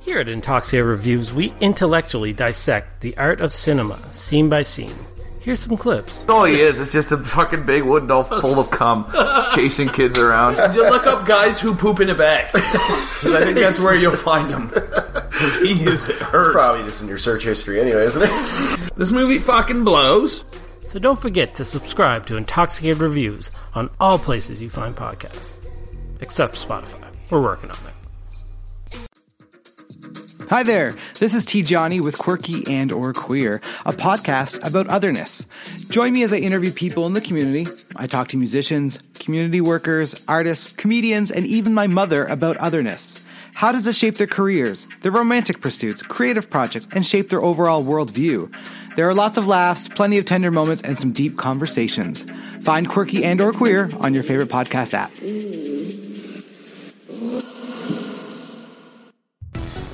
Here at Intoxia Reviews, we intellectually dissect the art of cinema, scene by scene. Here's some clips. All he is is just a fucking big wooden doll full of cum, chasing kids around. You look up guys who poop in a bag. 'Cause I think that's where you'll find him. Because he is hurt. It's probably just in your search history anyway, isn't it? This movie fucking blows. So don't forget to subscribe to Intoxicated Reviews on all places you find podcasts. Except Spotify. We're working on it. Hi there. This is T Johnny with Quirky and or Queer, a podcast about otherness. Join me as I interview people in the community. I talk to musicians, community workers, artists, comedians, and even my mother about otherness. How does it shape their careers, their romantic pursuits, creative projects, and shape their overall worldview? There are lots of laughs, plenty of tender moments, and some deep conversations. Find Quirky and or Queer on your favorite podcast app.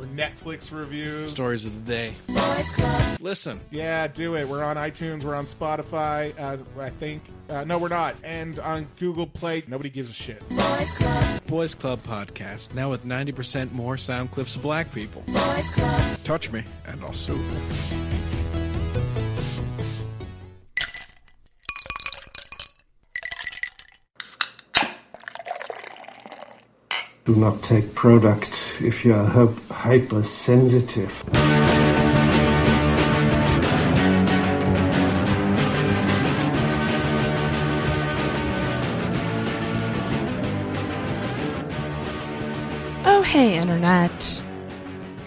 We're Netflix reviews. Stories of the day. Listen, Yeah, do it. We're on iTunes. We're on Spotify. Uh, I think. Uh, no, we're not. And on Google Play. Nobody gives a shit. Boys Club Boys Club podcast now with ninety percent more sound clips of black people. Boys Club. Touch me, and I'll sue. Do not take product if you are hy- hypersensitive. Oh, hey, Internet.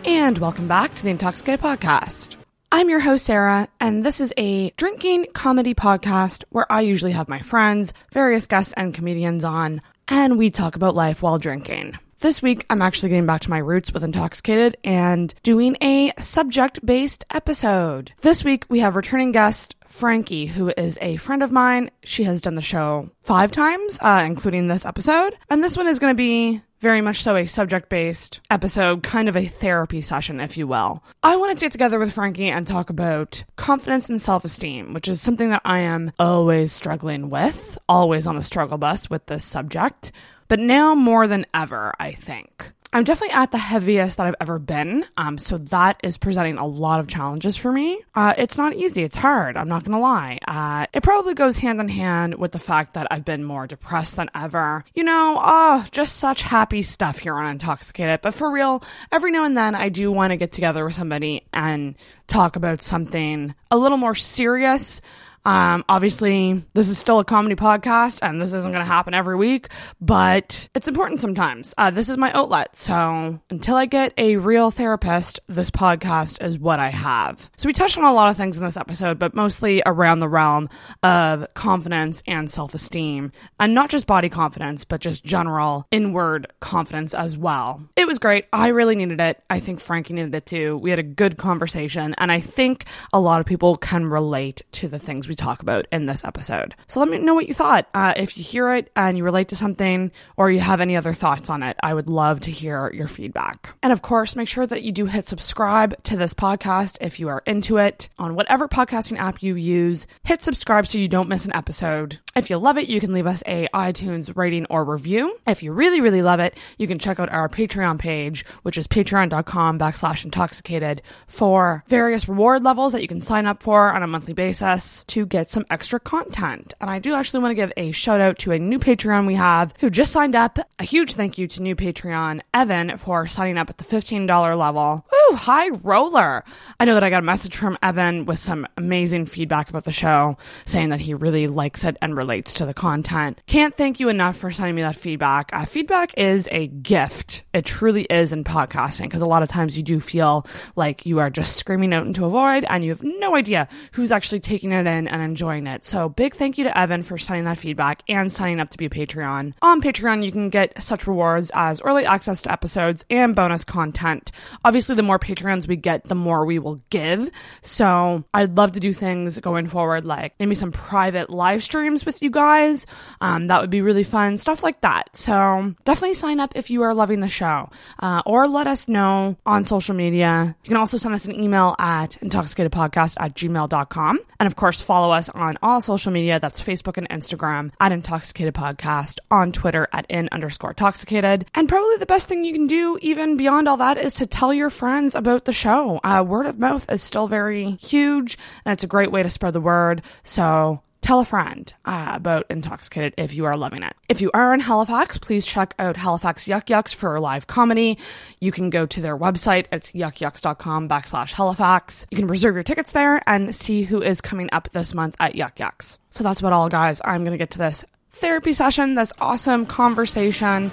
And welcome back to the Intoxicated Podcast. I'm your host, Sarah, and this is a drinking comedy podcast where I usually have my friends, various guests, and comedians on, and we talk about life while drinking. This week, I'm actually getting back to my roots with Intoxicated and doing a subject based episode. This week, we have returning guest Frankie, who is a friend of mine. She has done the show five times, uh, including this episode. And this one is going to be very much so a subject based episode, kind of a therapy session, if you will. I wanted to get together with Frankie and talk about confidence and self esteem, which is something that I am always struggling with, always on the struggle bus with this subject. But now more than ever, I think. I'm definitely at the heaviest that I've ever been. Um, so that is presenting a lot of challenges for me. Uh, it's not easy. It's hard. I'm not going to lie. Uh, it probably goes hand in hand with the fact that I've been more depressed than ever. You know, oh, just such happy stuff here on Intoxicated. But for real, every now and then I do want to get together with somebody and talk about something a little more serious. Um, obviously, this is still a comedy podcast, and this isn't going to happen every week, but it's important sometimes. Uh, this is my outlet, so until I get a real therapist, this podcast is what I have. So we touched on a lot of things in this episode, but mostly around the realm of confidence and self-esteem, and not just body confidence, but just general inward confidence as well. It was great. I really needed it. I think Frankie needed it too. We had a good conversation, and I think a lot of people can relate to the things we talk about in this episode. So let me know what you thought. Uh, if you hear it and you relate to something or you have any other thoughts on it, I would love to hear your feedback. And of course, make sure that you do hit subscribe to this podcast if you are into it on whatever podcasting app you use. Hit subscribe so you don't miss an episode. If you love it, you can leave us a iTunes rating or review. If you really, really love it, you can check out our Patreon page, which is patreon.com backslash intoxicated for various reward levels that you can sign up for on a monthly basis to get some extra content. And I do actually want to give a shout out to a new Patreon we have who just signed up. A huge thank you to new Patreon Evan for signing up at the $15 level. Woo, high roller. I know that I got a message from Evan with some amazing feedback about the show, saying that he really likes it and relates to the content. Can't thank you enough for sending me that feedback. Uh, feedback is a gift. It truly is in podcasting because a lot of times you do feel like you are just screaming out into a void and you have no idea who's actually taking it in and enjoying it. So big thank you to Evan for sending that feedback and signing up to be a Patreon. On Patreon, you can get such rewards as early access to episodes and bonus content. Obviously, the more Patreons we get, the more we will give. So I'd love to do things going forward, like maybe some private live streams with you guys. Um, that would be really fun, stuff like that. So definitely sign up if you are loving the show, uh, or let us know on social media. You can also send us an email at intoxicatedpodcast at gmail.com. And of course, follow us on all social media. That's Facebook and Instagram at Intoxicated Podcast, on Twitter at in underscore intoxicated. And probably the best thing you can do, even beyond all that, is to tell your friends about the show. Uh, word of mouth is still very huge, and it's a great way to spread the word. So tell a friend uh, about Intoxicated if you are loving it. If you are in Halifax, please check out Halifax Yuk Yuk's for live comedy. You can go to their website. It's yukyuks.com backslash Halifax. You can reserve your tickets there and see who is coming up this month at Yuk Yuk's. So that's about all, guys. I'm going to get to this therapy session, this awesome conversation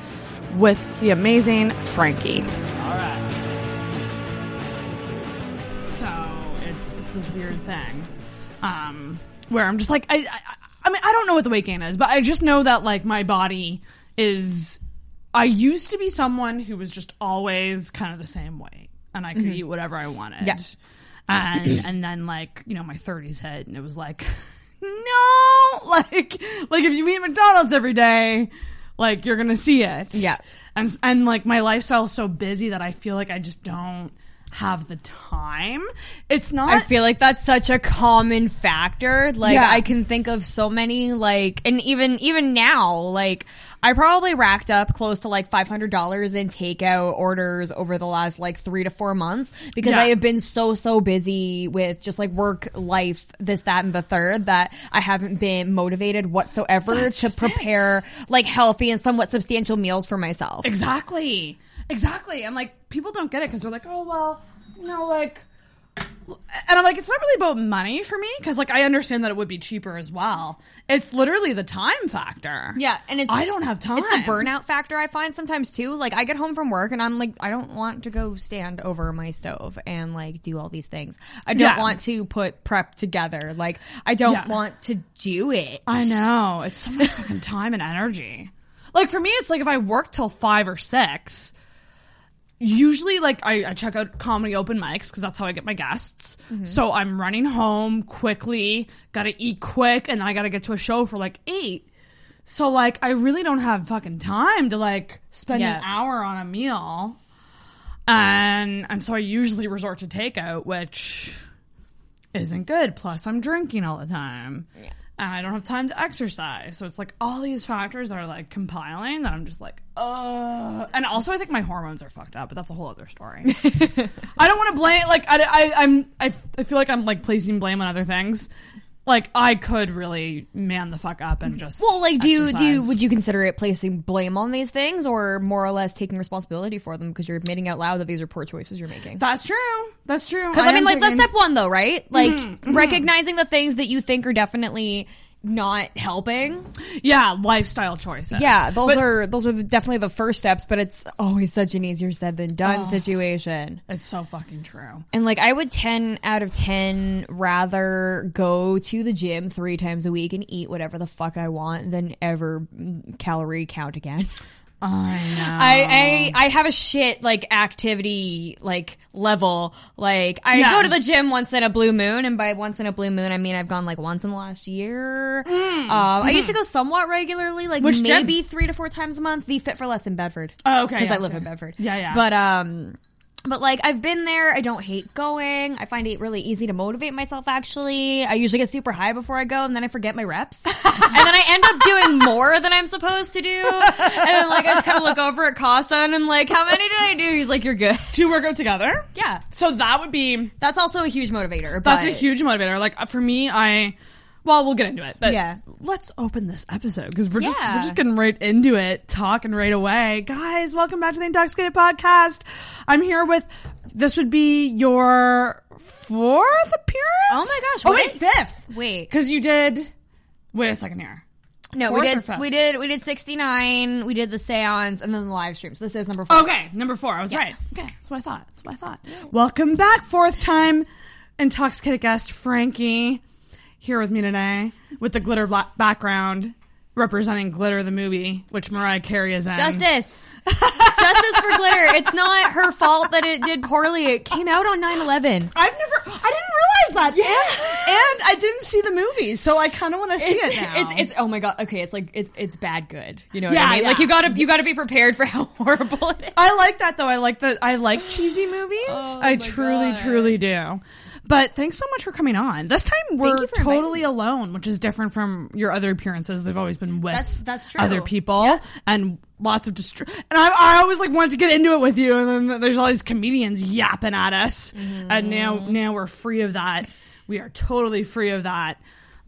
with the amazing Frankie. This weird thing, um, where I'm just like I, I I mean I don't know what the weight gain is, but I just know that like my body is. I used to be someone who was just always kind of the same weight, and I could Mhm. eat whatever I wanted. Yeah. And and then like you know my 30s hit, and it was like no, like like if you eat McDonald's every day, like you're gonna see it. Yeah. And and like my lifestyle's so busy that I feel like I just don't have the time. It's not. I feel like that's such a common factor. Like Yeah. I can think of so many like and even even now like I probably racked up close to like $500 in takeout orders over the last like 3 to 4 months because Yeah. I have been so so busy with just like work, life, this that and the third that I haven't been motivated whatsoever That's to prepare like healthy and somewhat substantial meals for myself. Exactly. Exactly. And like people don't get it because they're like, oh well, you know, like. And I'm like, it's not really about money for me because like I understand that it would be cheaper as well. It's literally the time factor. Yeah, and it's I don't have time. It's the burnout factor I find sometimes too. Like I get home from work and I'm like, I don't want to go stand over my stove and like do all these things. I don't Yeah. want to put prep together. Like I don't Yeah. want to do it. I know. It's so much fucking time and energy. Like for me, it's like if I work till five or six, usually like I, I check out comedy open mics because that's how I get my guests. Mm-hmm. So I'm running home quickly, gotta eat quick, and then I gotta get to a show for like eight. So like I really don't have fucking time to like spend Yeah. an hour on a meal. And and so I usually resort to takeout, which isn't good. Plus, I'm drinking all the time. And I don't have time to exercise. So it's like all these factors are like compiling that I'm just like, uh. And also, I think my hormones are fucked up, but that's a whole other story. I don't want to blame, like, I, I, I'm, I, I feel like I'm like placing blame on other things. Like, I could really man the fuck up and just. Well, like, do you do you would you consider it placing blame on these things, or more or less taking responsibility for them because you're admitting out loud that these are poor choices you're making? That's true. That's true. Because I, mean, am like that's step one, though, right? Like Mhm, mhm. recognizing the things that you think are definitely not helping. Yeah, lifestyle choices. Yeah, those But- are those are definitely the first steps, but it's always such an easier said than done Oh. situation. It's so fucking true. And like I would 10 out of 10 rather go to the gym 3 times a week and eat whatever the fuck I want than ever calorie count again. I know. I, I I have a shit like activity like level. Like I Yeah. go to the gym once in a blue moon, and by once in a blue moon, I mean I've gone like once in the last year. Um, I used to go somewhat regularly, like Mm. Which gym? maybe three to four times a month. The Fit for Less in Bedford. Oh, okay, because yeah, I live so- in Bedford. Yeah, yeah. But um. But like I've been there, I don't hate going. I find it really easy to motivate myself. Actually, I usually get super high before I go, and then I forget my reps, and then I end up doing more than I'm supposed to do. And then like I just kind of look over at Costa, and I'm like, "How many did I do?" He's like, "You're good." You work out together? Yeah. So that would be That's also a huge motivator. That's a huge motivator. Like uh, for me, I well, we'll get into it. But Yeah. let's open this episode because we're just Yeah. we're just getting right into it, talking right away, guys. Welcome back to the Intoxicated Podcast. I'm here with this would be your fourth appearance. Oh my gosh! Oh what? wait, fifth. Wait, Because you did. Wait a second here. no, Fourth we or did fifth? we did we did 69. We did the seance, and then the live stream. So this is number four. Okay, number four. I was right. Okay, that's what I thought. That's what I thought. Welcome back, fourth time intoxicated guest Frankie here with me today with the glitter black background representing Glitter the movie, which Mariah Carey is in. Justice, justice for glitter. It's not her fault that it did poorly. It came out on 9-11. I've never, I didn't realize that. And, and I didn't see the movie, so I kind of want to see It's, it now. it's it's oh my god. Okay, it's like it's it's bad good. You know what Yeah, I mean? Like you gotta you gotta be prepared for how horrible it is. I like that though. I like that. I like cheesy movies. Oh I truly, truly do. But thanks so much for coming on. This time we're you for inviting totally alone, which is different from your other appearances. They've always been with That's- that's true. other people and lots of distr- And I, I always like wanted to get into it with you, and then there's all these comedians yapping at us, and now Mm-hmm. now we're free of that. We are totally free of that.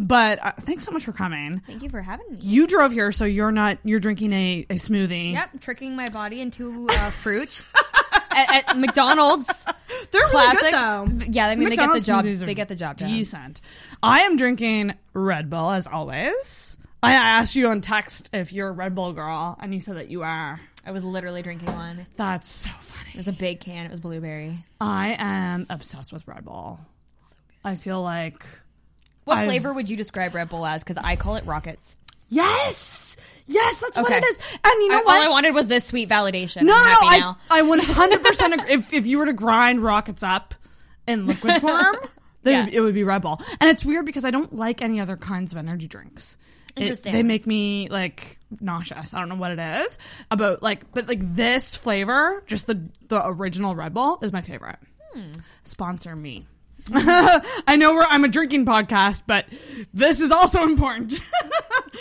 But uh, thanks so much for coming. Thank you for having me. You drove here, so you're not you're drinking a, a smoothie. Yep, tricking my body into uh, fruit at, at McDonald's. They're Classic. really good though. Yeah, I mean they get the job. They get the job done. Decent. I am drinking Red Bull as always. I asked you on text if you're a Red Bull girl, and you said that you are. I was literally drinking one. That's so funny. It was a big can. It was blueberry. I am obsessed with Red Bull. I feel like What I've- flavor would you describe Red Bull as? Because I call it Rockets. yes, yes, that's what it is. And you know I- what? All I wanted was this sweet validation. No, I'm no, happy no. I, I 100% agree. If, if you were to grind rockets up in liquid form, then Yeah. it would be Red Bull. And it's weird because I don't like any other kinds of energy drinks. It- Interesting. they make me like nauseous. I don't know what it is about like, but like this flavor, just the the original Red Bull is my favorite. Hmm. Sponsor me. I know we're, I'm a drinking podcast, but this is also important.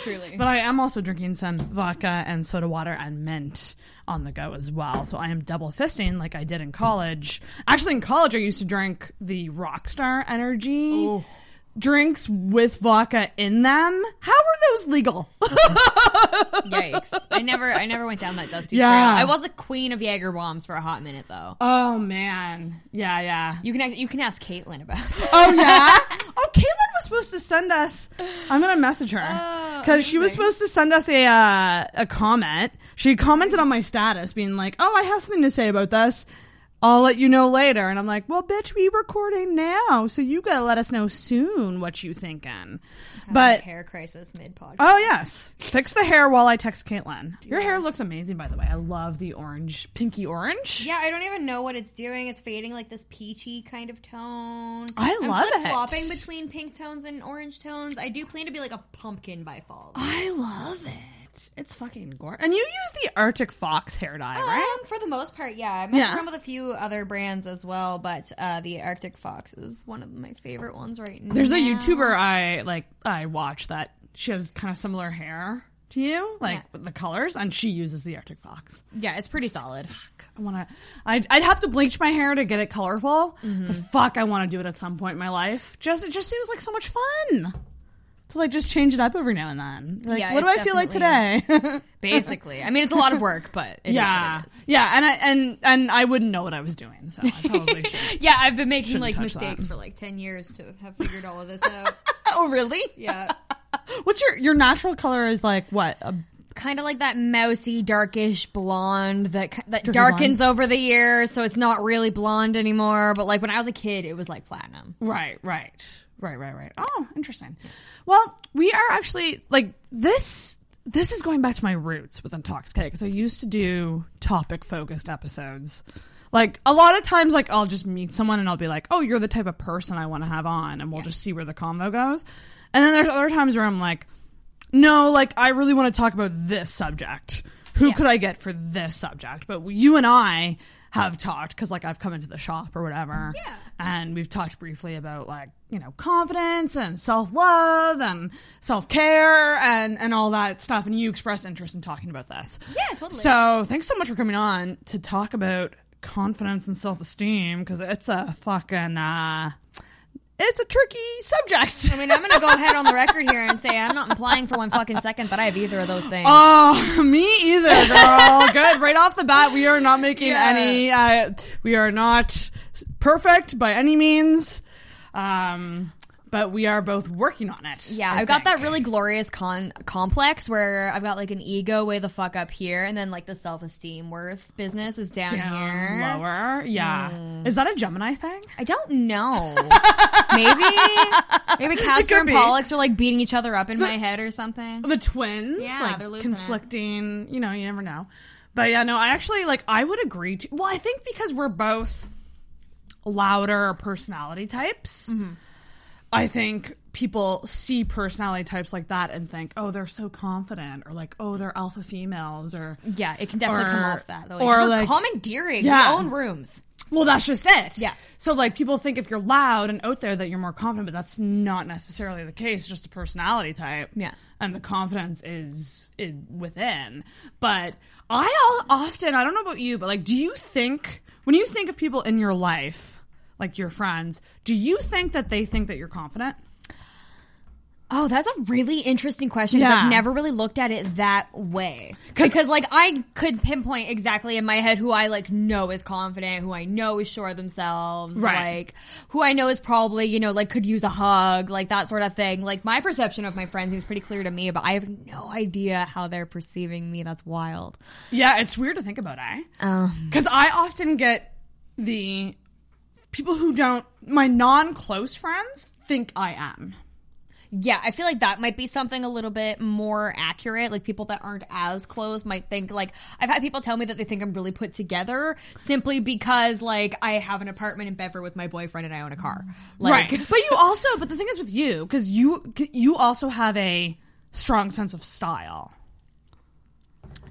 Truly. But I am also drinking some vodka and soda water and mint on the go as well. So I am double fisting like I did in college. Actually, in college, I used to drink the Rockstar Energy drinks with vodka in them. How are those legal? Yikes! I never, I never went down that dusty Yeah. trail. I was a queen of Jaeger bombs for a hot minute, though. oh man, yeah, yeah. You can, you can ask Caitlin about that. Oh yeah. oh, Caitlin was supposed to send us. I'm gonna message her because she was supposed to send us a uh, a comment. She commented on my status, being like, "Oh, I have something to say about this. I'll let you know later." And I'm like, "Well, bitch, we recording now, so you gotta let us know soon what you thinking." But hair crisis mid pod. oh yes, fix the hair while I text Caitlin. Your hair looks amazing, by the way. I love the orange, pinky orange. Yeah, I don't even know what it's doing. It's fading like this peachy kind of tone. I I'm love it. flip-flopping between pink tones and orange tones. I do plan to be like a pumpkin by fall. I love it. It's fucking gorgeous. And you use the Arctic Fox hair dye, right? Um, for the most part, yeah. I mess Yeah. around with a few other brands as well, but uh, the Arctic Fox is one of my favorite ones right now. There's a YouTuber I like I watch that she has kind of similar hair to you, like Yeah. the colors, and she uses the Arctic Fox. Yeah, it's pretty solid. I want to. I'd, I'd have to bleach my hair to get it colorful. Mm-hmm. But fuck, I want to do it at some point in my life. Just it just seems like so much fun to like just change it up every now and then. Like, Yeah, what do I feel like today? Basically, I mean, it's a lot of work, but it is yeah, what it is. yeah, and I and and I wouldn't know what I was doing, so I probably should. Yeah, I've been making Shouldn't like touch mistakes that. for like ten years to have figured all of this out. oh, really? Yeah, What's your your natural color? Is like what? A, kind of like that mousy, darkish blonde that ki- that Darker darkens over the years, so it's not really blonde anymore. But like when I was a kid, it was like platinum. Right, right, right, right, right. Oh, interesting. Well, we are actually like this. This is going back to my roots with Intoxicated because I used to do topic focused episodes. Like a lot of times, like I'll just meet someone and I'll be like, "Oh, you're the type of person I want to have on," and we'll just see where the convo goes. And then there's other times where I'm like, "No, like I really want to talk about this subject. Who Yeah. could I get for this subject?" But you and I have talked because like I've come into the shop or whatever Yeah. and we've talked briefly about like you know confidence and self-love and self-care and and all that stuff and you expressed interest in talking about this Yeah, totally. so thanks so much for coming on to talk about confidence and self-esteem because it's a fucking uh it's a tricky subject I mean, I'm gonna go ahead on the record here and say I'm not implying for one fucking second that I have either of those things. Oh, me either, girl. Good. Right off the bat, we are not making any. Uh, we are not perfect by any means, um, but we are both working on it. Yeah, I I've got that really glorious con- complex where I've got like an ego way the fuck up here, and then like the self esteem worth business is down, down here. lower. Yeah, is that a Gemini thing? I don't know. maybe maybe Castor and be. Pollux are like beating each other up in my head or something. The twins, Yeah, like they're losing it. conflicting. You know, you never know. But yeah, no, I actually like I would agree to well, I think because we're both louder personality types. Mm-hmm. I think people see personality types like that and think, "Oh, they're so confident," or like, "Oh, they're alpha females," or Yeah, it can definitely come off that though. or Or like- commandeering. Yeah. We own rooms. Well, that's just it. Yeah. So like people think if you're loud and out there that you're more confident, but that's not necessarily the case. Just a personality type. Yeah. And the confidence is is within. But I often I don't know about you, but like, do you think when you think of people in your life, like your friends, do you think that they think that you're confident? Oh, that's a really interesting question. 'cause Yeah. I've never really looked at it that way. Because like I could pinpoint exactly in my head who I like know is confident, who I know is sure of themselves, Right. like who I know is probably, you know, like could use a hug, like that sort of thing. Like my perception of my friends is pretty clear to me, but I have no idea how they're perceiving me. That's wild. Yeah, it's weird to think about, eh? Um, Because I often get the people who don't, my non close friends think I am. Yeah, I feel like that might be something a little bit more accurate. Like people that aren't as close might think like I've had people tell me that they think I'm really put together simply because like I have an apartment in Bedford with my boyfriend and I own a car. Like right. But you also, but the thing is with you, because you, you also have a strong sense of style.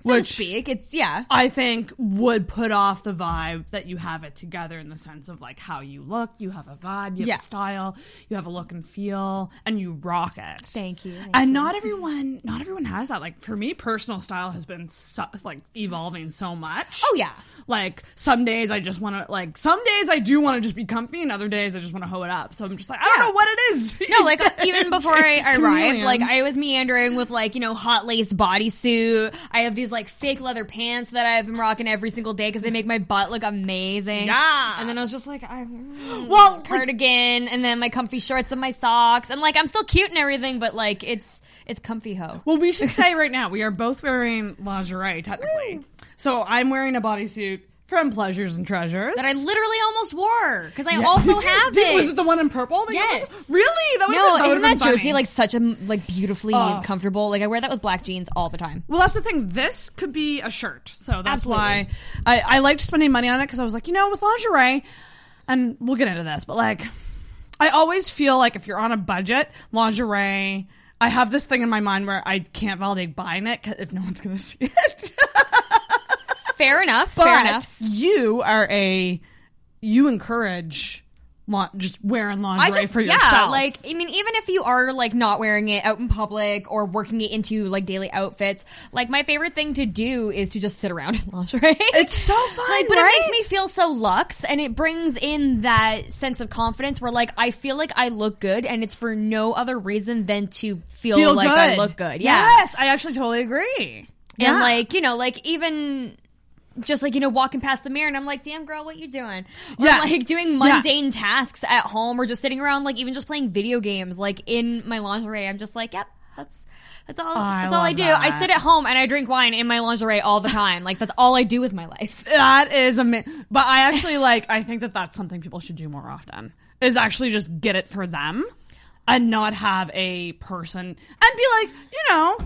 So to speak, it's yeah. I think would put off the vibe that you have it together in the sense of like how you look, you have a vibe, you have Yeah. a style, you have a look and feel, and you rock it. Thank you. thank and you. not everyone, not everyone has that. Like for me, personal style has been so, like evolving so much. Oh yeah. Like some days I just want to like some days I do want to just be comfy, and other days I just want to hoe it up. So I'm just like I don't know what it is. No, like even before I arrived, Chameleon. like I was meandering with like you know hot lace bodysuit. I have these like fake leather pants that I've been rocking every single day because they make my butt look amazing. Yeah. and then I was just like, I, mm, Well, like- cardigan, and then my comfy shorts and my socks, and like I'm still cute and everything, but like it's it's comfy hoe. Well, we should say right now we are both wearing lingerie technically. So I'm wearing a bodysuit from Pleasures and Treasures That I literally almost wore because I Yeah. also have did- it. Was it the one in purple? that you Yes. really? That would no, that isn't that been jersey like such a like beautifully comfortable? Like I wear that with black jeans all the time. Well, that's the thing. This could be a shirt, so that's Absolutely. why I, I liked spending money on it because I was like, you know, with lingerie, and we'll get into this, but like, I always feel like if you're on a budget, lingerie. I have this thing in my mind where I can't validate buying it if no one's going to see it. Fair enough. But fair enough. you are a you encourage lin- just wearing lingerie I just for yeah, yourself. like I mean, even if you are like not wearing it out in public or working it into like daily outfits, like my favorite thing to do is to just sit around in lingerie. it's so fun, like, but right? it makes me feel so luxe, and it brings in that sense of confidence where like I feel like I look good, and it's for no other reason than to feel, feel like good. I look good. Yeah, Yes, I actually totally agree. and like you know, like even. Just like you know, walking past the mirror, and I'm like, "Damn girl, what you doing?" Or Yeah. like doing mundane tasks at home, or just sitting around, like even just playing video games, like in my lingerie. I'm just like, "Yep, that's that's all. I that's all I do. that. I sit at home and I drink wine in my lingerie all the time. like that's all I do with my life." that is amazing. But I actually like. I think that that's something people should do more often. Is actually just get it for them, and not have a person and be like, you know.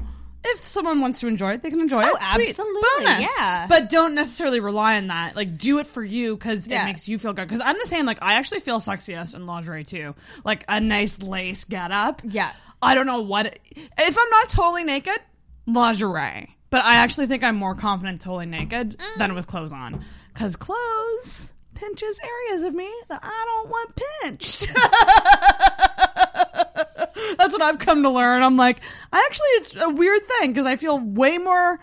If someone wants to enjoy it, they can enjoy it. Oh, Sweet. absolutely, Bonus. yeah. But don't necessarily rely on that. Like, do it for you because Yeah. it makes you feel good. Because I'm the same. Like, I actually feel sexiest in lingerie too. Like a nice lace get up. Yeah. I don't know what. If I'm not totally naked, lingerie. But I actually think I'm more confident totally naked Mm. than with clothes on. Because clothes pinches areas of me that I don't want pinched. That's what I've come to learn. I'm like, I actually, it's a weird thing because I feel way more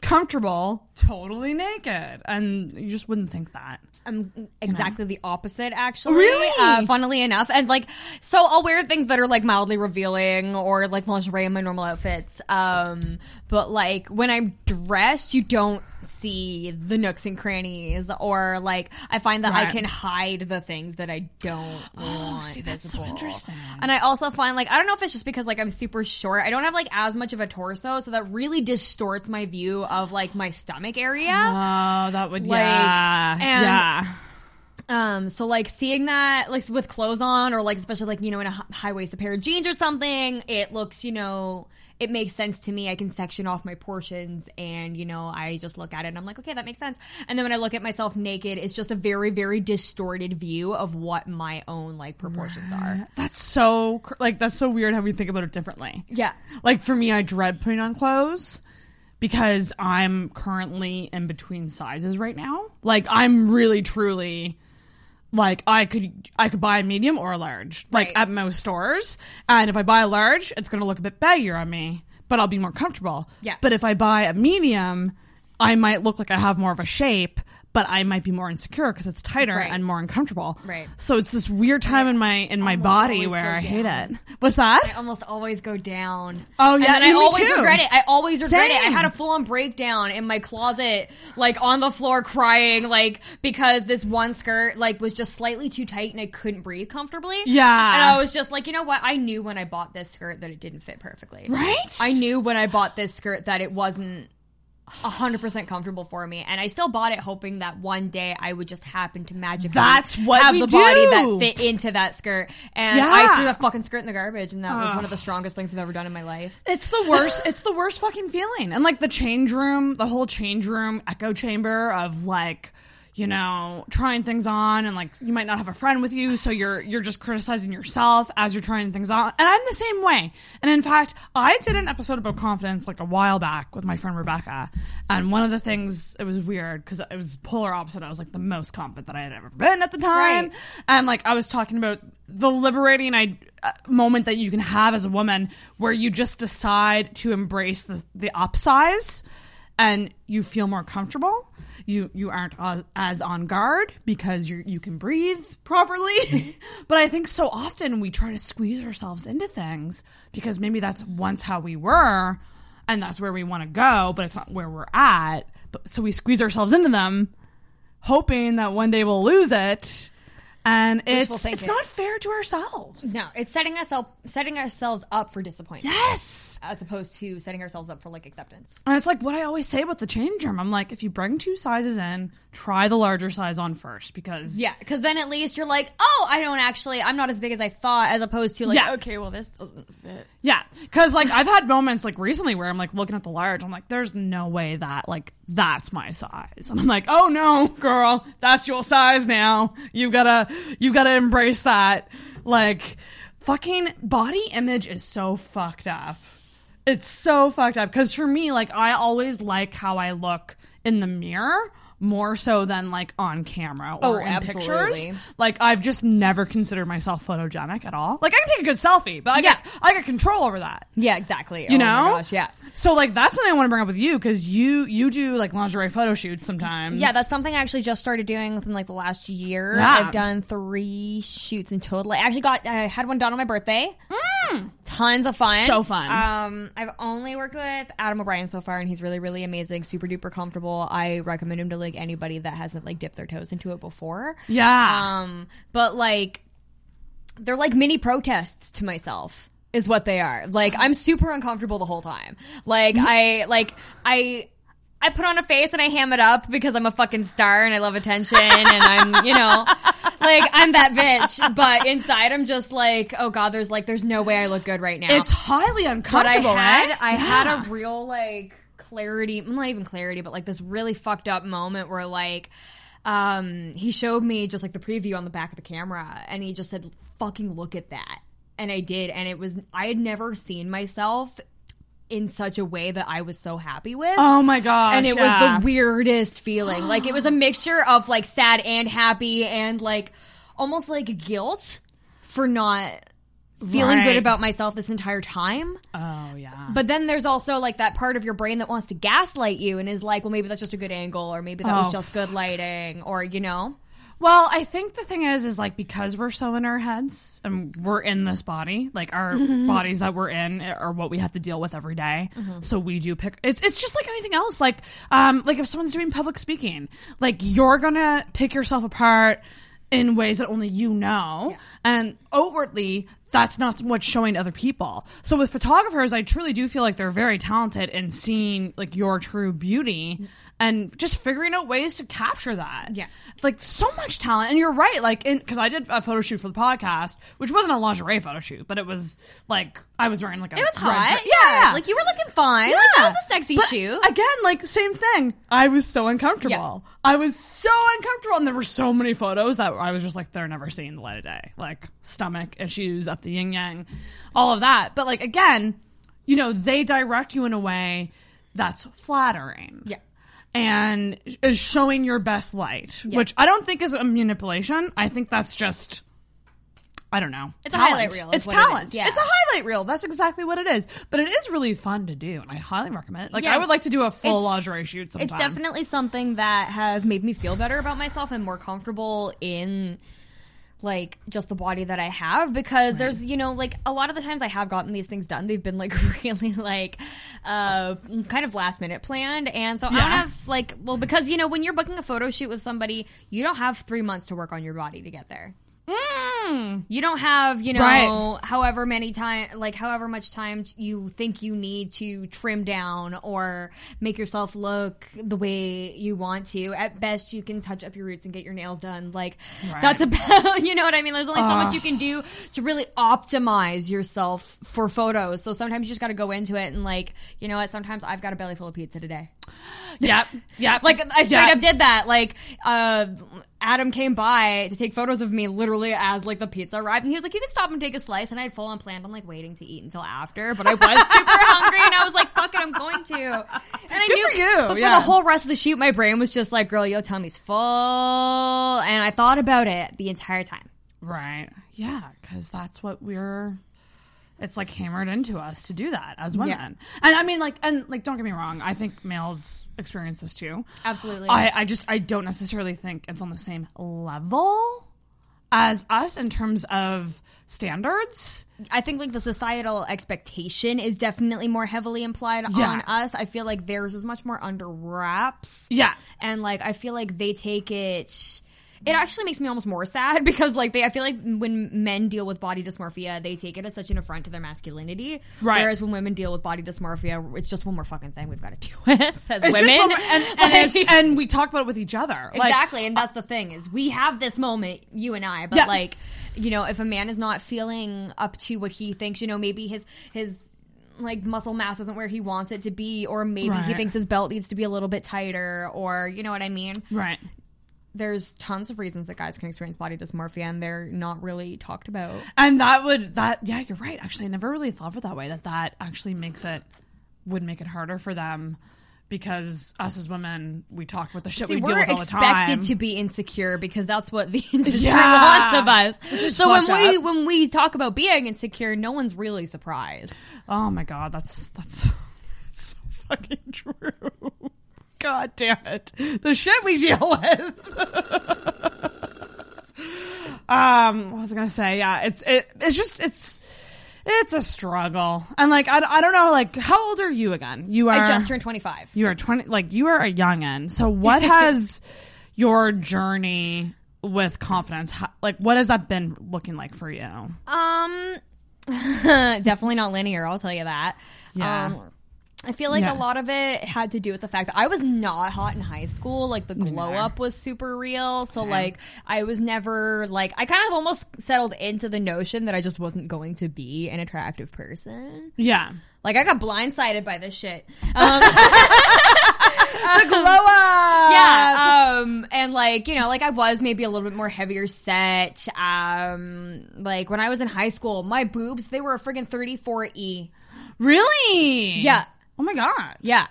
comfortable totally naked. And you just wouldn't think that. I'm exactly the opposite, actually. Really? Uh, funnily enough, and like, so I'll wear things that are like mildly revealing or like lingerie in my normal outfits. Um, but like when I'm dressed, you don't see the nooks and crannies, or like I find that I can hide the things that I don't want. Oh, see, that's so interesting. And I also find like I don't know if it's just because like I'm super short. I don't have like as much of a torso, so that really distorts my view of like my stomach area. Oh, that would, Like, yeah. and- yeah. Um, so like seeing that like with clothes on or like especially like you know in a high waisted pair of jeans or something, it looks you know it makes sense to me. I can section off my portions and you know I just look at it and I'm like okay that makes sense. And then when I look at myself naked, it's just a very very distorted view of what my own like proportions are. That's so like that's so weird how we think about it differently. Yeah. Like for me, I dread putting on clothes because I'm currently in between sizes right now. Like I'm really truly like I could I could buy a medium or a large like at most stores and if I buy a large it's going to look a bit baggier on me but I'll be more comfortable. Yeah. But if I buy a medium I might look like I have more of a shape but I might be more insecure because it's tighter Right. and more uncomfortable. Right. So it's this weird time in my in my body where I hate it. What's that? I almost always go down. Oh, And yeah, then I always too. regret it. I always regret it. I had a full on breakdown in my closet, like on the floor crying, like because this one skirt like was just slightly too tight and I couldn't breathe comfortably. Yeah. And I was just like, you know what? I knew when I bought this skirt that it didn't fit perfectly. Right? I knew when I bought this skirt that it wasn't. 100% comfortable for me and I still bought it hoping that one day I would just happen to magically That's what have we the body that fit into that skirt and Yeah. I threw that fucking skirt in the garbage and that was one of the strongest things I've ever done in my life. It's the worst. it's the worst fucking feeling. And like the change room, the whole change room echo chamber of like, you know, trying things on and like you might not have a friend with you, so you're you're just criticizing yourself as you're trying things on. And I'm the same way. And in fact, I did an episode about confidence like a while back with my friend Rebecca. And one of the things it was weird because it was polar opposite. I was like the most confident that I had ever been at the time. Right. And like I was talking about the liberating I, uh, moment that you can have as a woman where you just decide to embrace the, the upsize and you feel more comfortable. You you aren't as, on guard because you you can breathe properly. but I think so often we try to squeeze ourselves into things because maybe that's once how we were and that's where we want to go, but it's not where we're at. But so we squeeze ourselves into them hoping that one day we'll lose it. And it's it's not fair to ourselves. No, it's setting us up, setting ourselves up for disappointment. Yes, as opposed to setting ourselves up for like acceptance. And it's like what I always say about the change room. I'm like, if you bring two sizes in, try the larger size on first because Yeah, because then at least you're like, oh, I don't actually, I'm not as big as I thought, as opposed to like, Yeah. okay, well this doesn't fit. Yeah, because like I've had moments like recently where I'm like looking at the large, I'm like, there's no way that like that's my size, and I'm like, oh no, girl, that's your size now. You gotta you gotta embrace that. Like, fucking body image is so fucked up. It's so fucked up because for me, like I always like how I look in the mirror more so than like on camera or Oh, in absolutely. pictures. Like I've just never considered myself photogenic at all. Like I can take a good selfie, but I Yeah. got I got control over that. Yeah, exactly. You oh know? my gosh, yeah. So like that's something I want to bring up with you because you you do like lingerie photo shoots sometimes. Yeah, that's something I actually just started doing within like the last year. Yeah. I've done three shoots in total. I actually got I had one done on my birthday. Mm. Tons of fun. Mm. So fun. Um, I've only worked with Adam O'Brien so far, and he's really, really amazing, super duper comfortable. I recommend him to like anybody that hasn't like dipped their toes into it before. Yeah. Um, but like they're like mini protests to myself is what they are. Like I'm super uncomfortable the whole time. Like I like I I put on a face and I ham it up because I'm a fucking star and I love attention and I'm, you know, like I'm that bitch. But inside I'm just like, oh god, there's like there's no way I look good right now. It's highly but I had eh? I had a real like clarity, not even clarity, but like this really fucked up moment where like um he showed me just like the preview on the back of the camera and he just said fucking look at that. And I did and it was I had never seen myself in such a way that I was so happy with. Oh my gosh, And it yeah. was the weirdest feeling. Like it was a mixture of like sad and happy and like almost like guilt for not feeling Right. good about myself this entire time. Oh yeah. But then there's also like that part of your brain that wants to gaslight you and is like, well, maybe that's just a good angle, or maybe that Oh. was just good lighting, or you know. Well, I think the thing is, is like because we're so in our heads and we're in this body, like our Mhm. bodies that we're in are what we have to deal with every day. Mhm. So we do pick. It's it's just like anything else. Like um like if someone's doing public speaking, like you're gonna pick yourself apart in ways that only you know, and outwardly that's not what's showing to other people. So with photographers, I truly do feel like they're very talented in seeing like your true beauty and just figuring out ways to capture that. Yeah. Like so much talent. And you're right. Like, because I did a photo shoot for the podcast, which wasn't a lingerie photo shoot, but it was like, I was wearing like a. It was hot. dress. Yeah. Like you were looking fine. Like that was a sexy But shoot. Again, like same thing. I was so uncomfortable. I was so uncomfortable, and there were so many photos that I was just like, they're never seeing the light of day. Like stomach issues, up the yin yang, all of that. But like again, you know, they direct you in a way that's flattering. Yeah. And is showing your best light, Yeah. which I don't think is a manipulation. I think that's just I don't know. It's a Talent. highlight reel It's what it talent. yeah. It's a highlight reel. That's exactly what it is. But it is really fun to do, and I highly recommend it. Like Yeah. I would like to do a full lingerie shoot sometime. It's definitely something that has made me feel better about myself and more comfortable in like just the body that I have because there's you know like a lot of the times I have gotten these things done they've been like really like uh kind of last minute planned. And so I don't have like well because you know when you're booking a photo shoot with somebody you don't have 3 months to work on your body to get there. You don't have, you know, Right. however many time, like however much time you think you need to trim down or make yourself look the way you want to. At best, you can touch up your roots and get your nails done. Like Right. that's about, you know what I mean? There's only so much you can do to really optimize yourself for photos. So sometimes you just got to go into it and like, you know what? Sometimes I've got a belly full of pizza today. Yep. Yep. Like I straight Yep. up did that. Like uh Adam came by to take photos of me literally as like the pizza arrived and he was like, You can stop and take a slice and I had full on planned on like waiting to eat until after, but I was super hungry and I was like, fuck it, I'm going to. And I Good knew for you, But for yeah. the whole rest of the shoot, my brain was just like, Girl, your tummy's full and I thought about it the entire time. Right. Yeah, because that's what we're. It's like hammered into us to do that as women, Yeah. and I mean, like, and like, don't get me wrong. I think males experience this too. Absolutely. I, I just, I don't necessarily think it's on the same level as us in terms of standards. I think like the societal expectation is definitely more heavily implied Yeah. on us. I feel like theirs is much more under wraps. Yeah. And like I feel like they take it it actually makes me almost more sad because like they I feel like when men deal with body dysmorphia, they take it as such an affront to their masculinity. Right. Whereas when women deal with body dysmorphia, it's just one more fucking thing we've got to deal with as It's women. more- and, and, Like- and we talk about it with each other. Like, exactly, and uh, that's the thing is we have this moment, you and I, but Yeah. like, you know, if a man is not feeling up to what he thinks, you know, maybe his his like muscle mass isn't where he wants it to be, or maybe he thinks his belt needs to be a little bit tighter, or you know what I mean. right. There's tons of reasons that guys can experience body dysmorphia, and they're not really talked about. And that would that yeah, you're right. Actually, I never really thought of it that way. That that actually makes it would make it harder for them because us as women, we talk about the shit See, we deal we're with all the time. expected to be insecure because that's what the industry Yeah. wants of us. So when we up. when we talk about being insecure, no one's really surprised. Oh my god, that's that's, that's so fucking true. God damn it, the shit we deal with. um, what was I gonna say? Yeah, it's it, it's just it's it's a struggle, and like I, I don't know, like how old are you again? You are I just turned 25. You are 20, like, you are a youngin. So, what has your journey with confidence, like, what has that been looking like for you? Um, definitely not linear. I'll tell you that. Yeah. Um, I feel like Yeah. a lot of it had to do with the fact that I was not hot in high school. Like the glow up was super real. So Same. like I was never like I kind of almost settled into the notion that I just wasn't going to be an attractive person. Yeah. Like I got blindsided by this shit. Um, the glow up. Yeah. Um, and like, you know, like I was maybe a little bit more heavier set. Um, like when I was in high school, my boobs, they were a friggin' 34E. Really? Yeah. Oh my god. Yeah.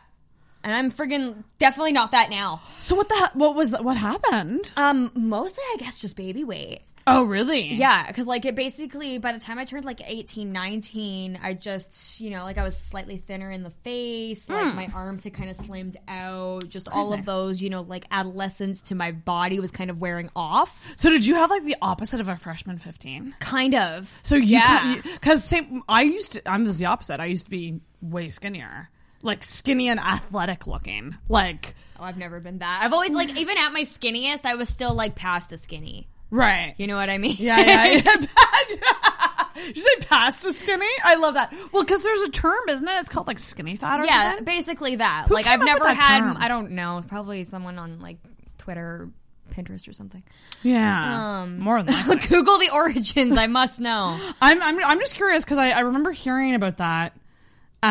And I'm friggin' definitely not that now. So what the he- what was what happened? Um, mostly I guess just baby weight. Oh, really? Yeah, because like it basically by the time I turned like 18, 19, I just you know like I was slightly thinner in the face, like Mm. my arms had kind of slimmed out, just all of those you know like adolescence to my body was kind of wearing off. So did you have like the opposite of a freshman 15? Kind of. So you Yeah. cuz same I used to I'm just the opposite. I used to be way skinnier. Like skinny and athletic looking. Like Oh, I've never been that. I've always like even at my skinniest, I was still like past the skinny. right. You know what I mean? Yeah, yeah, yeah. You say pasta skinny? I love that. Well, because there's a term, isn't it? It's called like skinny fat or something. yeah, something. basically that. Who like I've never had. term? I don't know. Probably someone on like Twitter, or Pinterest, or something. Yeah, Um, more than. Google the origins. I must know. I'm I'm I'm just curious because I, I remember hearing about that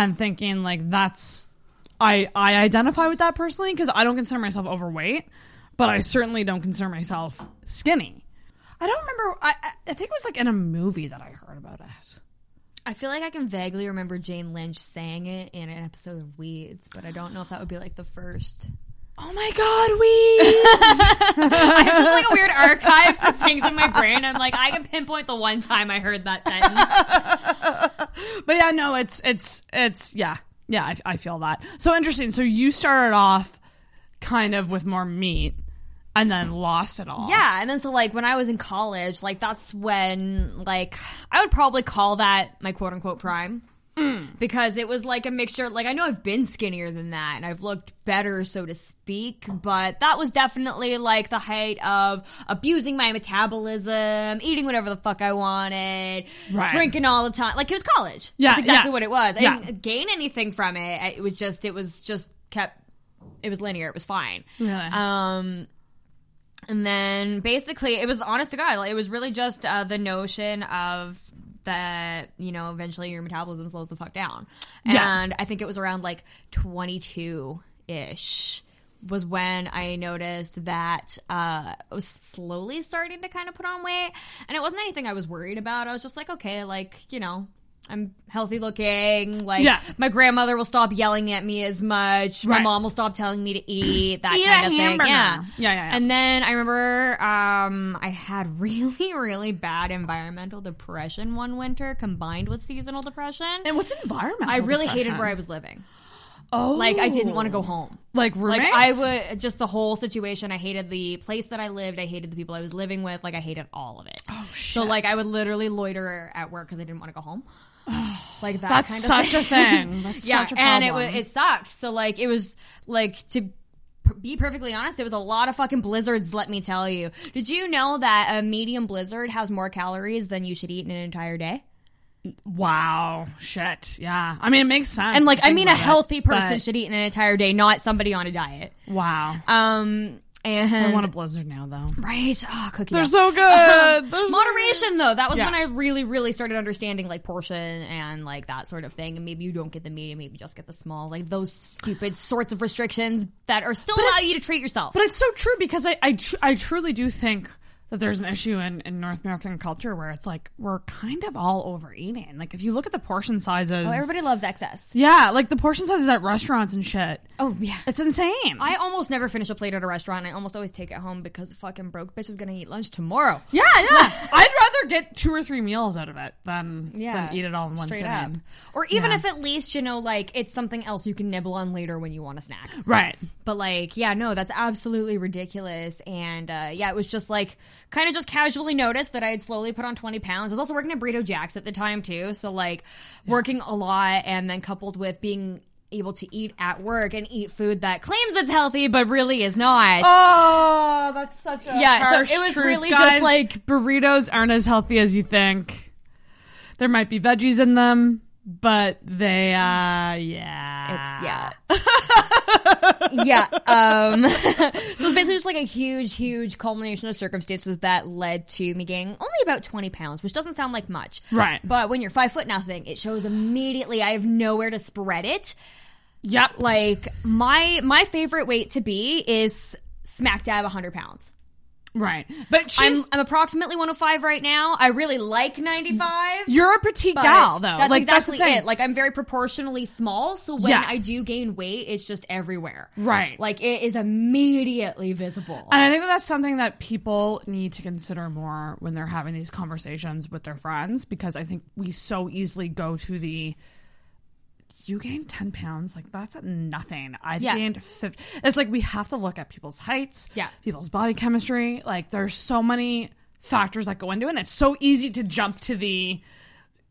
and thinking like that's I I identify with that personally because I don't consider myself overweight, but I certainly don't consider myself skinny. I don't remember. I I think it was like in a movie that I heard about it. I feel like I can vaguely remember Jane Lynch saying it in an episode of Weeds, but I don't know if that would be like the first. Oh my god, Weeds! I have such like a weird archive of things in my brain. I'm like, I can pinpoint the one time I heard that sentence. But yeah, no, it's it's it's yeah yeah. I, I feel that. So interesting. So you started off kind of with more meat, and then lost it all. Yeah, and then so like when I was in college, like that's when like I would probably call that my quote unquote prime. Because it was like a mixture, like I know I've been skinnier than that and I've looked better, so to speak, but that was definitely like the height of abusing my metabolism, eating whatever the fuck I wanted, Right. drinking all the time. Like it was college. Yeah, That's exactly yeah. what it was. I Yeah. didn't gain anything from it. It was just, it was just kept, it was linear. It was fine. Really? Um, and then basically, it was honest to God. Like, it was really just uh, the notion of that you know eventually your metabolism slows the fuck down. Yeah. And I think it was around like twenty two ish was when I noticed that uh, I was slowly starting to kind of put on weight, and it wasn't anything I was worried about. I was just like, okay, like you know. I'm healthy looking. Like Yeah. my grandmother will stop yelling at me as much. My mom will stop telling me to eat. That Eat kind of thing. Yeah. Yeah, yeah, yeah. And then I remember um, I had really, really bad environmental depression one winter combined with seasonal depression. And what's environmental? I really hated where I was living. Oh, Like I didn't want to go home. Like Like? I would just the whole situation. I hated the place that I lived. I hated the people I was living with. Like I hated all of it. Oh shit. So like I would literally loiter at work because I didn't want to go home. like that. That's kind of such a thing. That's yeah, such a and it was it sucked. So like it was like to be perfectly honest, it was a lot of fucking blizzards. Let me tell you. Did you know that a medium blizzard has more calories than you should eat in an entire day? Wow, shit. Yeah, I mean it makes sense. And like I mean, a about it, healthy person should eat in an entire day, not somebody on a diet. Wow. Um, and I want a blizzard now though. Right. Oh, cookie. They're dough. so um, good. They're so Moderation, though. That was Yeah. when I really, really started understanding like portion and like that sort of thing. And maybe you don't get the medium, maybe you just get the small. Like those stupid sorts of restrictions that are still allow you to treat yourself. But it's so true because I I, tr- I truly do think that there's an issue in, in North American culture where it's like we're kind of all overeating. Like if you look at the portion sizes, oh, everybody loves excess. yeah, like the portion sizes at restaurants and shit. Oh yeah. It's insane. I almost never finish a plate at a restaurant. I almost always take it home because fucking broke bitch is gonna eat lunch tomorrow. yeah, yeah. I'd rather get two or three meals out of it than Yeah, than eat it all in one sitting. up. Or even Yeah. if at least you know, like it's something else you can nibble on later when you want a snack. Right. But like, yeah, no, that's absolutely ridiculous. And uh, yeah, it was just like kind of just casually noticed that I had slowly put on 20 pounds. I was also working at Burrito Jacks at the time too. So like working a lot and then coupled with being able to eat at work and eat food that claims it's healthy but really is not. Oh, that's such a Yeah, so it was truth. really just like- burritos aren't as healthy as you think. There might be veggies in them, but they, uh, yeah, It's yeah. yeah. Um, so it's basically just like a huge, huge culmination of circumstances that led to me gaining only about 20 pounds, which doesn't sound like much. Right. But when you're five foot nothing, it shows immediately. I have nowhere to spread it. Yep. Like my, my favorite weight to be is smack dab 100 pounds. Right. But I'm, I'm approximately 105 right now. I really like 95. you're a petite gal, though. That's like exactly that's the thing. it. Like I'm very proportionally small, so when Yeah. I do gain weight, it's just everywhere. Right. Like it is immediately visible. And I think that that's something that people need to consider more when they're having these conversations with their friends because I think we so easily go to the you gained 10 pounds like that's nothing i've Yeah. gained 50 it's like we have to look at people's heights Yeah. people's body chemistry like there's so many factors that go into it and it's so easy to jump to the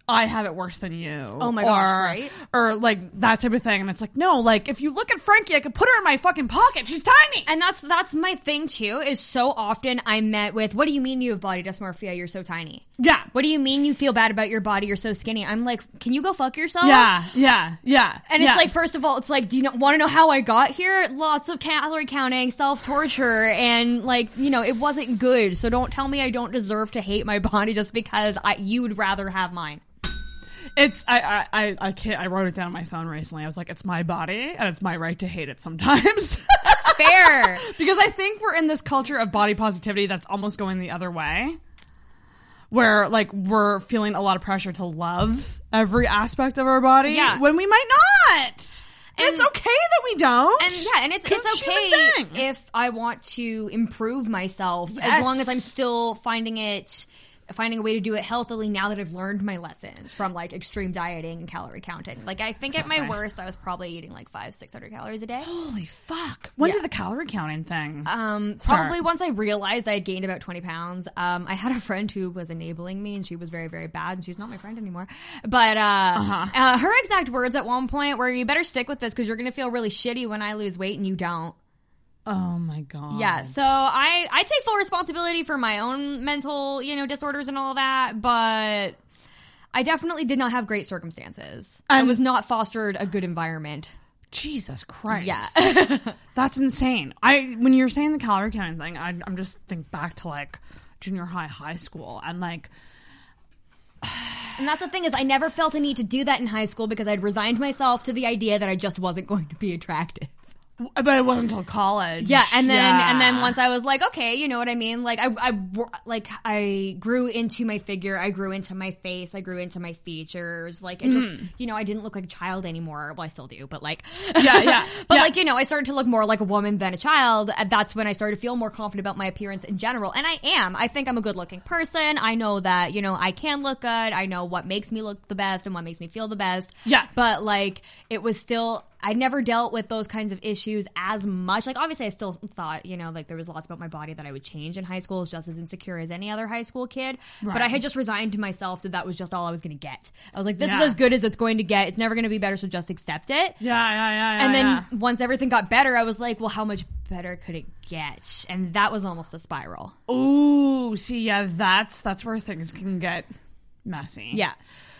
I have it worse than you. Oh my or, gosh, right? Or like that type of thing. And it's like, no, like if you look at Frankie, I could put her in my fucking pocket. She's tiny. And that's that's my thing too. Is so often I'm met with, "What do you mean you have body dysmorphia? You're so tiny." Yeah. What do you mean you feel bad about your body? You're so skinny. I'm like, can you go fuck yourself? Yeah, yeah, yeah. And it's yeah. like, first of all, it's like, do you want to know how I got here? Lots of calorie counting, self torture, and like, you know, it wasn't good. So don't tell me I don't deserve to hate my body just because I you would rather have mine. It's I I I I, can't, I wrote it down on my phone recently. I was like, it's my body and it's my right to hate it sometimes. That's fair. because I think we're in this culture of body positivity that's almost going the other way. Where like we're feeling a lot of pressure to love every aspect of our body Yeah. when we might not. And, And- it's okay that we don't. And yeah, and it's it's okay if I want to improve myself as long as I'm still finding it finding a way to do it healthily now that I've learned my lessons from like extreme dieting and calorie counting. Like I think at my worst I was probably eating like 5 600 calories a day. Holy fuck! When Yeah. did the calorie counting thing? Um, Start. probably once I realized I had gained about 20 pounds. Um, I had a friend who was enabling me and she was very, very bad and she's not my friend anymore. But, uh, Uh-huh. uh, her exact words at one point were, you better stick with this because you're going to feel really shitty when I lose weight and you don't. Oh my god! Yeah, so I I take full responsibility for my own mental, you know, disorders and all that, but I definitely did not have great circumstances. I was not fostered a good environment. Jesus Christ. Yeah. That's insane. I when you're saying the calorie counting thing, I, I'm just think back to like junior high, high school, and like And that's the thing is I never felt a need to do that in high school because I'd resigned myself to the idea that I just wasn't going to be attractive. But it wasn't until college. Yeah, and then Yeah. and then once I was like, okay, you know what I mean? Like I I like I grew into my figure, I grew into my face, I grew into my features. Like it just, mm. you know, I didn't look like a child anymore. Well, I still do, but like Yeah, yeah, but yeah. like, you know, I started to look more like a woman than a child. And that's when I started to feel more confident about my appearance in general. And I am. I think I'm a good-looking person. I know that, you know, I can look good. I know what makes me look the best and what makes me feel the best. Yeah. But like it was still I never dealt with those kinds of issues as much. Like obviously I still thought, you know, like there was lots about my body that I would change in high school. Just as insecure as any other high school kid. But I had just resigned to myself that that was just all I was going to get. I was like, this Yeah. is as good as it's going to get. It's never going to be better, so just accept it. yeah, yeah, yeah, yeah. and then yeah. once everything got better, I was like, well, how much better could it get? And that was almost a spiral. ooh, see, yeah, that's that's where things can get messy. Yeah.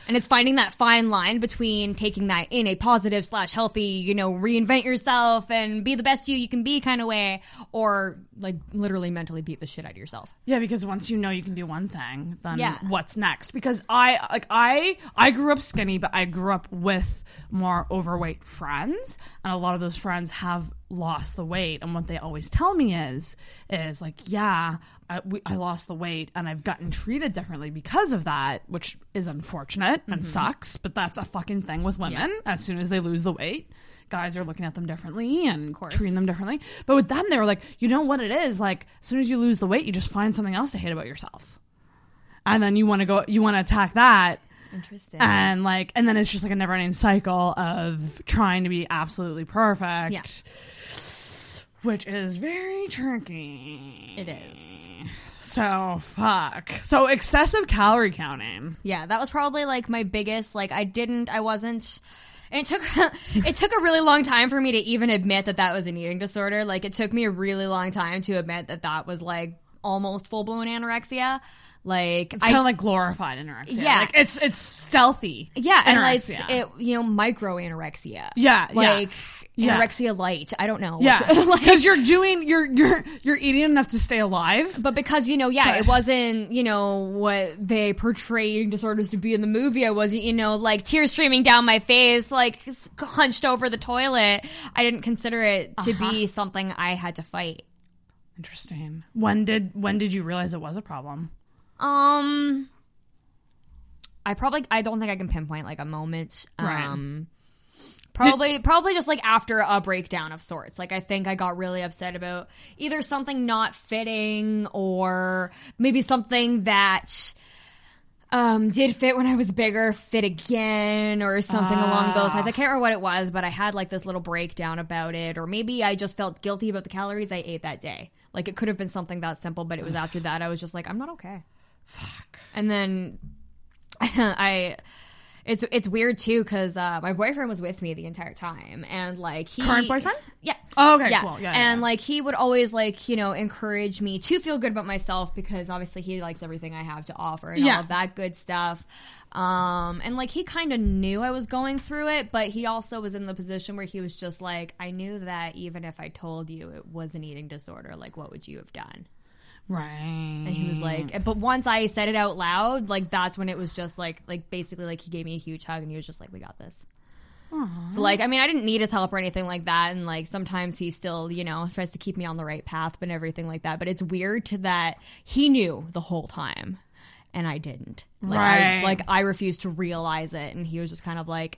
And it's finding that fine line between taking that in a positive slash healthy, you know, reinvent yourself and be the best you you can be kind of way, or like literally mentally beat the shit out of yourself. Yeah, because once you know you can do one thing, then Yeah. what's next? Because I like I I grew up skinny, but I grew up with more overweight friends, and a lot of those friends have lost the weight. And what they always tell me is is like, yeah, I, we, I lost the weight, and I've gotten treated differently because of that, which is unfortunate and mm-hmm. sucks. But that's a fucking thing with women. As soon as they lose the weight, guys are looking at them differently and treating them differently. But with them, they were like, you know what it is? Like, as soon as you lose the weight, you just find something else to hate about yourself. And then you want to go, you want to attack that. Interesting. And like, and then it's just like a never ending cycle of trying to be absolutely perfect. Yeah. Which is very tricky. it is. So, fuck. So, excessive calorie counting. Yeah, that was probably like my biggest. Like, I didn't, I wasn't. And it took it took a really long time for me to even admit that that was an eating disorder. Like, it took me a really long time to admit that that was like almost full blown anorexia. Like, It's kind of like glorified anorexia. Yeah. Like, it's, it's stealthy. yeah, and like it, you know, micro anorexia. Yeah, yeah. like Yeah. Anorexia light. I don't know. Yeah, Like- because you're doing you're you're you're eating enough to stay alive. But because you know, yeah, But- it wasn't you know what they portray eating disorders to be in the movie. I wasn't you know like tears streaming down my face, like hunched over the toilet. I didn't consider it to Uh-huh. be something I had to fight. Interesting. When did when did you realize it was a problem? Um, I probably I don't think I can pinpoint like a moment. Right. Um, probably probably just like after a breakdown of sorts. Like I think I got really upset about either something not fitting or maybe something that um did fit when I was bigger fit again or something along those lines. I can't remember what it was, but I had like this little breakdown about it or maybe I just felt guilty about the calories I ate that day. Like it could have been something that simple, but it was after that I was just like I'm not okay. Fuck. And then I it's it's weird too because uh, my boyfriend was with me the entire time and like he Current boyfriend? yeah Oh, okay, yeah. cool. Yeah, and yeah. like he would always like you know encourage me to feel good about myself because obviously he likes everything I have to offer and Yeah. all of that good stuff. Um, and like he kind of knew I was going through it, but he also was in the position where he was just like, I knew that even if I told you it was an eating disorder, like what would you have done? Right. And he was like, but once I said it out loud, like that's when it was just like, like basically like he gave me a huge hug and he was just like, we got this. So like, I mean, I didn't need his help or anything like that, and like sometimes he still, you know, tries to keep me on the right path, but everything like that. But it's weird to that he knew the whole time, and I didn't. Like, I, Right. like I refused to realize it, and he was just kind of like.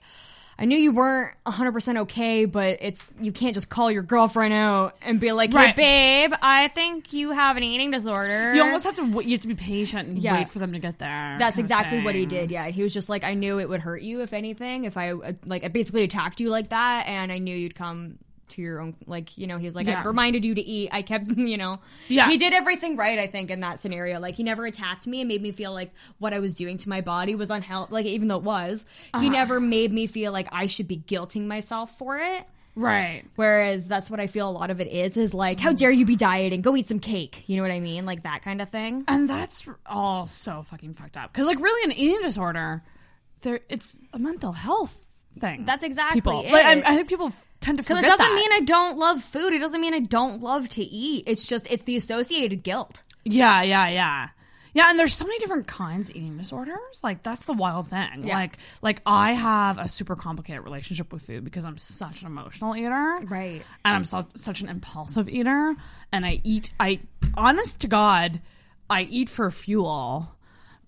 I knew you weren't 100% okay, but it's you can't just call your girlfriend out and be like, "Hey, babe, I think you have an eating disorder." You almost have to. You have to be patient and Yeah. wait for them to get there. That's exactly what he did. Yeah, he was just like, I knew it would hurt you if anything, if I uh, like I basically attacked you like that, and I knew you'd come to your own. Like you know, he was like, Yeah. I reminded you to eat. I kept, you know, Yeah. He did everything right, I think, in that scenario. Like he never attacked me and made me feel like what I was doing to my body was unhealthy. Like even though it was, he Uh-huh. never made me feel like I should be guilting myself for it. Right. Whereas that's what I feel a lot of it is, is like, how dare you be dieting? Go eat some cake. You know what I mean? Like that kind of thing. And that's all so fucking fucked up. Because like really, an eating disorder, there it's a mental health thing. That's exactly people. it. Like, I, I think people tend to Because forget it doesn't that. mean I don't love food. It doesn't mean I don't love to eat. It's just it's the associated guilt. Yeah, yeah, yeah. Yeah, and there's so many different kinds of eating disorders. Like that's the wild thing. Yeah. Like like I have a super complicated relationship with food because I'm such an emotional eater. Right. And I'm so, such an impulsive eater and I eat I honest to god, I eat for fuel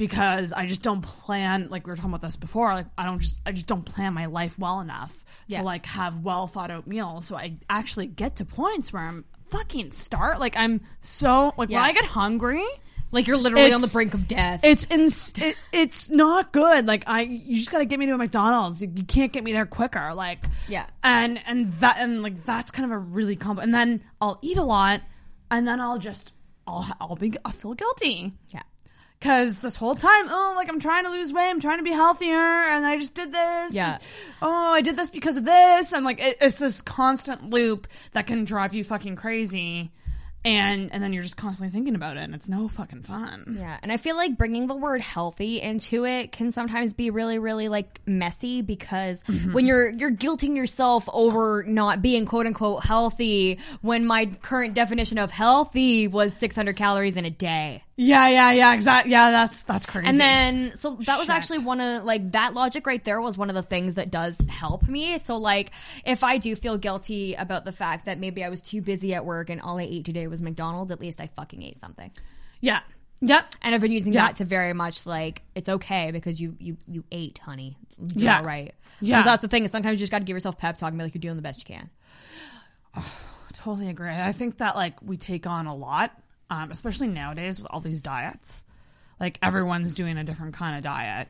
because I just don't plan like we were talking about this before, like I don't just I just don't plan my life well enough Yeah. to like have well thought out meals. So I actually get to points where I'm fucking start like I'm so like Yeah. when I get hungry Like you're literally on the brink of death. it's ins- it, it's not good. Like I, you just gotta get me to a McDonald's. You, you can't get me there quicker. Like Yeah. and and that and like that's kind of a really complex. And then I'll eat a lot, and then I'll just I'll I'll be I'll feel guilty. Yeah. Cause this whole time, oh, like I'm trying to lose weight, I'm trying to be healthier, and I just did this. Yeah. Oh, I did this because of this, and like it, it's this constant loop that can drive you fucking crazy, and and then you're just constantly thinking about it, and it's no fucking fun. Yeah, and I feel like bringing the word healthy into it can sometimes be really, really like messy because Mm-hmm. when you're you're guilting yourself over not being quote unquote healthy when my current definition of healthy was 600 calories in a day. Yeah, yeah, yeah, exactly. Yeah, that's that's crazy. And then, so that was Shit. actually one of like that logic right there was one of the things that does help me. So like, if I do feel guilty about the fact that maybe I was too busy at work and all I ate today was McDonald's, at least I fucking ate something. yeah, yep, And I've been using Yeah. that to very much like it's okay because you you you ate, honey. You did Yeah. all right. Yeah. So that's the thing. Is sometimes you just got to give yourself pep talk and be like you're doing the best you can. totally agree. I think that like we take on a lot, um, especially nowadays with all these diets. Like everyone's doing a different kind of diet,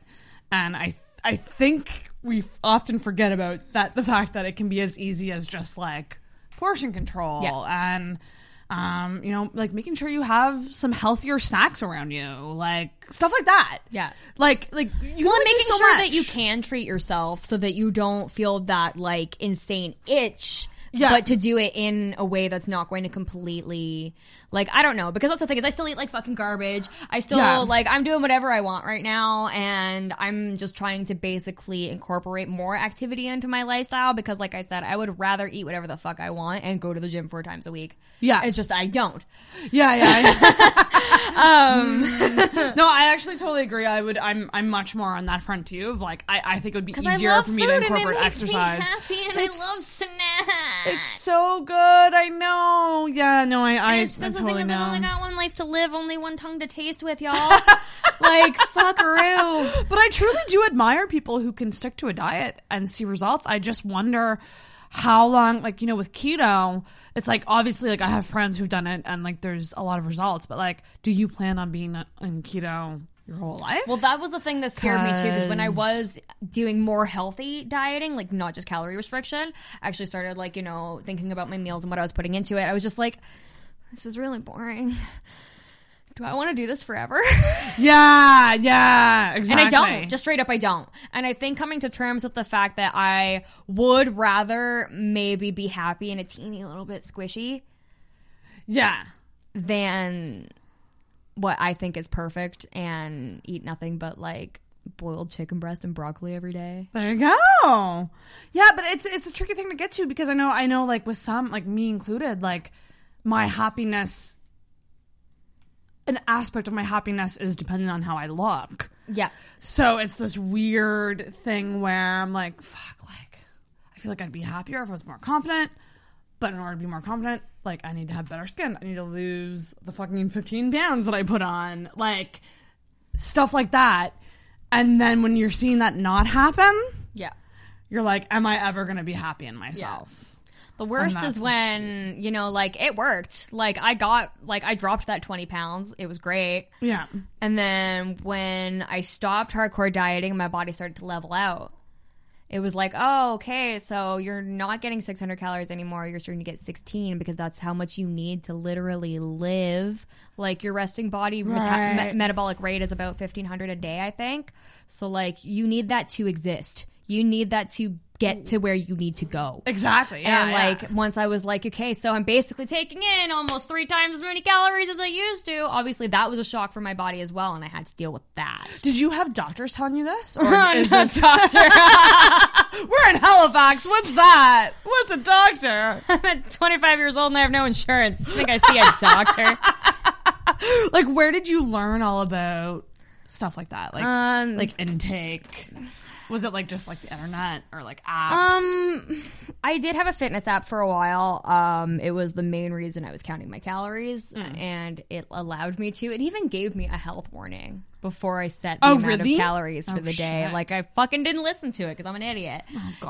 and I I think we f- often forget about that the fact that it can be as easy as just like portion control Yeah. and. Um, you know, like making sure you have some healthier snacks around you, like stuff like that. Yeah. like like you Well, making so sure much. that you can treat yourself so that you don't feel that like insane itch. Yeah. But to do it in a way that's not going to completely, like, I don't know, because that's the thing is I still eat like fucking garbage. I still, Yeah. like, I'm doing whatever I want right now, and I'm just trying to basically incorporate more activity into my lifestyle because, like I said, I would rather eat whatever the fuck I want and go to the gym four times a week. Yeah. It's just I don't. Yeah, yeah. um, no, I actually totally agree. I would. I'm. I'm much more on that front too. Of like, I, I think it would be easier for me to incorporate exercise. Happy and I love snacks. It's so good. I know. Yeah. No. I. I, It's, I that's totally the thing know. I've only got one life to live, only one tongue to taste with, y'all. like, fuckaroo. But I truly do admire people who can stick to a diet and see results. I just wonder how long, like, you know, with keto, it's like obviously, like, I have friends who've done it and, like, there's a lot of results, but, like, do you plan on being on keto your whole life? Well, that was the thing that scared me too, because when i was doing more healthy dieting, like not just calorie restriction, I actually started like, you know, thinking about my meals and what I was putting into it. I was just like, this is really boring. Do I want to do this forever? Yeah, yeah, exactly. And I don't. Just straight up, I don't. And I think coming to terms with the fact that I would rather maybe be happy and a teeny little bit squishy yeah. than what I think is perfect and eat nothing but like boiled chicken breast and broccoli every day. There you go. Yeah, but it's it's a tricky thing to get to because I know I know like with some like me included like my happiness an aspect of my happiness is dependent on how I look. Yeah. So it's this weird thing where I'm like fuck like I feel like I'd be happier if I was more confident. But in order to be more confident, like I need to have better skin. I need to lose the fucking 15 pounds that I put on. Like stuff like that. And then when you're seeing that not happen, Yeah. you're like, am I ever going to be happy in myself? The worst is when, you know, like it worked. Like I got, like I dropped that 20 pounds. It was great. Yeah. And then when I stopped hardcore dieting, my body started to level out. It was like, oh, okay, so you're not getting 600 calories anymore. You're starting to get 16 because that's how much you need to literally live. Like your resting body meta- me- metabolic rate is about 1500 a day, I think. So like you need that to exist. You need that to get to where you need to go. Exactly. Yeah, and yeah. like once I was like, okay, so I'm basically taking in almost three times as many calories as I used to. Obviously, that was a shock for my body as well, and I had to deal with that. Did you have doctors telling you this? Or is this doctor. We're in Halifax. What's that? What's a doctor? I'm at 25 years old and I have no insurance. I think I see a doctor. like, where did you learn all about stuff like that? Like, Um, like intake. Was it like just like the internet or like apps? Um, I did have a fitness app for a while. Um, it was the main reason I was counting my calories, Mm. and it allowed me to. It even gave me a health warning before I set the Oh, amount really? of calories for Oh, the day. shit. Like I fucking didn't listen to it because I'm an idiot.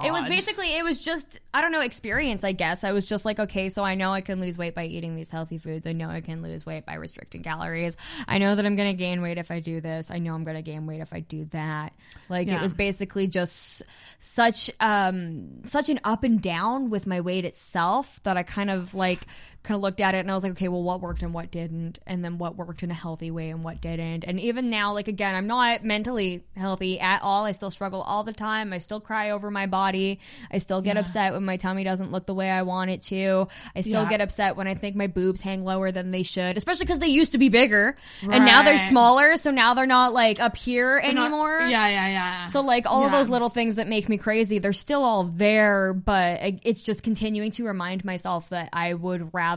It was basically it was just I don't know experience. I guess I was just like okay, so I know I can lose weight by eating these healthy foods. I know I can lose weight by restricting calories. I know that I'm gonna gain weight if I do this. I know I'm gonna gain weight if I do that. Like it was basically just such um such an up and down with my weight itself that I kind of like kind of looked at it and I was like okay well what worked and what didn't and then what worked in a healthy way and what didn't. And even now like again I'm not mentally healthy at all. I still struggle all the time. I still cry over my body. I still get upset when my tummy doesn't look the way I want it to. I still Yeah. get upset when I think my boobs hang lower than they should especially because they used to be bigger and now they're smaller so now they're not like up here They're not- anymore. Yeah, yeah, yeah. so like all of those little things that make me crazy, they're still all there, but uh, it's just continuing to remind myself that I would rather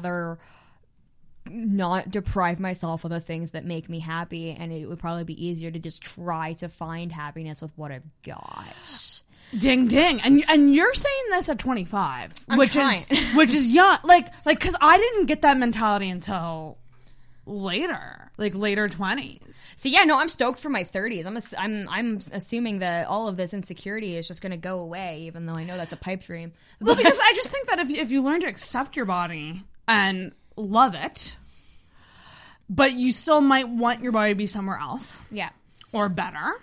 not deprive myself of the things that make me happy and it would probably be easier to just try to find happiness with what I've got. Ding ding. And and you're saying this at 25, I'm which trying. is which is young. Like like cuz I didn't get that mentality until later. Like later 20s. So yeah, no, I'm stoked for my 30s. I'm ass- I'm I'm assuming that all of this insecurity is just going to go away even though I know that's a pipe dream. Well, because I just think that if if you learn to accept your body and love it, but you still might want your body to be somewhere else yeah. or better.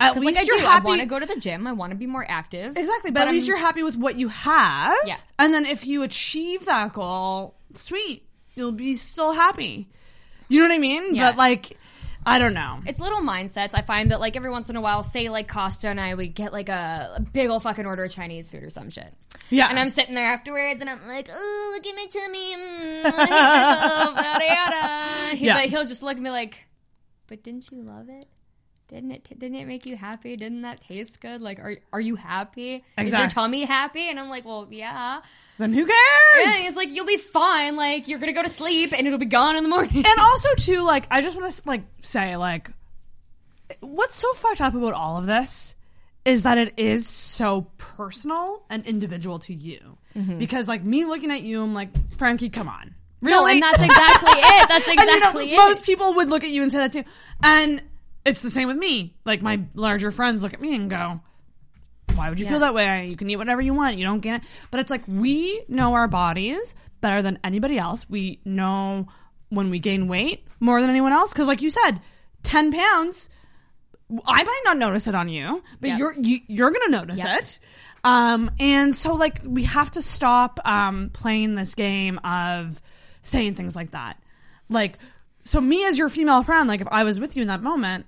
At least like, you're do, happy. I want to go to the gym. I want to be more active. Exactly, but, at least I'm- you're happy with what you have. Yeah. And then if you achieve that goal, sweet, you'll be still happy. You know what I mean? Yeah. But like, I don't know. It's little mindsets. I find that like every once in a while, say like Costa and I would get like a, a big old fucking order of Chinese food or some shit. Yeah. And I'm sitting there afterwards and I'm like, oh, look at my tummy. Mm, I hate myself. Yada yada. He, Yeah. But he'll just look at me like, but didn't you love it? Didn't it? Didn't it make you happy? Didn't that taste good? Like, are are you happy? Is your tummy happy? And I'm like, well, yeah. then who cares? Yeah, it's like you'll be fine. Like you're gonna go to sleep and it'll be gone in the morning. and also too, like, I just want to like say, like, what's so fucked up about all of this is that it is so personal and individual to you. Because like me looking at you, I'm like, Frankie, come on. Mm-hmm. No, Really? and that's exactly it. That's And, you know, exactly it. Most people would look at you and say that too. And it's the same with me. Like my larger friends look at me and go, "Why would you feel that way? You can eat whatever you want. You don't get it." But it's like we know our bodies better than anybody else. We know when we gain weight more than anyone else because, like you said, ten pounds. I might not notice it on you, but Yep. you're you, you're gonna notice Yep. it. Um, and so like we have to stop um, playing this game of saying things like that. Like so me as your female friend, like if I was with you in that moment,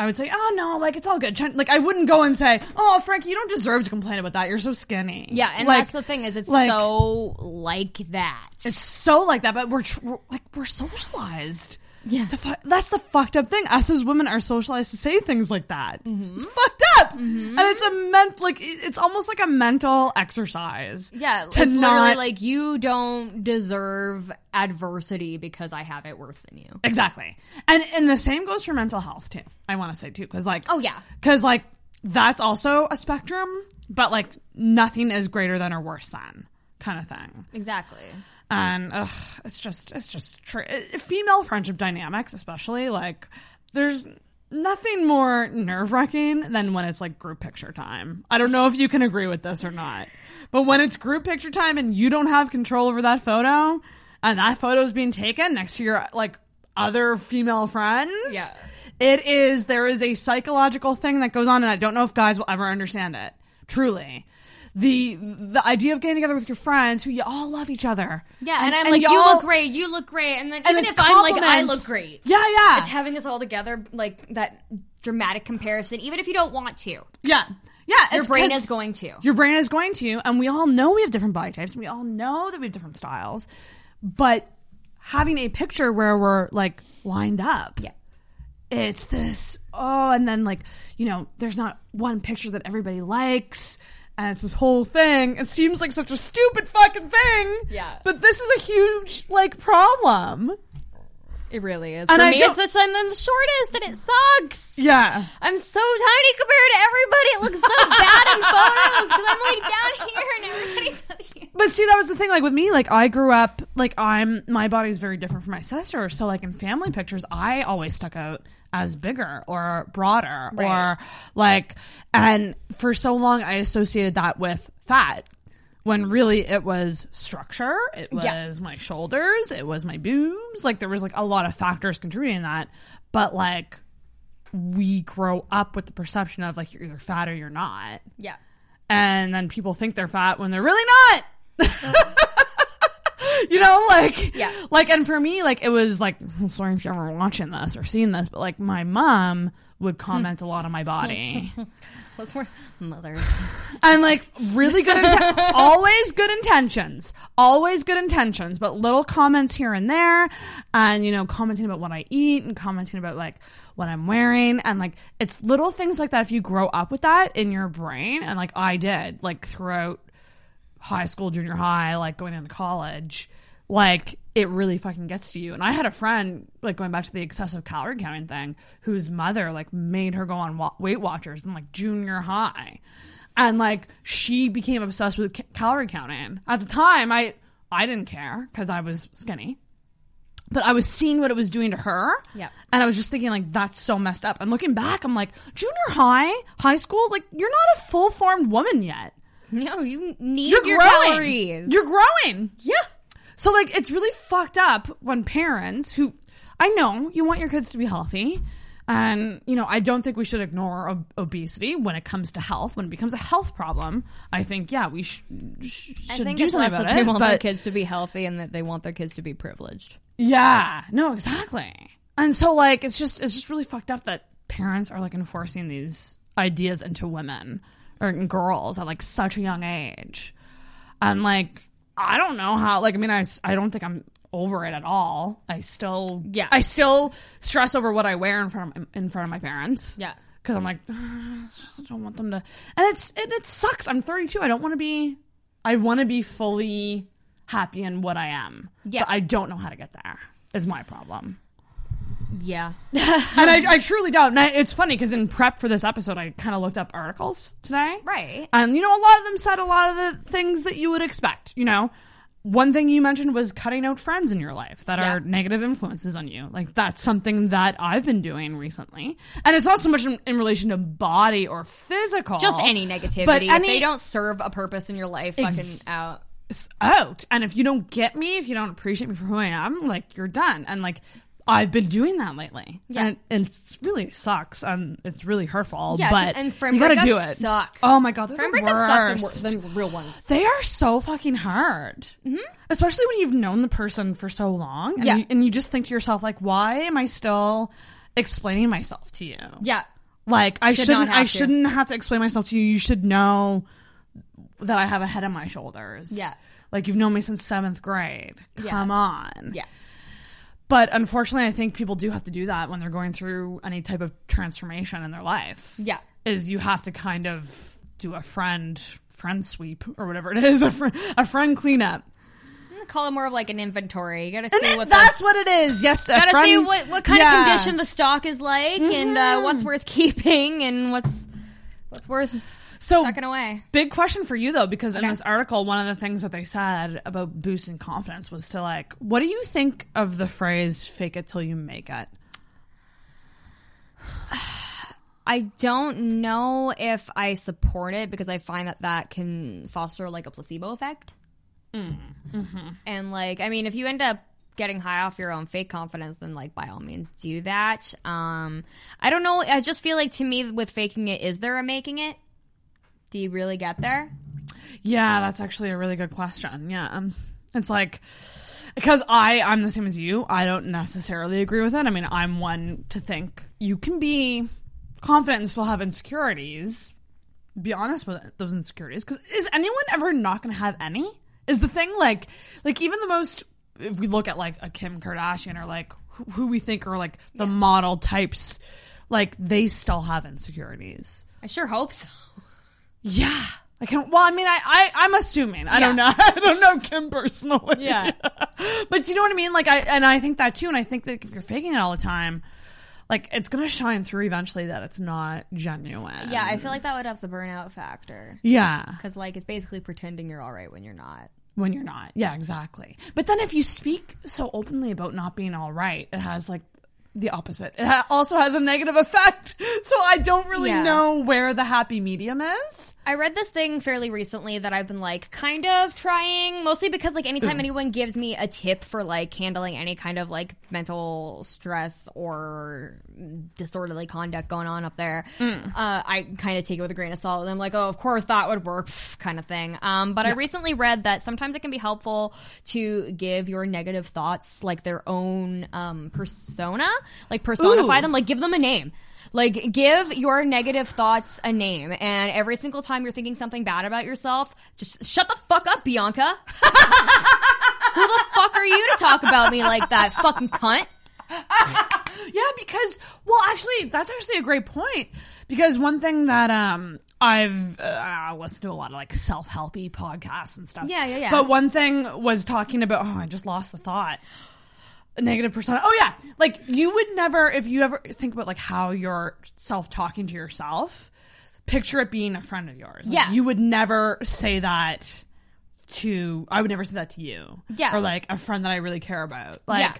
I would say, "Oh no, like it's all good." Like I wouldn't go and say, "Oh, Frankie, you don't deserve to complain about that. You're so skinny." Yeah, and Like- that's the thing is it's like- so like that. It's so like that, but we're tr- we're- like we're socialized. Yeah. Fu- that's the fucked up thing. Us as women are socialized to say things like that. Mm-hmm. It's fucked up, and it's a ment like it's almost like a mental exercise. Yeah, to it's not literally like you don't deserve adversity because I have it worse than you. Exactly. And and the same goes for mental health too. I want to say too cuz like Oh, yeah. cuz like that's also a spectrum, but like nothing is greater than or worse than kind of thing. Exactly. And ugh, it's just it's just true. Eh, female friendship dynamics especially like there's nothing more nerve-wracking than when it's like group picture time. I don't know if you can agree with this or not. But when it's group picture time and you don't have control over that photo and that photo is being taken next to your like other female friends. Yeah. It is there is a psychological thing that goes on and I don't know if guys will ever understand it. Truly. The the idea of getting together with your friends who you all love each other. Yeah, and, I'm like, you look great, you look great, and then And even if I'm like, I look great. Yeah, yeah. It's having us all together, like that dramatic comparison, even if you don't want to. Yeah. Yeah, Your brain is going to. Your brain is going to, and we all know we have different body types. We all know that we have different styles, but having a picture where we're like lined up, Yeah. it's this. Oh, and then like you know, there's not one picture that everybody likes, and it's this whole thing. It seems like such a stupid fucking thing. Yeah. but this is a huge like problem. It really is. And For I me, don't- it's the I'm the shortest, and it sucks. Yeah. I'm so tiny compared to everybody. It looks so bad in photos because I'm like down here and everybody's up here. But see, that was the thing. Like with me, like I grew up, like I'm, my body's very different from my sister. So like in family pictures, I always stuck out as bigger or broader Right. or like, and for so long I associated that with fat. When really it was structure, it was Yeah. my shoulders, it was my boobs. Like there was like a lot of factors contributing to that. But like we grow up with the perception of like you're either fat or you're not Yeah. and then people think they're fat when they're really not. you know, like Yeah. like, and for me, like it was like, sorry if you're ever watching this or seeing this, but like my mom would comment a lot on my body, What's more, mothers. and like really good, inten- always good intentions, always good intentions, but little comments here and there, and you know, commenting about what I eat and commenting about like what I'm wearing, and like it's little things like that. If you grow up with that in your brain, and like I did, like throughout high school, junior high, like going into college, like it really fucking gets to you. And I had a friend, like going back to the excessive calorie counting thing, whose mother like made her go on wa- Weight Watchers in like junior high, and like she became obsessed with ca- calorie counting. At the time, I I didn't care because I was skinny. But I was seeing what it was doing to her. Yeah. And I was just thinking, like, that's so messed up. And looking back, I'm like, junior high, high school, like, you're not a full formed woman yet. No, you need You're your growing. calories. You're growing. yeah. So like it's really fucked up when parents who I know you want your kids to be healthy and you know I don't think we should ignore ob- obesity when it comes to health when it becomes a health problem. I think yeah, we sh- sh- should do something about that they it. want their but kids to be healthy and that they want their kids to be privileged. yeah, no, exactly. And so like it's just it's just really fucked up that parents are like enforcing these ideas into women or girls at like such a young age. And like I don't know how like I mean I, I don't think I'm over it at all. I still Yeah. I still stress over what I wear in front of, in front of my parents. Yeah. Cuz I'm like I just don't want them to And it's it, it sucks. I'm 32. I don't want to be I want to be fully happy in what I am. Yeah. But I don't know how to get there. Is my problem. Yeah. and I, I truly don't. And I, it's funny because in prep for this episode, I kind of looked up articles today. Right. And, you know, a lot of them said a lot of the things that you would expect. You know, one thing you mentioned was cutting out friends in your life that Yeah. are negative influences on you. Like, that's something that I've been doing recently. And it's not so much in, in relation to body or physical. Just any negativity. But if they don't serve a purpose in your life, fucking out. out. And if you don't get me, if you don't appreciate me for who I am, like you're done. And like I've been doing that lately. Yeah. And, and it really sucks and it's really hurtful. Yeah, but and friend you gotta do it. suck. Oh my god, they're Friend the breakups suck worst. than, than real ones. They are so fucking hard. Mm-hmm. Especially when you've known the person for so long. And, Yeah. you, and you just think to yourself, like, why am I still explaining myself to you? Yeah. Like, I Should shouldn't, have I to. shouldn't have to explain myself to you. You should know that I have a head on my shoulders. Yeah. Like, you've known me since seventh grade. Yeah. Come on. Yeah. But unfortunately, I think people do have to do that when they're going through any type of transformation in their life. Yeah. Is you have to kind of do a friend friend sweep or whatever it is, a, fr- a friend cleanup. Call it more of like an inventory. You gotta see what that's the, what it is. Yes, gotta friend- see what, what kind Yeah. of condition the stock is like and uh, what's worth keeping and what's what's worth So chucking away. Big question for you though, because in this article, one of the things that they said about boosting confidence was to like, what do you think of the phrase "fake it till you make it"? I don't know if I support it because I find that that can foster like a placebo effect. Mm-hmm. And like, I mean, if you end up getting high off your own fake confidence, then like by all means do that. Um, I don't know. I just feel like to me with faking it, is there a making it? Do you really get there? Yeah, that's actually a really good question. Yeah, um, it's like because I I'm the same as you. I don't necessarily agree with it. I mean, I'm one to think you can be confident and still have insecurities. Be honest with those insecurities, because is anyone ever not going to have any? Is the thing like like even the most if we look at like a Kim Kardashian or like who, who we think are like the model types, like they still have insecurities. I sure hope so. Yeah. I can well, I mean I, I I'm assuming. I don't know. I don't know Kim personally. Yeah. but do you know what I mean? Like I and I think that too, and I think that if you're faking it all the time, like it's gonna shine through eventually that it's not genuine. Yeah, I feel like that would have the burnout factor. Yeah. Because like it's basically pretending you're all right when you're not. when you're not. Yeah, exactly. But then if you speak so openly about not being all right, it has like the opposite. It ha- also has a negative effect. So I don't really Yeah. know where the happy medium is. I read this thing fairly recently that I've been like kind of trying, mostly because like anytime Mm. anyone gives me a tip for like handling any kind of like mental stress or disorderly conduct going on up there, Mm. uh, I kind of take it with a grain of salt. And I'm like, oh, of course that would work, kind of thing. Um, but I recently read that sometimes it can be helpful to give your negative thoughts like their own um, persona, like personify Ooh. them, like give them a name. Like, give your negative thoughts a name, and every single time you're thinking something bad about yourself, just shut the fuck up, Bianca. Who the fuck are you to talk about me like that, fucking cunt? Yeah, because well, actually, that's actually a great point. Because one thing that um I've uh, I listened to a lot of like self helpy podcasts and stuff. Yeah, yeah, yeah. But one thing was talking about. Oh, I just lost the thought. A negative persona. Oh yeah, like you would never if you ever think about like how you're self talking to yourself. Picture it being a friend of yours. Like, Yeah. you would never say that to. I would never say that to you. Yeah. or like a friend that I really care about. Like. Yeah.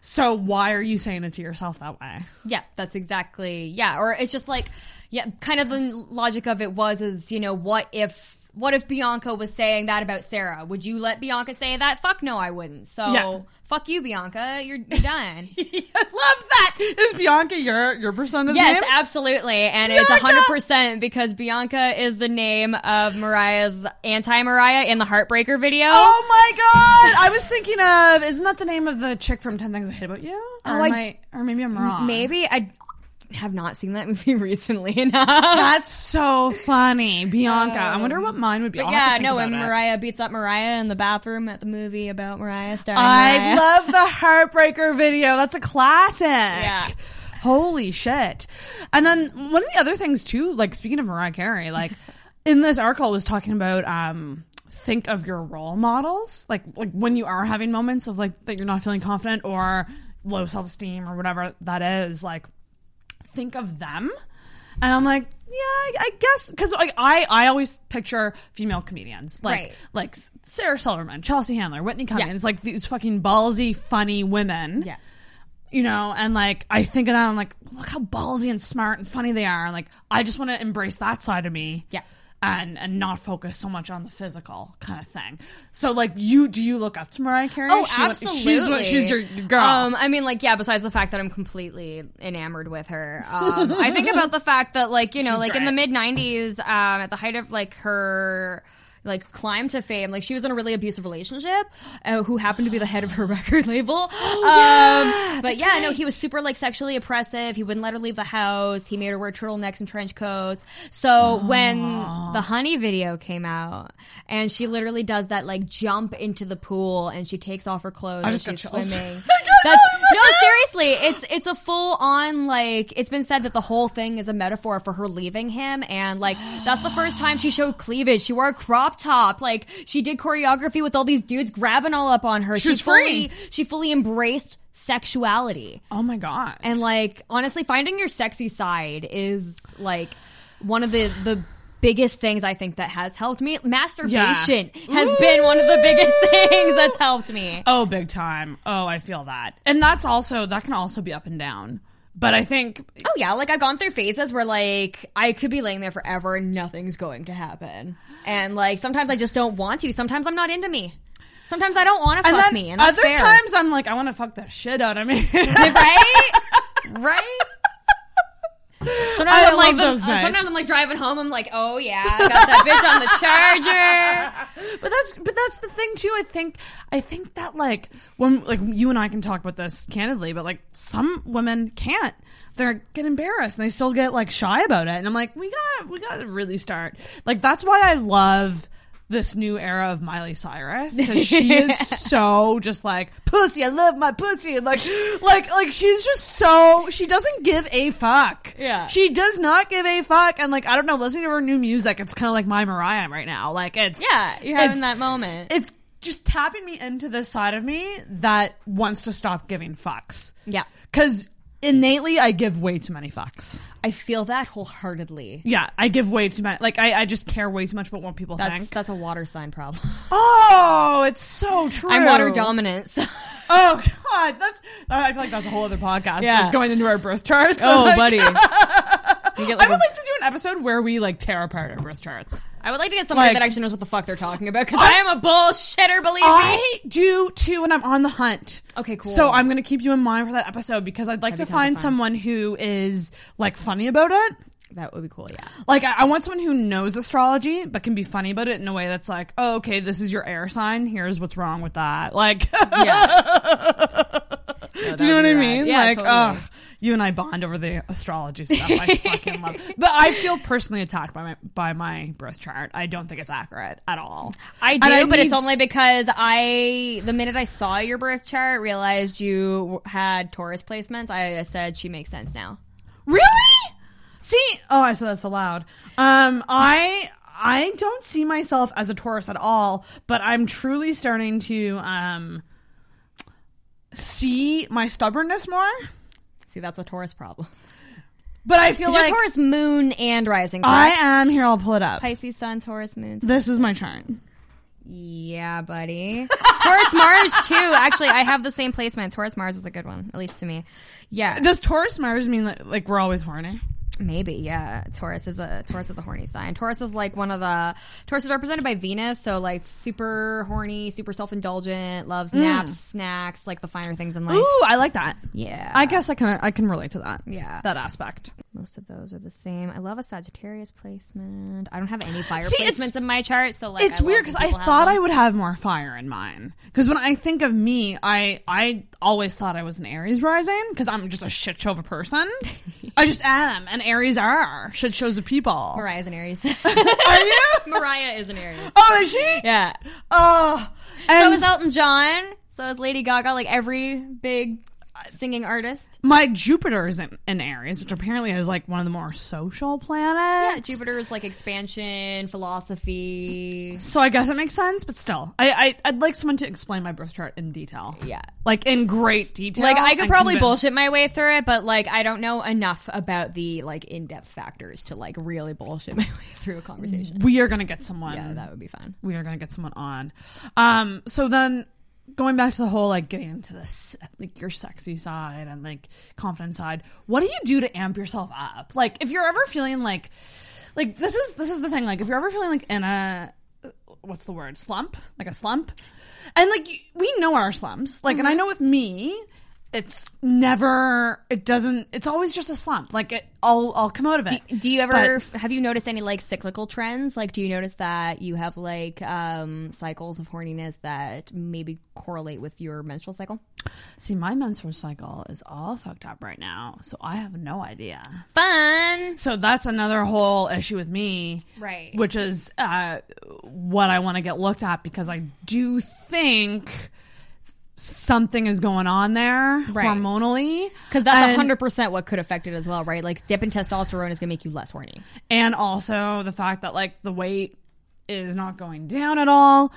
So why are you saying it to yourself that way? Yeah, that's exactly yeah. Or it's just like yeah, kind of the logic of it was is you know what if what if Bianca was saying that about Sarah? Would you let Bianca say that? Fuck no, I wouldn't. So Yeah. fuck you, Bianca. You're, you're done. I love that. Is Bianca your your persona's yes, name? absolutely, and it's hundred percent because Bianca is the name of Mariah's anti-Mariah in the Heartbreaker video. Oh my god! I was thinking of isn't that the name of the chick from Ten Things I Hate About You? Or, Oh, I- I, or maybe I'm wrong. Maybe I have not seen that movie recently enough. That's so funny, Bianca. I wonder what mine would be. But yeah, no, when it. Mariah beats up Mariah in the bathroom at the movie about Mariah starring I Mariah. love the Heartbreaker video. That's a classic. Yeah. Holy shit. And then one of the other things too, like speaking of Mariah Carey, like in this article was talking about um think of your role models. Like like when you are having moments of like that you're not feeling confident or low self esteem or whatever that is, like think of them. And I'm like, yeah, I, I guess because like I, I always picture female comedians like Right. like Sarah Silverman, Chelsea Handler, Whitney Cummings, like these fucking ballsy, funny women. Yeah. You know, and like I think of them, I'm like, look how ballsy and smart and funny they are. And like I just want to embrace that side of me. Yeah. And and not focus so much on the physical kind of thing. So like you do you look up to Mariah Carey? Oh, She- absolutely. She's she's your girl. Um, I mean, like, yeah. Besides the fact that I'm completely enamored with her, um, I think about the fact that, like, you know, She's like in the mid '90s, um, at the height of like her like climb to fame, like she was in a really abusive relationship, uh, who happened to be the head of her record label. um, yeah, but yeah, no, he was super like sexually oppressive. He wouldn't let her leave the house. He made her wear turtlenecks and trench coats. So when the Honey video came out, and she literally does that like jump into the pool, and she takes off her clothes I and just got she's swimming. That's no, seriously, it's it's a full on like it's been said that the whole thing is a metaphor for her leaving him, and like that's the first time she showed cleavage. She wore a crop top, like she did choreography with all these dudes grabbing all up on her. She was fully, free. She fully embraced sexuality. oh my god. And like honestly, finding your sexy side is like one of the the biggest things I think that has helped me. Masturbation has been one of the biggest things that's helped me. Oh, big time. Oh, I feel that. And that's also that can also be up and down. But I think Oh yeah, like I've gone through phases where like I could be laying there forever and nothing's going to happen. And like sometimes I just don't want to. Sometimes I'm not into me. Sometimes I don't want to fuck me, and other fair. times I'm like I want to fuck the shit out of me. right? right? Sometimes I am like, those nights. sometimes I'm like driving home. I'm like, oh yeah, I got that bitch on the charger. but that's but that's the thing too. I think I think that like when like you and I can talk about this candidly, but like some women can't. They get embarrassed and they still get like shy about it. And I'm like, we gotta we gotta really start. Like that's why I love this new era of Miley Cyrus because she is so just like pussy. I love my pussy. And like like like she's just so she doesn't give a fuck. Yeah. she does not give a fuck. And like I don't know, listening to her new music, it's kind of like my Mariah right now. Like it's Yeah, you're having that moment. it's just tapping me into this side of me that wants to stop giving fucks. Yeah. Because innately, I give way too many fucks. I feel that wholeheartedly. Yeah, I give way too many. Like, I, I just care way too much about what people That's think. that's a water sign problem. Oh, it's so true. I'm water dominant. So. Oh God, that's. I feel like that's a whole other podcast. Yeah. like, going into our birth charts. Oh, Like- buddy. Like I would a- like to do an episode where we like tear apart our birth charts. I would like to get somebody Like- that actually knows what the fuck they're talking about because I am a bullshitter. Believe me. I do too, and I'm on the hunt. Okay, cool. So I'm going to keep you in mind for that episode because I'd like That'd to be tons of find fun. someone who is like funny about it. That would be cool. Yeah. Like I, I want someone who knows astrology but can be funny about it in a way that's like, oh, okay, this is your air sign. Here's what's wrong with that. Like, Yeah. do you know what I mean? Yeah, like, totally. ugh, you and I bond over the astrology stuff. I fucking love. But I feel personally attacked by my by my birth chart. I don't think it's accurate at all. I do, but it's only because I, the minute I saw your birth chart, realized you had Taurus placements. I said she makes sense now. Really? See, oh, I said that so loud. Um, I I don't see myself as a Taurus at all, but I'm truly starting to um see my stubbornness more. See, that's a Taurus problem. But I feel like Taurus moon and rising. I correct? am here. I'll pull it up. Pisces sun, Taurus moon. This is my chart. Yeah, buddy. Taurus Mars too. Actually, I have the same placement. Taurus Mars is a good one, at least to me. Yeah, Does Taurus Mars mean that like we're always horny? Maybe. Yeah, Taurus is a Taurus is a horny sign. Taurus is like one of the Taurus is represented by Venus, so like super horny, super self indulgent, loves mm. naps, snacks, like the finer things in life. Ooh, I like that. Yeah, I guess I can I can relate to that. Yeah. that aspect. Most of those are the same. I love a Sagittarius placement. I don't have any fire See, placements in my chart, so like it's I weird because I thought. I would have more fire in mine. Because when I think of me, I I always thought I was an Aries rising because I'm just a shit show of a person. I just am, and Aries are shit shows of people. Mariah's an Aries. Are you? Mariah is an Aries. Oh, is she? Yeah. Oh, So is Elton John. So is Lady Gaga. Like every big singing artist. my Jupiter is in, in Aries, which apparently is like one of the more social planets. Yeah, Jupiter is like expansion, philosophy. So I guess it makes sense, but still, I, I I'd like someone to explain my birth chart in detail. Yeah. like in great detail. Like I could probably bullshit my way through it, but like I don't know enough about the like in depth factors to like really bullshit my way through a conversation. We are gonna get someone. Yeah, that would be fun. we are gonna get someone on. Um, so then going back to the whole like getting into this like your sexy side and like confident side, what do you do to amp yourself up? Like if you're ever feeling like like this is this is the thing. Like if you're ever feeling like in a what's the word slump, like a slump, and like we know our slumps. Like, and I mm-hmm. know with me, it's never. It doesn't. It's always just a slump. Like it, I'll I'll come out of it. Do you ever But- have you noticed any like cyclical trends? Like, do you notice that you have like um, cycles of horniness that maybe correlate with your menstrual cycle? See, my menstrual cycle is all fucked up right now, so I have no idea. Fun. So that's another whole issue with me, Right. Which is uh, what I want to get looked at because I do think something is going on there Right. hormonally, Because that's hundred percent what could affect it as well, right? Like dip in testosterone is gonna make you less horny. and also the fact that like the weight is not going down at all.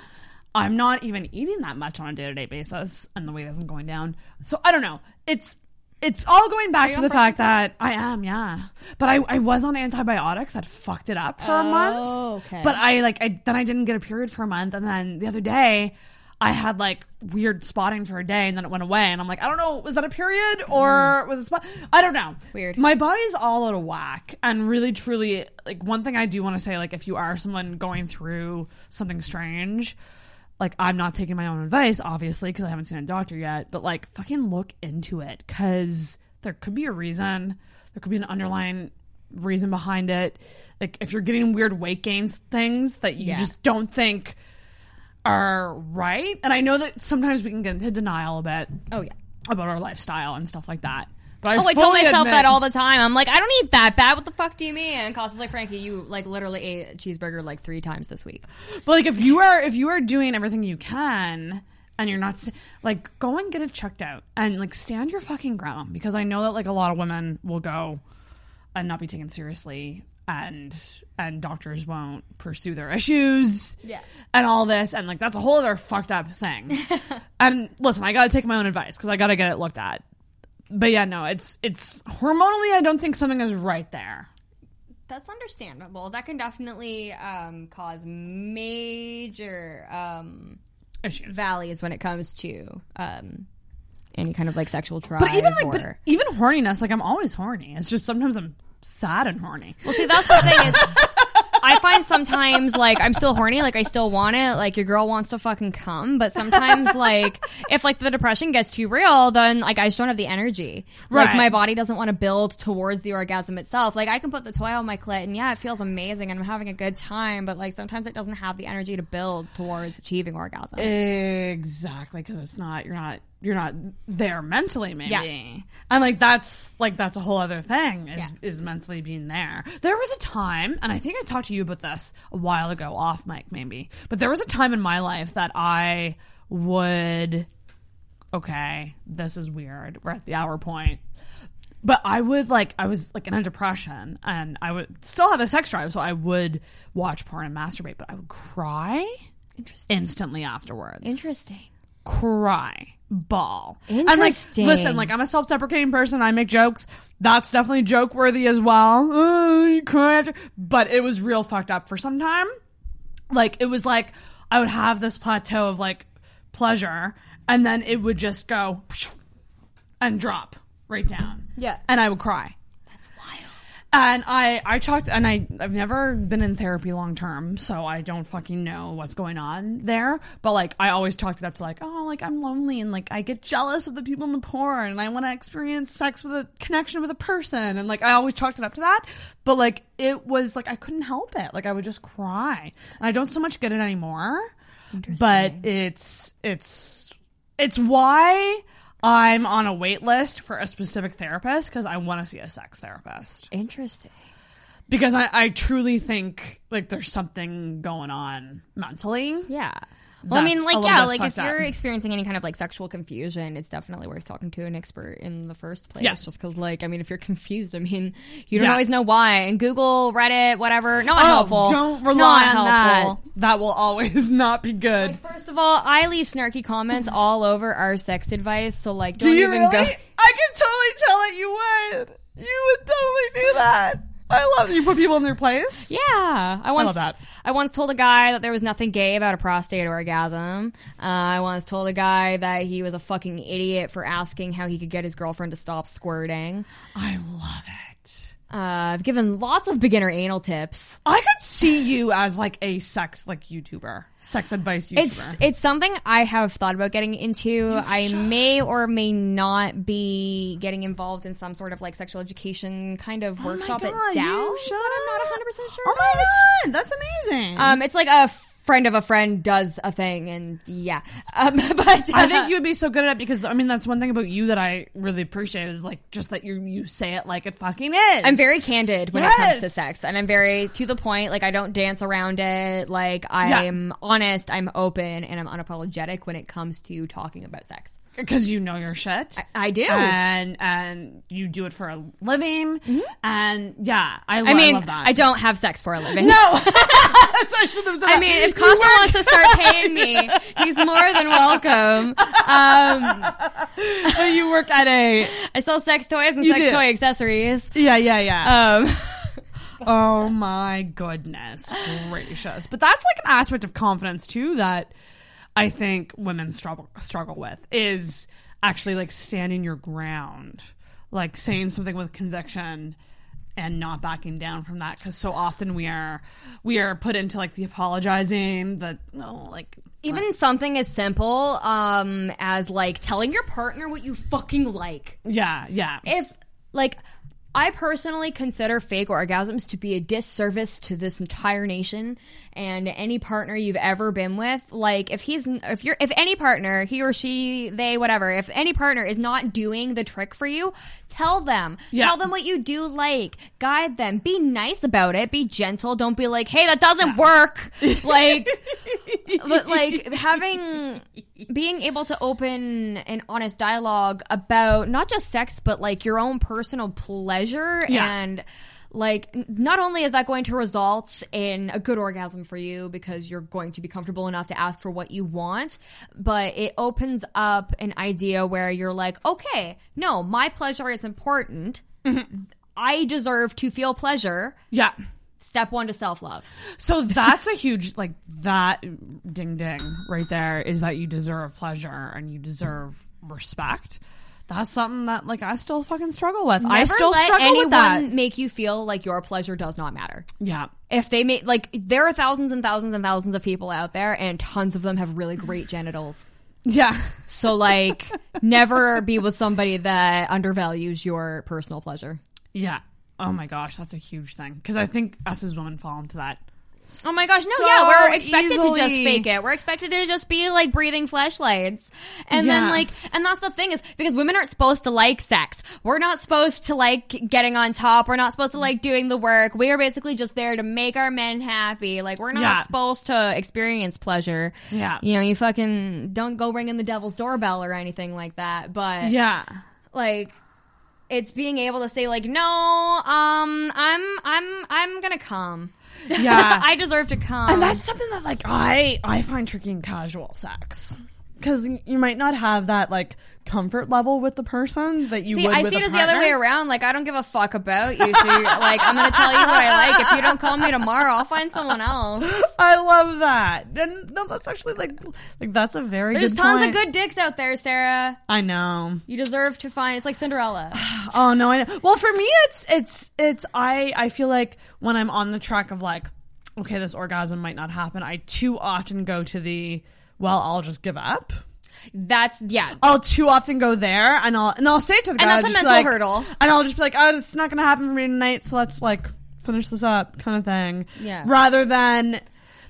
I'm not even eating that much on a day to day basis, and the weight isn't going down. So I don't know. It's it's all going back to the fact that I am, yeah. But I, I was on antibiotics that fucked it up for a month. Oh, okay. But I like I then I didn't get a period for a month, and then the other day I had like weird spotting for a day, and then it went away, and I'm like, I don't know, was that a period or mm. was it spot? I don't know. Weird. My body's all out of whack, and really, truly, like one thing I do want to say, like if you are someone going through something strange, like I'm not taking my own advice, obviously, because I haven't seen a doctor yet, but like fucking look into it, because there could be a reason, there could be an underlying reason behind it. Like if you're getting weird weight gains things that you Yeah. just don't think are right, and I know that sometimes we can get into denial a bit Oh yeah. about our lifestyle and stuff like that. But I Oh, I tell myself admit- that all the time. I'm like, I don't eat that bad. What the fuck do you mean? And Costa's like, Frankie, you like literally ate a cheeseburger like three times this week. But like, if you are if you are doing everything you can and you're not like go and get it checked out and like stand your fucking ground because I know that like a lot of women will go and not be taken seriously and and doctors won't pursue their issues Yeah. and all this and like that's a whole other fucked up thing and listen i gotta take my own advice because i gotta get it looked at but yeah no it's it's hormonally i don't think something is right there That's understandable. That can definitely um, cause major um, issues valleys when it comes to um, any kind of like sexual drive. But even like, or... but even horniness, like I'm always horny. It's just sometimes I'm sad and horny. Well, see, that's the thing is, I find sometimes like I'm still horny, like I still want it, like your girl wants to fucking come, but sometimes like if like the depression gets too real, then like I just don't have the energy. Like Right. my body doesn't want to build towards the orgasm itself. Like I can put the toy on my clit and yeah, it feels amazing and I'm having a good time, but like sometimes it doesn't have the energy to build towards achieving orgasm. Exactly, because it's not you're not you're not there mentally, maybe. Yeah. And like that's like that's a whole other thing is is mentally being there. There was a time, and I think I talked to you about this a while ago, off mic maybe, but there was a time in my life that I would. Okay, this is weird. We're at the hour point. But I would like I was like in a depression and I would still have a sex drive, so I would watch porn and masturbate, but I would cry Interesting. instantly afterwards. Interesting. Cry. Ball. And like listen, like I'm a self deprecating person, I make jokes. That's definitely joke worthy as well. Oh, you cry after but it was real fucked up for some time. Like it was like I would have this plateau of like pleasure and then it would just go and drop right down. Yeah. And I would cry. And I, I talked, and I, I've never been in therapy long term, so I don't fucking know what's going on there. But like, I always chalked it up to like, oh, like I'm lonely, and like I get jealous of the people in the porn, and I want to experience sex with a connection with a person, and like I always chalked it up to that. But like, it was like I couldn't help it. Like I would just cry, and I don't so much get it anymore. But it's it's it's why I'm on a wait list for a specific therapist because I want to see a sex therapist. Interesting. Because I, I truly think like there's something going on mentally. Yeah. Well, I mean, like, yeah, like if you're experiencing any kind of like sexual confusion, it's definitely worth talking to an expert in the first place. Yeah. Just because, like, I mean, if you're confused, I mean, you don't Yeah. always know why. And Google, Reddit, whatever, not oh, helpful. don't rely Not on that. helpful. That will always not be good. First of all, I leave snarky comments all over our sex advice, so like, Do don't you even really? go. I can totally tell that you would. You would totally do that. I love you put people in their place. Yeah, I once love that. I once told a guy that there was nothing gay about a prostate orgasm. Uh, I once told a guy that he was a fucking idiot for asking how he could get his girlfriend to stop squirting. I love it. Uh, I've given lots of beginner anal tips. I could see you as like a sex like YouTuber, sex advice YouTuber. It's it's something I have thought about getting into. I may or may not be getting involved in some sort of like sexual education kind of workshop at God, Dow. you but I'm not 100 percent sure. oh my about. god, that's amazing. Um, it's like a friend of a friend does a thing, and yeah. Um, but I think you'd be so good at it because I mean that's one thing about you that I really appreciate is like just that you you say it like it fucking is. I'm very candid when it comes to sex, and I'm very to the point. Like I don't dance around it. Like I'm honest, I'm open, and I'm unapologetic when it comes to talking about sex. Because you know your shit. I, I do. and and you do it for a living, and yeah, I, lo- I mean, love that. I don't have sex for a living. No, I should have said. I mean, if Costa wants to start paying me, he's more than welcome. Um, but you work at a I sell sex toys and sex do. toy accessories. yeah, yeah, yeah. Um, oh my goodness gracious! But that's like an aspect of confidence too that I think women struggle struggle with is actually like standing your ground, like saying something with conviction and not backing down from that because so often we are we are put into like the apologizing the no like even something as simple um, as like telling your partner what you fucking like. yeah yeah if like I personally consider fake orgasms to be a disservice to this entire nation and any partner you've ever been with. Like if he's if you're if any partner, he or she, they whatever, if any partner is not doing the trick for you, tell them. Yeah. Tell them what you do like. Guide them. Be nice about it. Be gentle. Don't be like, "Hey, that doesn't work." like but like having being able to open an honest dialogue about not just sex but like your own personal pleasure Yeah. and like not only is that going to result in a good orgasm for you because you're going to be comfortable enough to ask for what you want but it opens up an idea where you're like okay no my pleasure is important. Mm-hmm. I deserve to feel pleasure. Yeah. Step one to self-love. So that's a huge like that ding ding right there is that you deserve pleasure and you deserve respect. That's something that like I still fucking struggle with. I still let struggle anyone with that. make you feel like your pleasure does not matter. Yeah. If they make like there are thousands and thousands and thousands of people out there and tons of them have really great genitals. Yeah. So like never be with somebody that undervalues your personal pleasure. Yeah. Oh my gosh, that's a huge thing because I think us as women fall into that. Oh my gosh, no, so yeah, we're expected to just fake it. We're expected to just be like breathing flashlights. And then like and that's the thing is because women aren't supposed to like sex. We're not supposed to like getting on top. We're not supposed to like doing the work. We are basically just there to make our men happy. Like we're not Yeah. supposed to experience pleasure. Yeah. You know, you fucking don't go ringing the devil's doorbell or anything like that. But Yeah. like it's being able to say like no um i'm i'm i'm gonna come Yeah. i deserve to come and that's something that like I I find tricky in casual sex because you might not have that like comfort level with the person that you See, I see it as the other way around. Like, I don't give a fuck about you. So, you're, like, I'm gonna tell you what I like. If you don't call me tomorrow, I'll find someone else. I love that. And no, that's actually like like that's a very There's good tons point. of good dicks out there, Sarah. I know. You deserve to find. It's like Cinderella. Oh no, I know. Well, for me, it's it's it's I I feel like when I'm on the track of like, okay, this orgasm might not happen. I too often go to the well, I'll just give up. That's yeah. I'll too often go there, and I'll and I'll say it to the guy, And that's a just mental like- hurdle. and I'll just be like, oh, it's not gonna happen for me tonight, so let's like finish this up, kind of thing. Yeah. Rather than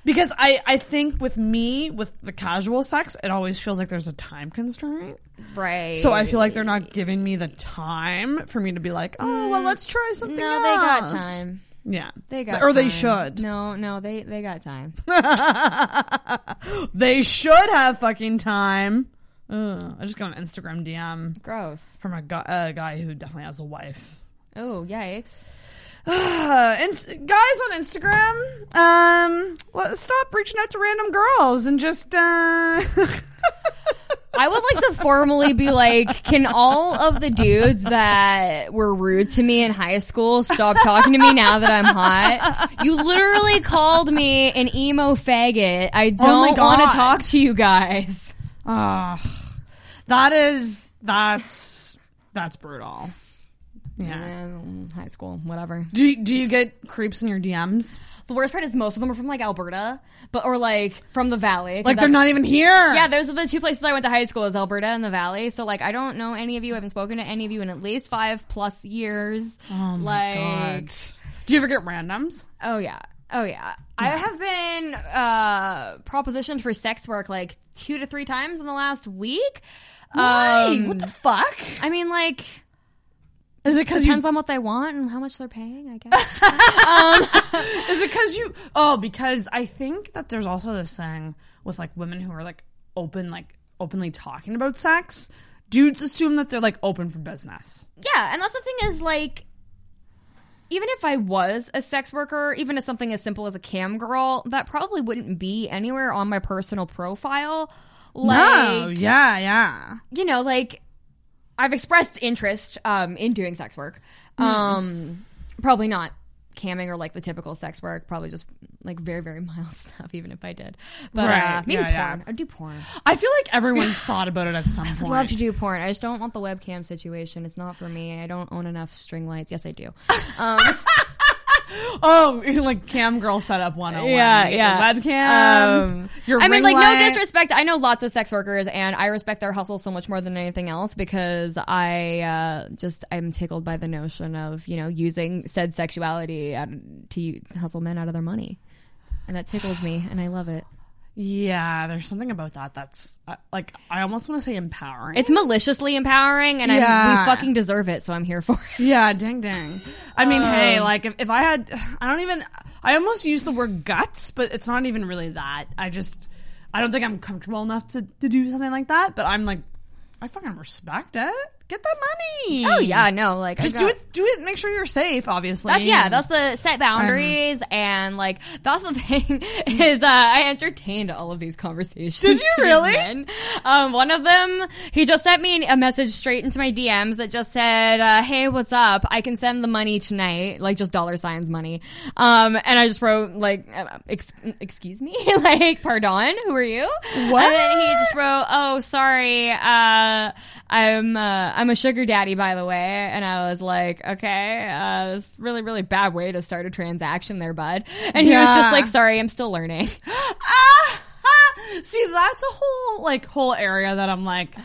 because I I think with me with the casual sex, it always feels like there's a time constraint. Right. So I feel like they're not giving me the time for me to be like, oh well, let's try something Mm. No, else. they got time. Yeah, They got or they should. No, no, they they got time. They should have fucking time. Ugh, I just got an Instagram DM Gross. from a guy, a guy who definitely has a wife. Oh yikes. Uh, ins- guys on Instagram, um, let, stop reaching out to random girls and just, uh, I would like to formally be like, can all of the dudes that were rude to me in high school stop talking to me now that I'm hot? You literally called me an emo faggot. I Oh don't want to talk to you guys. ah, that is, that's, that's brutal. Yeah. High school, whatever. Do you, do you get creeps in your DMs? The worst part is most of them are from like Alberta, but or like from the valley. Like they're not even here. Yeah, those are the two places I went to high school is Alberta and the Valley. So like I don't know any of you. I haven't spoken to any of you in at least five plus years. Oh my like, god. Do you ever get randoms? Oh yeah. Oh yeah. I have been uh propositioned for sex work like two to three times in the last week. Why? What the fuck? I mean like Is it because you depends on what they want and how much they're paying, I guess. um, Is it because you? Oh, because I think that there's also this thing with like women who are like open, like openly talking about sex. Dudes assume that they're like open for business. Yeah, and that's the thing is like even if I was a sex worker, even if something as simple as a cam girl, that probably wouldn't be anywhere on my personal profile. Like no, yeah, yeah. you know, like I've expressed interest um in doing sex work. Um probably not camming or like the typical sex work, probably just like very, very mild stuff, even if I did. But uh, maybe yeah, porn. yeah. I'd do porn. I feel like everyone's thought about it at some point. I'd love to do porn. I just don't want the webcam situation. It's not for me. I don't own enough string lights. Yes, I do. Um, Oh, like cam girl setup one. yeah, yeah. Webcam. Um, your I mean, like, light. no disrespect. I know lots of sex workers, and I respect their hustle so much more than anything else because I uh, just I'm tickled by the notion of you know using said sexuality to hustle men out of their money, and that tickles me, and I love it. Yeah, there's something about that that's uh, like I almost want to say empowering. It's maliciously empowering, and I Yeah. we fucking deserve it, so I'm here for it. Yeah, ding ding. I mean, hey, Um, like if, if I had, I don't even, I almost use the word guts, but it's not even really that. I just, I don't think I'm comfortable enough to, to do something like that, but I'm like, I fucking respect it. Get that money. Oh yeah, no, like Just got- do it, do it, make sure you're safe, obviously. That's yeah. That's the set boundaries, and like that's the thing is uh, I entertained all of these conversations. Did you really? Um, one of them, he just sent me a message straight into my DMs that just said, uh, "Hey, what's up? I can send the money tonight, like just dollar signs money." Um, and I just wrote like, uh, ex- "Excuse me, like, pardon, who are you?" What? And then he just wrote, "Oh, sorry, uh, I'm uh, I'm a sugar daddy, by the way." And I was like, "Okay, uh, it's really really bad way to start a transaction, there, bud." And he was just like, "Sorry, I'm still learning." Ah, See, that's a whole like whole area that I'm like,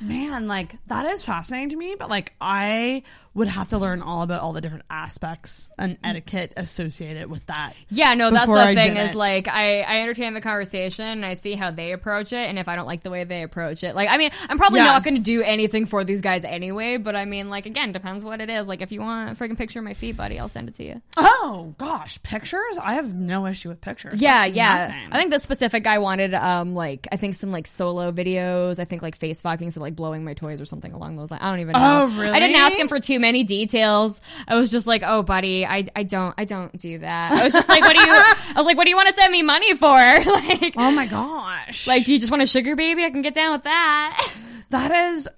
man, like that is fascinating to me. But like, I would have to learn all about all the different aspects and etiquette associated with that. Yeah, no, that's the I thing is it. like I I entertain the conversation and I see how they approach it, and if I don't like the way they approach it, like I mean, I'm probably Yeah. not going to do anything for these guys anyway. But I mean, like again, depends what it is. Like if you want a freaking picture of my feet, buddy, I'll send it to you. Oh gosh, pictures? I have no issue with pictures. Yeah, That's yeah. nothing. I think the specific guy wanted, um, like I think some like solo videos. I think like face fucking, so like blowing my toys or something along those lines. I don't even know. Oh, really? I didn't ask him for too many details. I was just like, oh, buddy, I, I don't I don't do that. I was just like, what do you? I was like, what do you want to send me money for? like, oh my gosh, like, do you just want a sugar baby? I can get down with that. that is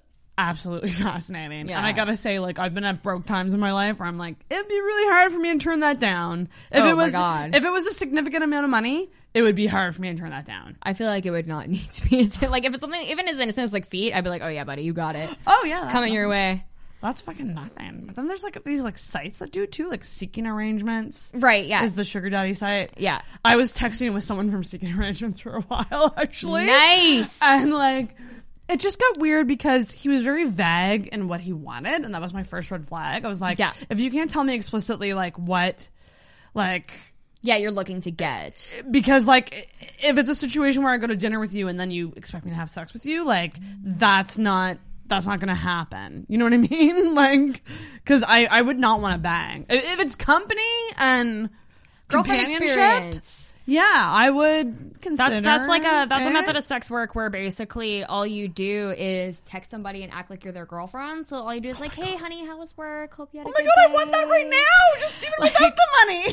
absolutely fascinating. Yeah. And I gotta say, like, I've been at broke times in my life where I'm like, it'd be really hard for me to turn that down. If Oh it my was, God. if it was a significant amount of money, it would be hard for me to turn that down. I feel like it would not need to be like if it's something even as innocent as like feet. I'd be like, oh yeah, buddy, you got it. Oh yeah, coming your way. That's fucking nothing. But then there's like these like sites that do it too, like Seeking Arrangements. Right, yeah. Is the sugar daddy site. Yeah. I was texting with someone from Seeking Arrangements for a while, actually. Nice. And like, it just got weird because he was very vague in what he wanted, and that was my first red flag. I was like, Yeah. if you can't tell me explicitly like what, like, Yeah, you're looking to get. because like if it's a situation where I go to dinner with you and then you expect me to have sex with you, like that's not that's not gonna happen. You know what I mean? like, because I I would not want to bang if if it's company and Girlfriend companionship. experience. Yeah, I would consider. That's that's like a that's a method of sex work where basically all you do is text somebody and act like you're their girlfriend. So all you do is like, "Hey, honey, how was work? Hope you had oh a Oh my god, I want that right now. Just even without the money.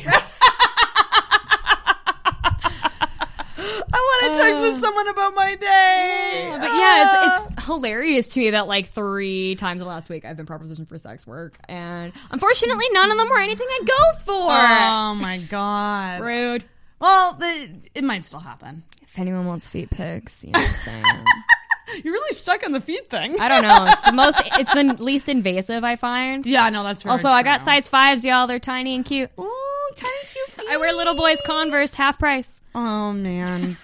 I want to text with uh, someone about my day. But yeah, it's, uh. it's hilarious to me that like three times in the last week I've been propositioned for sex work, and unfortunately, none of them were anything I'd go for. Oh my god. Rude. Well, the, it might still happen. If anyone wants feet pics, you know what I'm saying. You're really stuck on the feet thing. I don't know. It's the most. It's the least invasive I find. Yeah, no, that's very also I got size fives, y'all. They're tiny and cute. Ooh, tiny cute. Feet. I wear little boys Converse, half price. Oh man.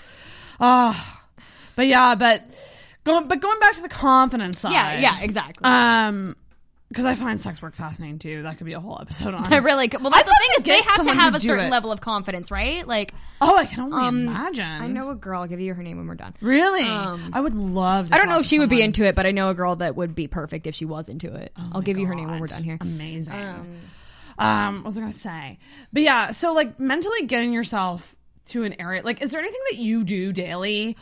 Ah, but yeah, but going but going back to the confidence side. Yeah, yeah, exactly. Um, because I find sex work fascinating too. That could be a whole episode on. I really could. well. That's I'd the thing is they have to have a certain it. level of confidence, right? Like, Oh, I can only um, imagine. I know a girl. I'll give you her name when we're done. Really, Um, I would love. to I don't know if to she would be into it, but I know a girl that would be perfect if she was into it. I'll give you her name when we're done here. Amazing. Um, Um, what was I gonna say? But yeah, so like mentally getting yourself to an area. Like, is there anything that you do daily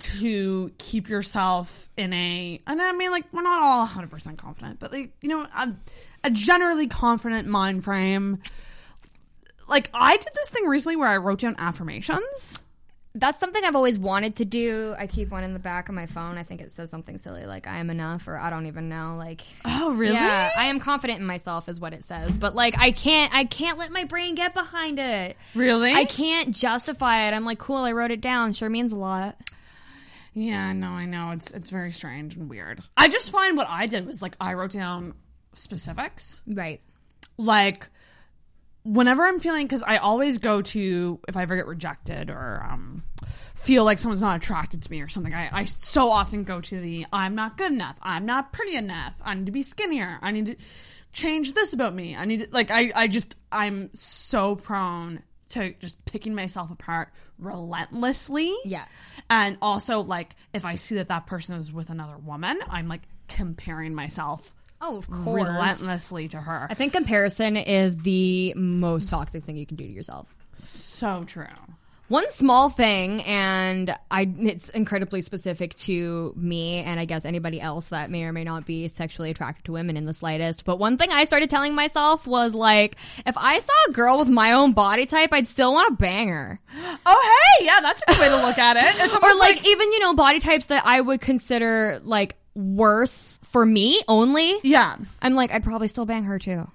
to keep yourself in a? And I mean, like, we're not all 100 percent confident, but like, you know, a, a generally confident mind frame. Like, I did this thing recently where I wrote down affirmations. That's something I've always wanted to do. I keep one in the back of my phone. I think it says something silly like "I am enough" or "I don't even know." Like, Oh, really? Yeah, I am confident in myself is what it says. But like, I can't, I can't let my brain get behind it. Really? I can't justify it. I'm like, cool, I wrote it down. Sure means a lot. Yeah, no, I know. It's it's very strange and weird. I just find what I did was like I wrote down specifics. Right. Like whenever I'm feeling cuz I always go to if I ever get rejected or um feel like someone's not attracted to me or something. I, I so often go to the I'm not good enough. I'm not pretty enough. I need to be skinnier. I need to change this about me. I need to like I I just I'm so prone to just picking myself apart relentlessly. Yeah. And also, like, if I see that that person is with another woman, I'm like comparing myself Oh, of course. relentlessly to her. I think comparison is the most toxic thing you can do to yourself. So true. One small thing, and I it's incredibly specific to me, and I guess anybody else that may or may not be sexually attracted to women in the slightest. But one thing I started telling myself was like, if I saw a girl with my own body type, I'd still want to bang her. Oh, hey, yeah, that's a good way to look at it. It's or almost like, even you know body types that I would consider like worse for me only. Yeah, I'm like I'd probably still bang her too.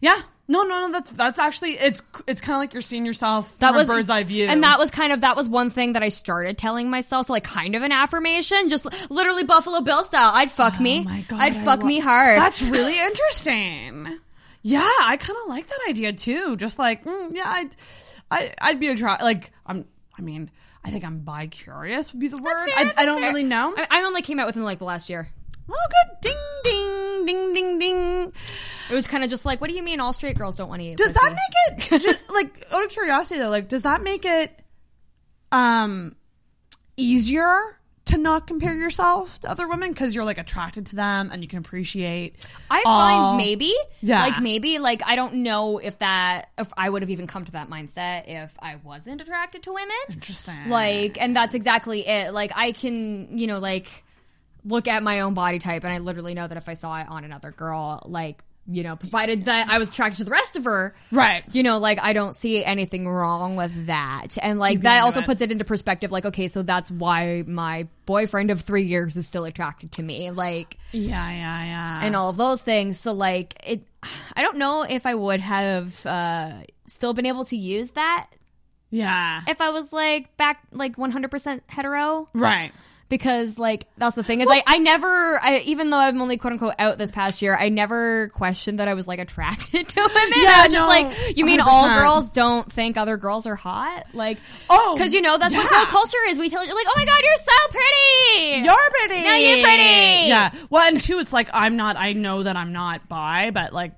Yeah. No, no, no. That's that's actually it's it's kind of like you're seeing yourself That from was a bird's eye view, and that was kind of that was one thing that I started telling myself. So like kind of an affirmation, just literally Buffalo Bill style. I'd fuck me. Oh God, I'd I fuck lo- me hard. That's really interesting. Yeah, I kind of like that idea too. Just like, mm, yeah, I'd, I, I'd be attracted. Like, I'm. I mean, I think I'm bi curious would be the word. fair, I, I don't fair. really know. I, I only came out within like the last year. Oh, good. Ding, ding, ding, ding, ding. It was kind of just like, what do you mean all straight girls don't want to eat? Does pussy? that make it just like out of curiosity though? Like, does that make it um easier to not compare yourself to other women because you're like attracted to them and you can appreciate? I all- find maybe, Yeah. like maybe, like I don't know if that if I would have even come to that mindset if I wasn't attracted to women. Interesting. Like, and that's exactly it. Like, I can, you know, like look at my own body type, and I literally know that if I saw it on another girl, like. You know, provided that I was attracted to the rest of her, Right. You know, like I don't see anything wrong with that, and like You'd that also it. puts it into perspective. Like, okay, so that's why my boyfriend of three years is still attracted to me. Like, Yeah, yeah, yeah. and all of those things. So like it I don't know if I would have uh still been able to use that yeah. if I was like back like 100% hetero. Right. Because like that's the thing is I, I never I, even though I'm only quote unquote out this past year I never questioned that I was like attracted to women. Yeah, I was just like you mean all 100%. girls don't think other girls are hot like Oh, because you know that's what yeah. girl culture is we tell you like oh my god you're so pretty You're pretty. No, you're pretty. Yeah. Well, and two, it's like I'm not. I know that I'm not bi, but like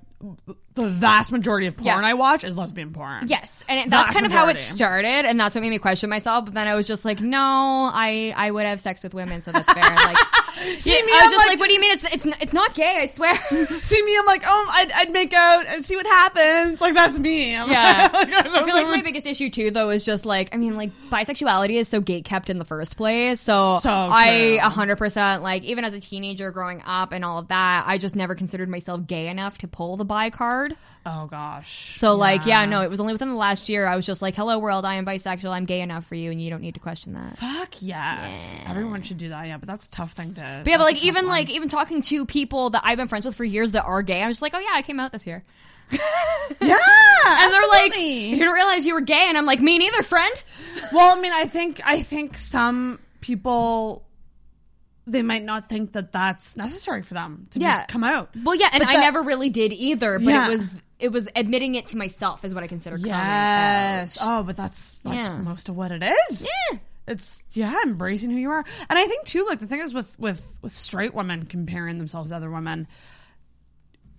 the vast majority of porn Yeah. I watch is lesbian porn. Yes, and it, that's Vast kind of how it started, and that's what made me question myself. But then I was just like, no, I I would have sex with women, so that's fair. Like, See yeah, me, I was I'm just like- like, what do you mean? It's it's it's not gay. I swear. See me, I'm like, oh, I'd, I'd make out and see what happens. Like that's me. I'm Yeah, like, I, I feel like my biggest issue too, though, is just like I mean, like bisexuality is so gate kept in the first place. So, So I hundred percent like even as a teenager growing up and all of that, I just never considered myself gay enough to pull the bi card. Oh gosh. So like, yeah, no, it was only within the last year I was just like, hello world, I am bisexual, I'm gay enough for you, and you don't need to question that. Fuck yes. Everyone should do that. Yeah, but that's a tough thing to. But yeah, but like even one. like even talking to people that I've been friends with for years that are gay, I'm just like, oh yeah, I came out this year. yeah, And they're like, you didn't realize you were gay, and I'm like, me neither, friend. Well, I mean, I think I think some people they might not think that that's necessary for them to Yeah. just come out. Well, yeah, and But I that- never really did either. But Yeah. it was it was admitting it to myself is what I consider coming Yes. Oh, but that's that's Yeah. most of what it is. Yeah. It's yeah, embracing who you are. And I think too, like the thing is with with with straight women comparing themselves to other women,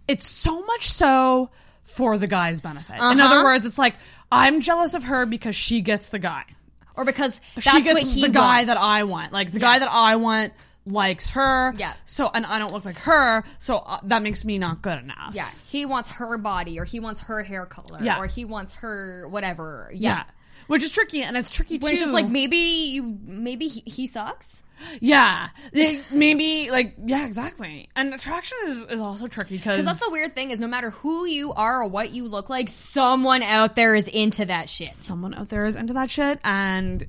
it's so much so for the guy's benefit. In Uh-huh. other words, it's like I'm jealous of her because she gets the guy. Or because that's she gets the guy that I want. Like the Yeah. guy that I want likes her. Yeah. So and I don't look like her, so uh, that makes me not good enough. Yeah, he wants her body, or he wants her hair color, Yeah. or he wants her whatever. Yeah. Yeah, Which is tricky, and it's tricky when too. it's just like maybe you, maybe he, he sucks. Yeah, It- maybe like yeah, exactly. And attraction is, is also tricky because Because that's the weird thing is no matter who you are or what you look like, someone out there is into that shit. someone out there is into that shit, and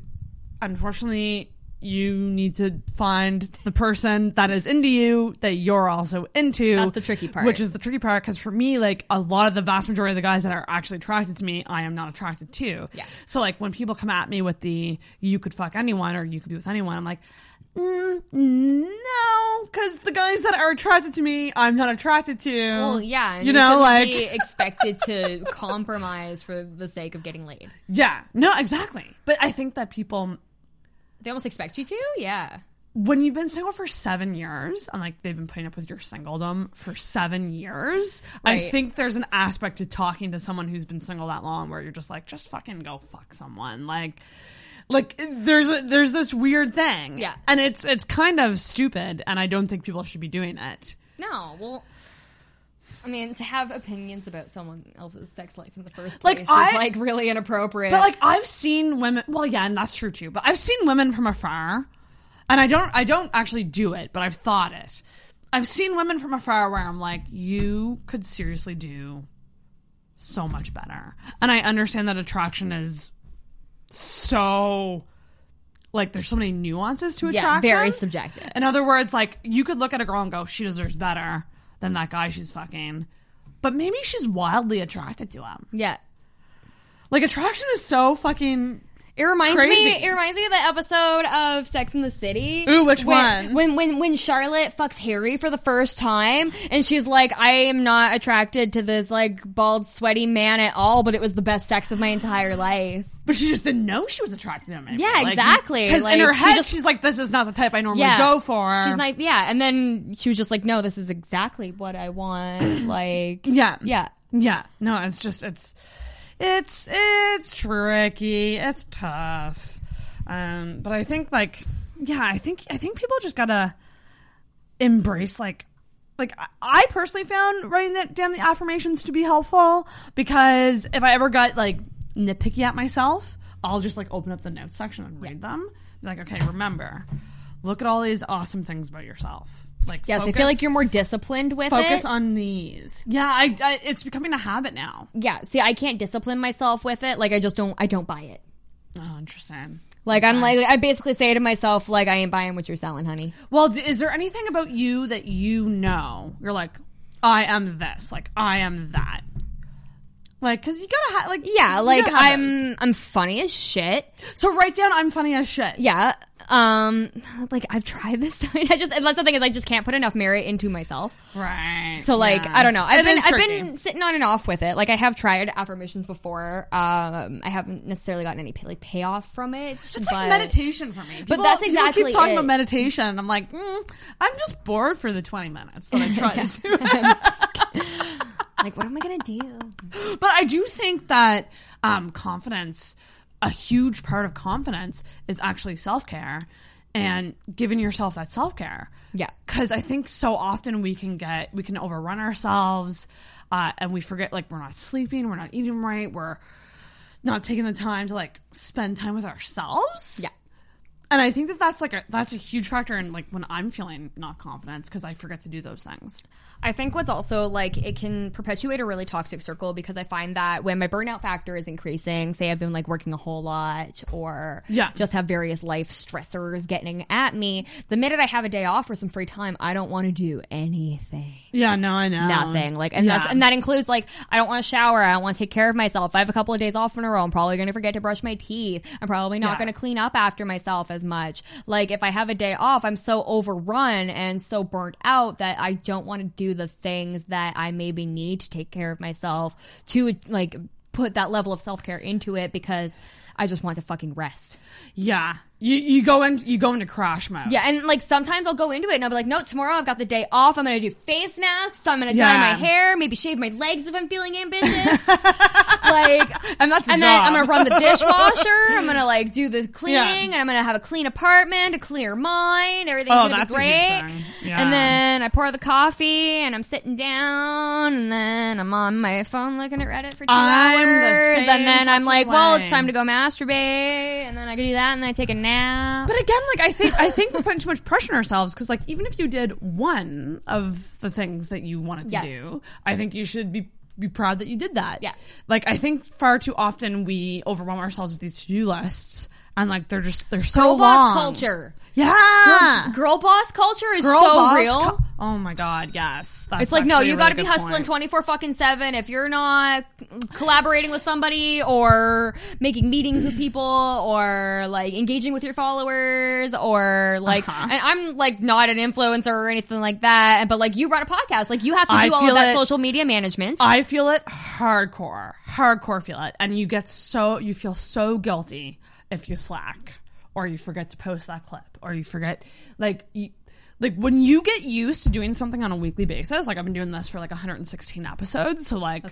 unfortunately, you need to find the person that is into you that you're also into. That's the tricky part. Which is the tricky part because for me, like a lot of the vast majority of the guys that are actually attracted to me, I am not attracted to. Yeah. So like when people come at me with the you could fuck anyone or you could be with anyone, I'm like. Mm, no, because the guys that are attracted to me, I'm not attracted to. Well, yeah, you you, know, like expected to compromise for the sake of getting laid. yeah, no, exactly. But I think that people They almost expect you to. Yeah, when you've been single for seven years and like they've been putting up with your singledom for seven years, I think there's an aspect to talking to someone who's been single that long where you're just like, just fucking go fuck someone. Like, like there's a, there's this weird thing, Yeah. and it's it's kind of stupid, and I don't think people should be doing it. no, well. I mean, to have opinions about someone else's sex life in the first place Like, is I- like really inappropriate. But like I've seen women. Well, yeah, and that's true too. But I've seen women from afar, and I don't. I don't actually do it, but I've thought it. I've seen women from afar where I'm like, you could seriously do so much better. And I understand that attraction is so like there's so many nuances to yeah, attraction. very subjective. In other words, like you could look at a girl and go, she deserves better than that guy she's fucking. But maybe she's wildly attracted to him. Yeah. Like attraction is so fucking It reminds Crazy. me. It reminds me of the episode of Sex in the City. Ooh, which when, one? When when when Charlotte fucks Harry for the first time, and she's like, "I am not attracted to this like bald, sweaty man at all, but it was the best sex of my entire life." But she just didn't know she was attracted to him. maybe. Yeah, Like, exactly. Because Like, in her she head, just- she's like, "This is not the type I normally Yeah, go for." She's like, "Yeah," and then she was just like, "No, this is exactly what I want." like, yeah, yeah. yeah. No, it's just it's it's it's tricky. It's tough. Um, but I think like yeah, I think I think people just gotta embrace like like I- personally found writing that down the affirmations to be helpful because if I ever got like nitpicky at myself, I'll just like open up the notes section and read them. Be like, okay, remember, look at all these awesome things about yourself. Like, Yes, I feel like you're more disciplined with focus it. on these. Yeah, I, I it's becoming a habit now. yeah, see, I can't discipline myself with it. Like, I just don't. I don't buy it. Oh, interesting. Like, I'm like, I basically say to myself, like, I ain't buying what you're selling, honey. Well, d- is there anything about you that you know? You're like, I am this. Like, I am that. Like, cause you gotta have like Yeah, like I'm those. I'm funny as shit. So write down I'm funny as shit. Yeah. Um like I've tried this. I just that's the thing is I just can't put enough merit into myself. Right. So like Yeah. I don't know. I've It been I've tricky. been sitting on and off with it. Like I have tried affirmations before. Um I haven't necessarily gotten any pay, like payoff from it. It's but- like meditation for me. But that's exactly keep talking it. about meditation. and I'm like, mm, I'm just bored for the 20 minutes that I try to like what am I gonna do? But I do think that um, confidence, a huge part of confidence, is actually self care and giving yourself that self care. Yeah. Because I think so often we can get, we can overrun ourselves uh, and we forget like we're not sleeping, we're not eating right, we're not taking the time to like spend time with ourselves. Yeah. And I think that that's like a that's a huge factor in like when I'm feeling not confident because I forget to do those things. I think what's also like it can perpetuate a really toxic circle because I find that when my burnout factor is increasing, say I've been like working a whole lot or Yeah. just have various life stressors getting at me, the minute I have a day off or some free time, I don't want to do anything. Yeah, no, I know Nothing. Like and that's and that includes like I don't want to shower, I don't want to take care of myself. I have a couple of days off in a row. I'm probably gonna forget to brush my teeth. I'm probably not Yeah. gonna clean up after myself. As much. Like if I have a day off, I'm so overrun and so burnt out that I don't want to do the things that I maybe need to take care of myself to like put that level of self care into it because I just want to fucking rest. Yeah. You you go in you go into crash mode. Yeah, and like sometimes I'll go into it and I'll be like, no, tomorrow I've got the day off. I'm gonna do face masks. I'm gonna dye Yeah. my hair, maybe shave my legs if I'm feeling ambitious. like, and that's and then I'm gonna run the dishwasher. I'm gonna like do the cleaning, Yeah. and I'm gonna have a clean apartment, a clear mind. Everything's Oh, gonna be great. Yeah. And then I pour the coffee, and I'm sitting down, and then I'm on my phone looking at Reddit for two I'm the hours, same and then I'm like, well, it's time to go masturbate, and then I can do that, and then I take a nap. But again, like I think I think we're putting too much pressure on ourselves because like even if you did one of the things that you wanted to Yeah. do, I think you should be be proud that you did that. Yeah. Like I think far too often we overwhelm ourselves with these to do lists and like they're just they're so Girl long. boss culture. Yeah. Girl, girl boss culture is Girl so real. co- oh my god, yes. That's it's like no, you got to really be hustling twenty four fucking seven. If you're not collaborating with somebody or making meetings with people or like engaging with your followers or like, Uh-huh. and I'm like not an influencer or anything like that. But like you run a podcast, like you have to I do all of that it- social media management. I feel it hardcore, hardcore feel it, and you get so you feel so guilty if you slack or you forget to post that clip or you forget like you, like when you get used to doing something on a weekly basis. Like I've been doing this for like 116 episodes, so like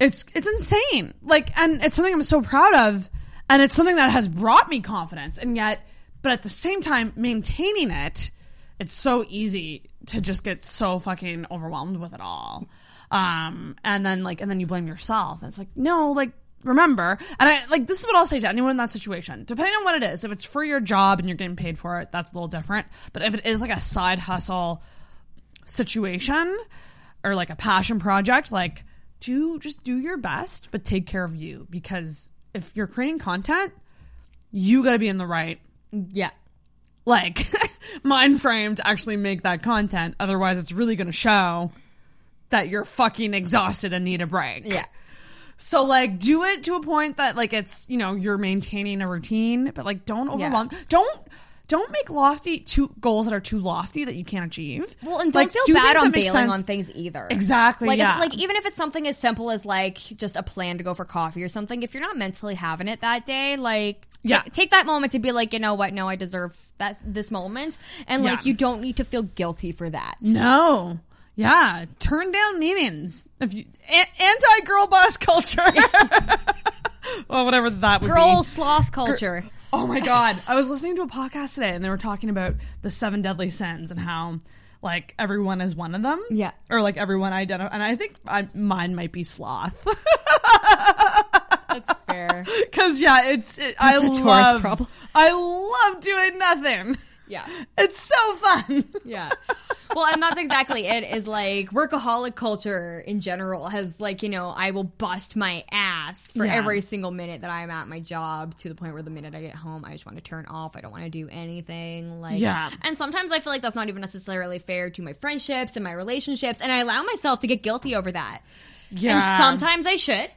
it's it's insane. Like and it's something I'm so proud of, and it's something that has brought me confidence, and yet, but at the same time, maintaining it it's so easy to just get so fucking overwhelmed with it all. Um, and then like, and then you blame yourself. And it's like, no, like, remember, and I like, this is what I'll say to anyone in that situation, depending on what it is. If it's for your job and you're getting paid for it, that's a little different. But if it is like a side hustle situation or like a passion project, like, do just do your best, but take care of you because if you're creating content, you got to be in the right yeah. like mind frame to actually make that content. Otherwise, it's really going to show that you're fucking exhausted and need a break. Yeah. So like do it to a point that like it's, you know, you're maintaining a routine, but like don't overwhelm. Don't don't make lofty too goals that are too lofty that you can't achieve. Well, and don't Like, feel do bad on bailing sense. on things either. Exactly, Like, if- yeah. like even if it's something as simple as like just a plan to go for coffee or something, if you're not mentally having it that day, like ta- Yeah. take that moment to be like, you know what? No, I deserve that this moment, and like Yeah. you don't need to feel guilty for that. No. Yeah, turn down meetings. If you a- anti girl boss culture, well, whatever that would Girl be. sloth culture. Oh my god! I was listening to a podcast today, and they were talking about the seven deadly sins and how, like, everyone is one of them. Yeah. or like everyone identify. And I think I, mine might be sloth. That's fair. Because yeah, it's it, I That's a Taurus love problem. I love doing nothing. Yeah. It's so fun. Yeah. Well, and that's exactly it. Is like workaholic culture in general has like you know I will bust my ass for Yeah. every single minute that I'm at my job to the point where the minute I get home I just want to turn off. I don't want to do anything. Like Yeah. And sometimes I feel like that's not even necessarily fair to my friendships and my relationships, and I allow myself to get guilty over that. Yeah. And sometimes I should.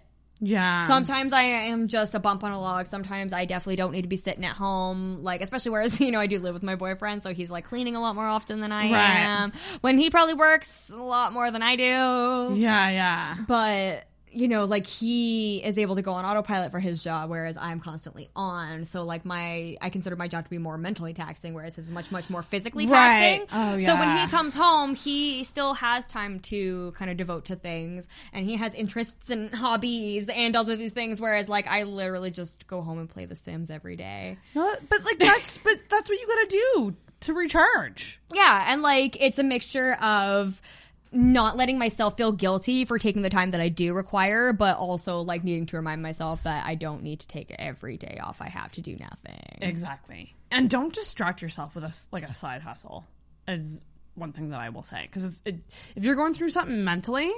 Yeah. Sometimes I am just a bump on a log. Sometimes I definitely don't need to be sitting at home, like especially whereas you know I do live with my boyfriend, so he's like cleaning a lot more often than I Right. am. When he probably works a lot more than I do. Yeah, yeah. But you know, like he is able to go on autopilot for his job, whereas I'm constantly on. So like my, I consider my job to be more mentally taxing, whereas his is much much more physically taxing. Right. Oh, So when he comes home, he still has time to kind of devote to things, and he has interests and hobbies and all of these things. Whereas like I literally just go home and play The Sims every day. No, but like that's but that's what you got to do to recharge. Yeah, and like it's a mixture of not letting myself feel guilty for taking the time that I do require, but also like needing to remind myself that I don't need to take every day off. I have to do nothing. Exactly. And don't distract yourself with a like a side hustle. Is one thing that I will say because it, if you're going through something mentally,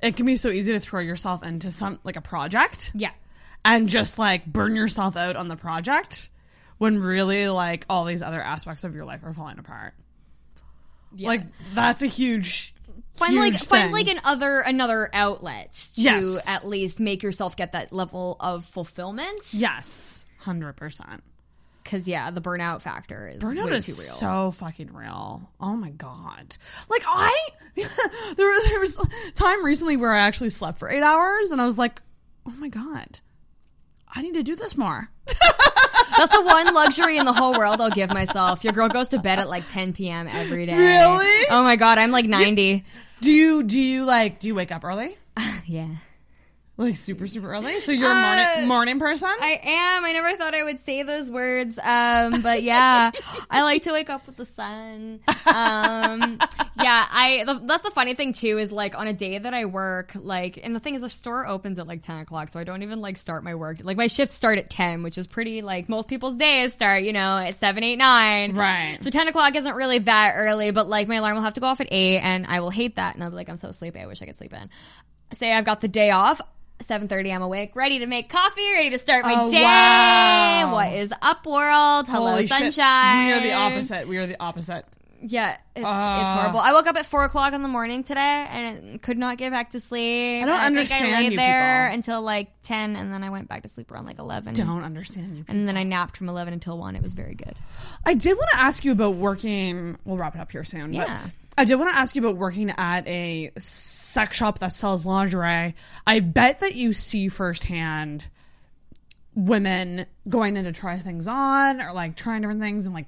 it can be so easy to throw yourself into some like a project. Yeah. And just like burn yourself out on the project when really like all these other aspects of your life are falling apart. Like that's a huge Find like huge find like an other another outlet to Yes. at least make yourself get that level of fulfillment. Yes, hundred percent. Because yeah, the burnout factor is Burnout way is too real. so fucking real. Oh my god! Like I, there, was- there was time recently where I actually slept for eight hours, and I was like, oh my god, I need to do this more. That's the one luxury in the whole world I'll give myself. Your girl goes to bed at like 10 p.m. every day. Really? Oh my god, I'm like 90. Do you do you like do you wake up early? yeah. Like super super early. So you're a Uh, morning morning person. I am. I never thought I would say those words. Um, but yeah, I like to wake up with the sun. Um, yeah, I. The, that's the funny thing too is like on a day that I work, like, and the thing is the store opens at like ten o'clock, so I don't even like start my work. Like my shifts start at ten, which is pretty like most people's days start, you know, at seven, eight, nine. Right. So ten o'clock isn't really that early, but like my alarm will have to go off at eight, and I will hate that, and I'll be like, I'm so sleepy. I wish I could sleep in. Say I've got the day off. 7:30 I'm awake, ready to make coffee, ready to start my Oh, day. wow. What is up world? Hello Holy shit. sunshine. We are the opposite. We are the opposite. Yeah, it's, it's Ah. horrible. I woke up at four o'clock in the morning today and could not get back to sleep. I don't think understand I laid you there people. until like ten, and then I went back to sleep around like eleven. Don't understand you. And then I napped from eleven until one. It was very good. I did want to ask you about working. We'll wrap it up here soon. but Yeah. I did want to ask you about working at a sex shop that sells lingerie. I bet that you see firsthand women going in to try things on or like trying different things and like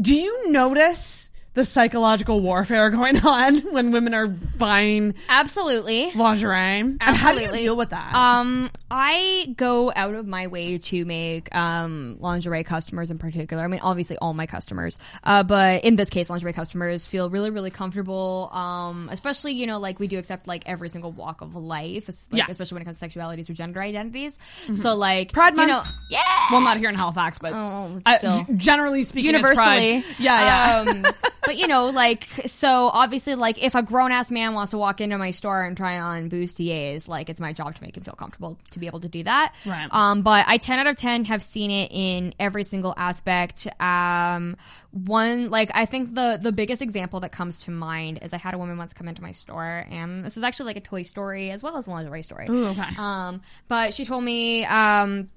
do you notice the psychological warfare going on when women are buying Absolutely. lingerie and how do you deal with that Um, I go out of my way to make um, lingerie customers in particular. I mean, obviously all my customers, uh, but in this case, lingerie customers feel really, really comfortable. Um, especially you know, like we do accept like every single walk of life, like, Yeah. especially when it comes to sexualities or gender identities. Mhm. So like Pride you Month. know, yeah. well not here in halifax but Oh, I- still. g- generally speaking universally. Yeah yeah Um, but you know, like, so obviously, like, if a grown ass man wants to walk into my store and try on bustiers, like, it's my job to make him feel comfortable to be able to do that. Right. Um, but I 10 out of 10 have seen it in every single aspect. Um, one, like, I think the, the biggest example that comes to mind is I had a woman once come into my store, and this is actually like a toy story as well as a lingerie story. Ooh, okay. Um, but she told me, um,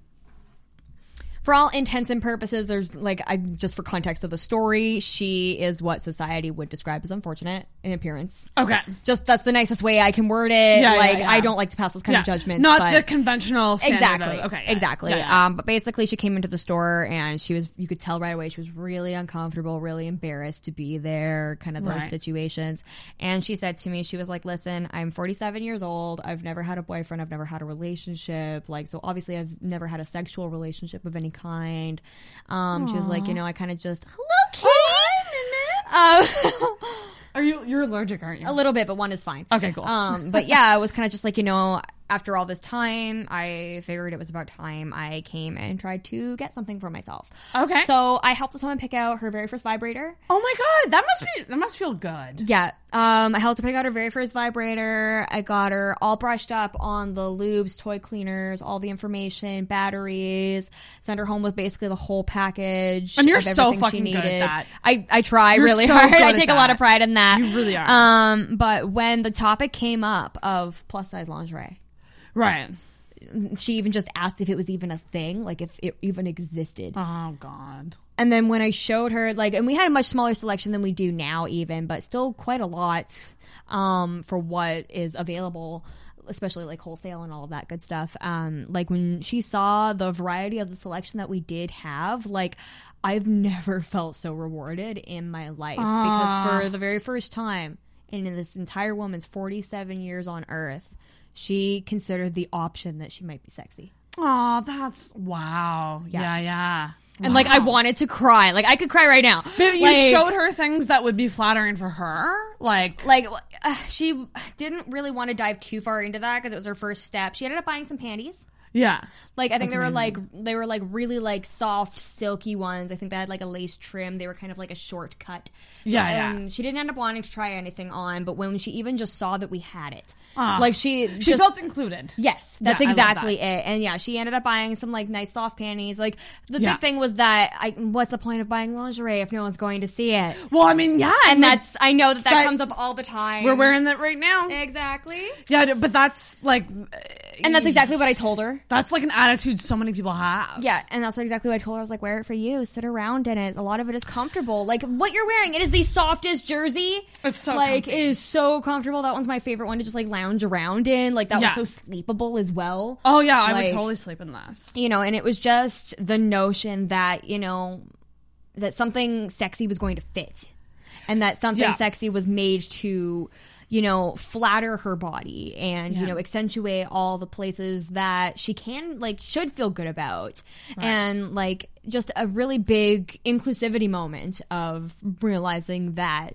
for all intents and purposes, there's like I just for context of the story, she is what society would describe as unfortunate in appearance. Okay. Just that's the nicest way I can word it. Yeah, yeah, like yeah. I don't like to pass those kind of Yeah. judgments. Not the conventional standard exactly. of- okay, yeah. exactly. Yeah, yeah. Um, but basically, she came into the store and she was. You could tell right away she was really uncomfortable, really embarrassed to be there. Kind of those Right. situations. And she said to me, she was like, "Listen, I'm 47 years old. I've never had a boyfriend. I've never had a relationship. Like, so obviously, I've never had a sexual relationship of any kind." Um, she was like, "You know, I kind of just hello, kitty." Um, Are you you're allergic, aren't you? a little bit, but one is fine. Okay, cool. Um, but yeah, I was kind of just like, you know, after all this time, I figured it was about time I came and tried to get something for myself. Okay. So I helped this woman pick out her very first vibrator. Oh my god, that must be that must feel good. Yeah. Um, I helped her pick out her very first vibrator. I got her all brushed up on the lubes, toy cleaners, all the information, batteries. Sent her home with basically the whole package. And you're so fucking good at that. I I try You're really so hard. I take a lot of pride in that. You really are. Um, but when the topic came up of plus size lingerie, Right. she even just asked if it was even a thing, like if it even existed. Oh god. And then when I showed her, like, and we had a much smaller selection than we do now, even, but still quite a lot um, for what is available, especially like wholesale and all of that good stuff. Um, like when she saw the variety of the selection that we did have, like, I've never felt so rewarded in my life Ah. because for the very first time in this entire woman's 47 years on earth, she considered the option that she might be sexy. Oh, that's wow. Yeah, yeah. And like I wanted to cry. Like I could cry right now. But you Like- showed her things that would be flattering for her, like like uh, she didn't really want to dive too far into that because it was her first step. She ended up buying some panties. yeah. Like I think That's they were amazing. like they were like really like soft, silky ones. I think they had like a lace trim. They were kind of like a short cut. Yeah, yeah. She didn't end up wanting to try anything on, but when she even just saw that we had it, Ah. like she She just, felt included. Yes, that's Yeah, exactly that. it. And yeah, she ended up buying some like nice soft panties. Like the Yeah. big thing was that I, what's the point of buying lingerie if no one's going to see it? Well, I mean, yeah, And that's I know that that, that- comes up all the time. we're wearing that right now. exactly. Yeah, but that's like, And that's exactly what I told her. That's like an attitude so many people have. Yeah, and that's exactly what I told her. I was like, wear it for you. Sit around in it. A lot of it is comfortable. Like what you're wearing, it is the softest jersey. It's so like it is so comfortable. That one's my favorite one to just like lounge around in. Like that Yeah. was so sleepable as well. Oh yeah, I would totally sleep in this. You know, and it was just the notion that you know that something sexy was going to fit, and that something Yeah. sexy was made to. You know, flatter her body and, you know, accentuate all the places that she can, like, should feel good about. And, like, just a really big inclusivity moment of realizing that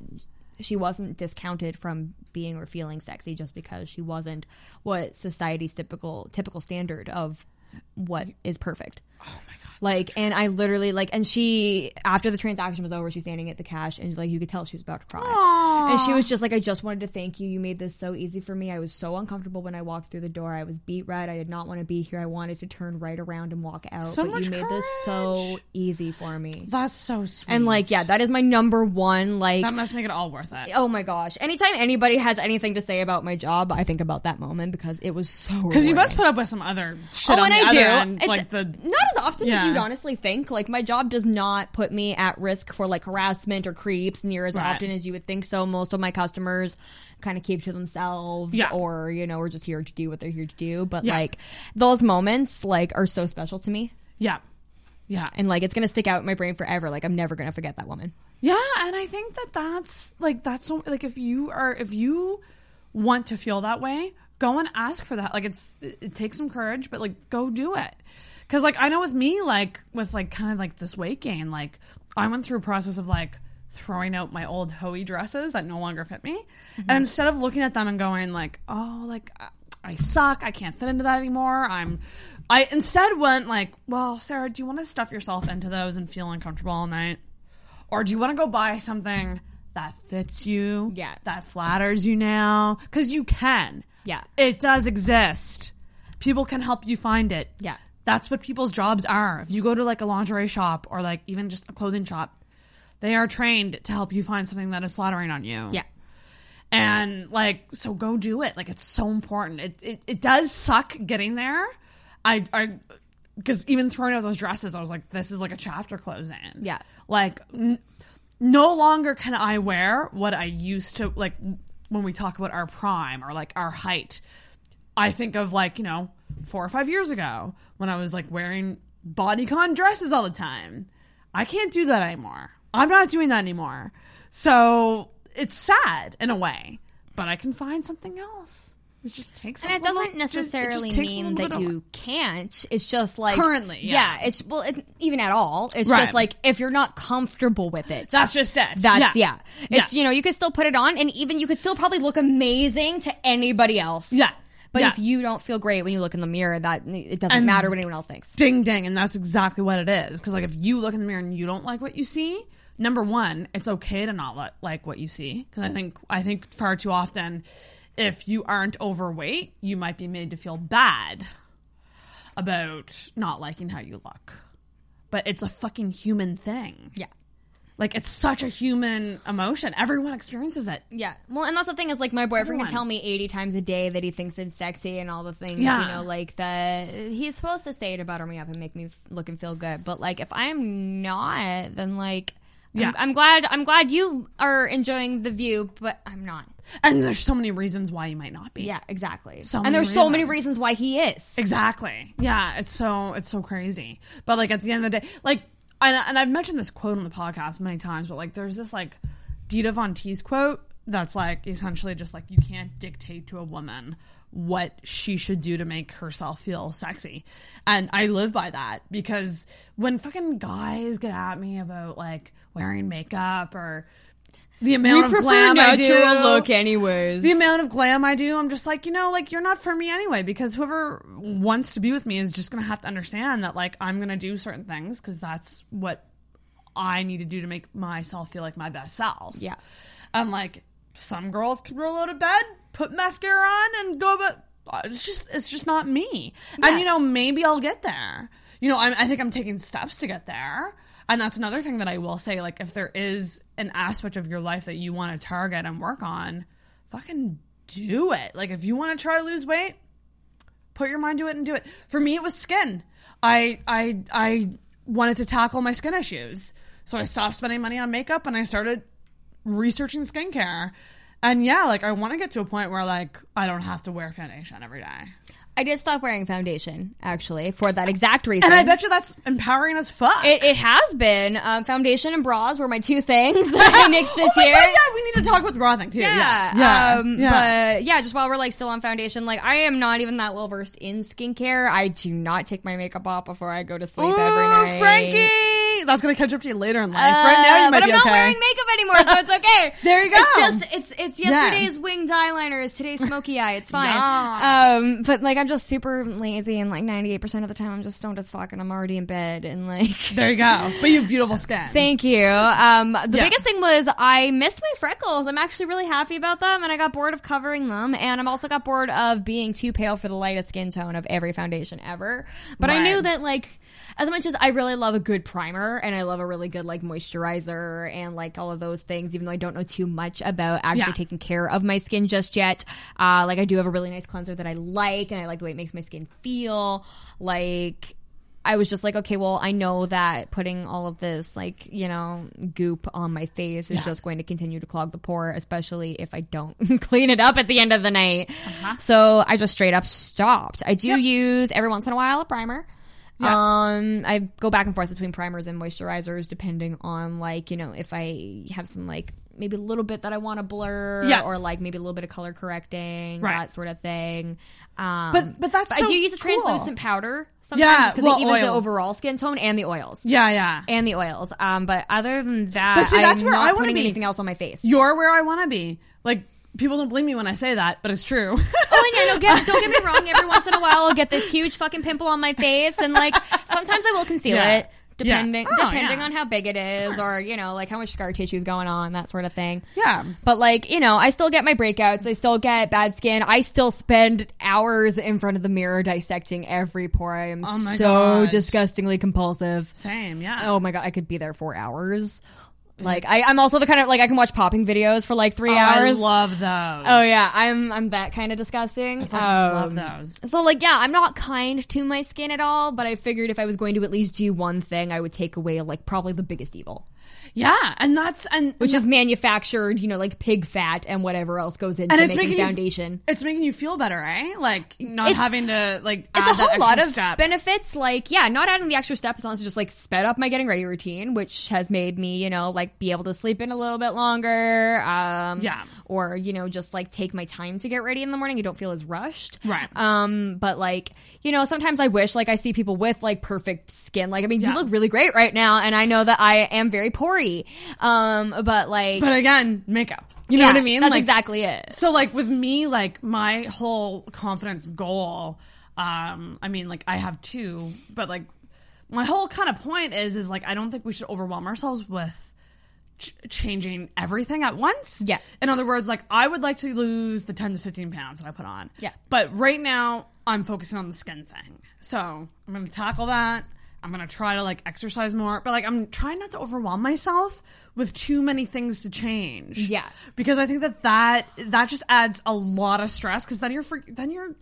she wasn't discounted from being or feeling sexy just because she wasn't what society's typical typical standard of what is perfect. Oh my Like and I literally like and she after the transaction was over, she was standing at the cash and like you could tell she was about to cry. And she was just like, I just wanted to thank you. You made this so easy for me. I was so uncomfortable when I walked through the door. I was beat red. I did not want to be here. I wanted to turn right around and walk out. So but you made this so easy for me. That's so sweet. And like, yeah, that is my number one like that must make it all worth it. Oh my gosh. Anytime anybody has anything to say about my job, I think about that moment because it was so Because you must put up with some other shit Oh, and I do. end, It's like the not as often as You'd honestly think. Like my job does not put me at risk for like harassment or creeps near as Right. often as you would think so. Most of my customers kind of keep to themselves Yeah. or, you know, we're just here to do what they're here to do. But Yeah. like those moments like are so special to me. yeah, yeah, And like it's gonna stick out in my brain forever. Like I'm never gonna forget that woman. yeah. And I think that that's like that's so like if you are if you want to feel that way, go and ask for that. Like it's it, it takes some courage, but like go do it. Because like I know with me, like with like kind of like this weight gain, like I went through a process of like throwing out my old hoey dresses that no longer fit me, mm-hmm. and instead of looking at them and going like, oh, like I- I suck, I can't fit into that anymore. I'm, I instead went like, well, Sarah, do you want to stuff yourself into those and feel uncomfortable all night, or do you want to go buy something that fits you, Yeah. that flatters you now, because you can, Yeah. it does exist. People can help you find it. Yeah. That's what people's jobs are. If you go to like a lingerie shop or like even just a clothing shop, they are trained to help you find something that is flattering on you. Yeah. And like, so go do it. Like, it's so important. It it, it does suck getting there. I I because even throwing out those dresses, I was like, this is like a chapter closing. Yeah. Like, n- no longer can I wear what I used to like when we talk about our prime or like our height. I think of like, you know, four or five years ago when I was like wearing bodycon dresses all the time. I can't do that anymore. I'm not doing that anymore. So it's sad in a way, but I can find something else. It just takes And it little- doesn't necessarily it just takes mean that you can't. It's just like Currently, yeah. it's well, it, even at all. It's Right. just like if you're not comfortable with it, That's just it. That's Yeah. yeah. It's Yeah. you know you could still put it on, and even you could still probably look amazing to anybody else. Yeah. But Yeah. if you don't feel great when you look in the mirror, that it doesn't And- matter what anyone else thinks. Ding ding, and that's exactly what it is. Because like if you look in the mirror and you don't like what you see, number one, it's okay to not li- like what you see. Because I think I think far too often, if you aren't overweight, you might be made to feel bad about not liking how you look. But it's a fucking human thing. Yeah. Like it's such a human emotion. Everyone experiences it. Yeah. Well, and that's the thing is like my boyfriend Everyone. can tell me 80 times a day that he thinks it's sexy and all the things, Yeah. you know, like that he's supposed to say to butter me up and make me look and feel good. But like if I'm not, then like I'm, Yeah. I'm glad I'm glad you are enjoying the view, but I'm not. And there's so many reasons why you might not be. Yeah, exactly. So and there's so many reasons. reasons why he is. Exactly. Yeah, it's so it's so crazy. But like at the end of the day, like and, and I've mentioned this quote on the podcast many times, but like there's this like Dita Von Teese quote that's like essentially just like you can't dictate to a woman what she should do to make herself feel sexy. And I live by that because when fucking guys get at me about like wearing makeup or the amount of glam I do, anyways. the amount of glam I do, I'm just like, you know, like you're not for me anyway, because whoever wants to be with me is just gonna have to understand that like I'm gonna do certain things because that's what I need to do to make myself feel like my best self. Yeah. And like some girls can roll out of bed, put mascara on, and go but it's just it's just not me. And you know, maybe I'll get there. You know, I, I think I'm taking steps to get there. And that's another thing that I will say. Like, if there is an aspect of your life that you want to target and work on, fucking do it. Like, if you want to try to lose weight, put your mind to it and do it. For me, it was skin. I I I wanted to tackle my skin issues, so I stopped spending money on makeup and I started researching skincare. And yeah, like I want to get to a point where like I don't have to wear foundation every day. I did stop wearing foundation actually for that exact reason. And I bet you that's empowering as fuck. It, it has been. Um, foundation and bras were my two things that I nixed this oh year. God, yeah, we need to talk about the bra thing too. Yeah, Yeah, yeah, Um, yeah. But yeah, just while we're like still on foundation, like I am not even that well versed in skincare. I do not take my makeup off before I go to sleep every night. Frankie, that's gonna catch up to you later in life. Uh, right now, you might but be I'm not wearing makeup anymore, so it's okay. There you go. It's just it's it's yesterday's winged eyeliner is today's smoky eye. It's fine. Yes. Um, but like I'm just super lazy, and like 98 percent of the time I'm just stoned as fuck, and I'm already in bed, and like There you go. But you have beautiful skin. Thank you. Um, the Yeah. biggest thing was I missed my freckles. I'm actually really happy about them, and I got bored of covering them, and I'm also got bored of being too pale for the lightest skin tone of every foundation ever. But I knew that like. As much as I really love a good primer and I love a really good like moisturizer and like all of those things, even though I don't know too much about actually Yeah. taking care of my skin just yet, uh, like I do have a really nice cleanser that I like and I like the way it makes my skin feel. Like I was just like, okay, well, I know that putting all of this, like, you know, goop on my face is Yeah. just going to continue to clog the pore, especially if I don't clean it up at the end of the night. Uh-huh. So I just straight up stopped. I do use every once in a while a primer. Um, I go back and forth between primers and moisturizers depending on like, you know, if I have some like maybe a little bit that I want to blur Yeah. or like maybe a little bit of color correcting, Right. that sort of thing. Um, But- but that's I so do use a cool. translucent powder sometimes Yeah, just because well, it evens the overall skin tone and the oils. Yeah, yeah. And the oils. Um, but other than that, But see, that's I'm where not I wanna be. anything else on my face. You're where I want to be. Like people don't believe me when I say that, but it's true. Oh, and yeah, no, get, don't get me wrong. Every once in a while, I'll get this huge fucking pimple on my face, and like sometimes I will conceal Yeah. it, depending oh, Yeah. Oh, depending on how big it is, or you know, like how much scar tissue is going on, that sort of thing. Yeah. But like you know, I still get my breakouts. I still get bad skin. I still spend hours in front of the mirror dissecting every pore. I am Oh so God. disgustingly compulsive. Same, yeah. Oh my god, I could be there for hours. Like I, I'm also the kind of like I can watch popping videos for like three Oh, I love those. Oh yeah, I'm I'm that kind of disgusting. I fucking love Um, those. So like yeah, I'm not kind to my skin at all, but I figured if I was going to at least do one thing, I would take away like probably the biggest evil. Yeah, and that's and Which is manufactured, you know, like pig fat and whatever else goes into and it's making making you- foundation. it's making you feel better, eh? Like not It's- having to like. It's add a whole lot of step. benefits. Like, yeah, not adding the extra step is honestly just like sped up my getting ready routine, which has made me, you know, like be able to sleep in a little bit longer. Um, Yeah. Or, you know, just like take my time to get ready in the morning. You don't feel as rushed. Right. Um, but like, you know, sometimes I wish like I see people with like perfect skin. Like, I mean, Yeah. you look really great right now, and I know that I am very Um, but like, But again, makeup. You know Yeah, what I mean? that's Like- exactly it. So like with me, like my whole confidence goal, um, I mean, like I have two, but like my whole kind of point is, is like I don't think we should overwhelm ourselves with ch- changing everything at once. Yeah. In other words, like I would like to lose the ten to fifteen pounds that I put on. Yeah. But right now, I'm focusing on the skin thing. So I'm gonna tackle that. I'm gonna try to like exercise more, but like I'm trying not to overwhelm myself with too many things to change. Yeah. because I think that that that just adds a lot of stress. Because then you're for, then you're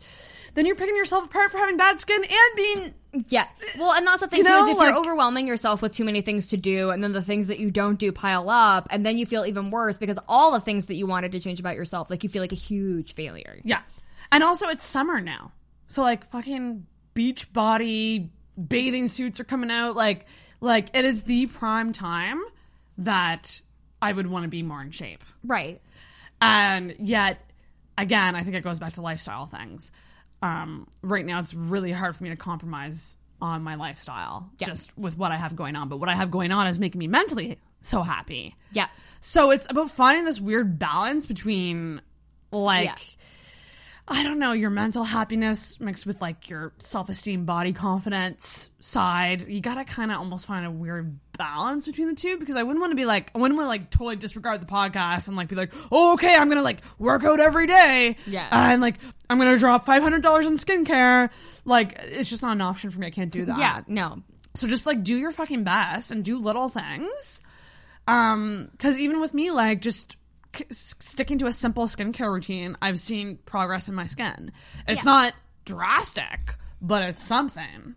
then you're picking yourself apart for having bad skin and being Yeah. Well, and that's the thing You too know, is if like- you're overwhelming yourself with too many things to do, and then the things that you don't do pile up, and then you feel even worse because all the things that you wanted to change about yourself, like you feel like a huge failure. Yeah. And also it's summer now. So like fucking beach body bathing suits are coming out like like it is the prime time that I would want to be more in shape. Right. And yet again, I think it goes back to lifestyle things. Um right now it's really hard for me to compromise on my lifestyle Yeah. just with what I have going on, but what I have going on is making me mentally so happy. Yeah. So it's about finding this weird balance between like Yeah. I don't know, your mental happiness mixed with like your self-esteem, body confidence side. You got to kind of almost find a weird balance between the two because I wouldn't want to be like I wouldn't want to like totally disregard the podcast and like be like, "Oh, okay, I'm going to like work out every day." Yeah. And like I'm going to drop $500 in skincare. Like it's just not an option for me. I can't do that. Yeah. No. So just like do your fucking best and do little things. Um, because even with me, like just sticking to a simple skincare routine, I've seen progress in my skin. It's Yeah. not drastic, but it's something.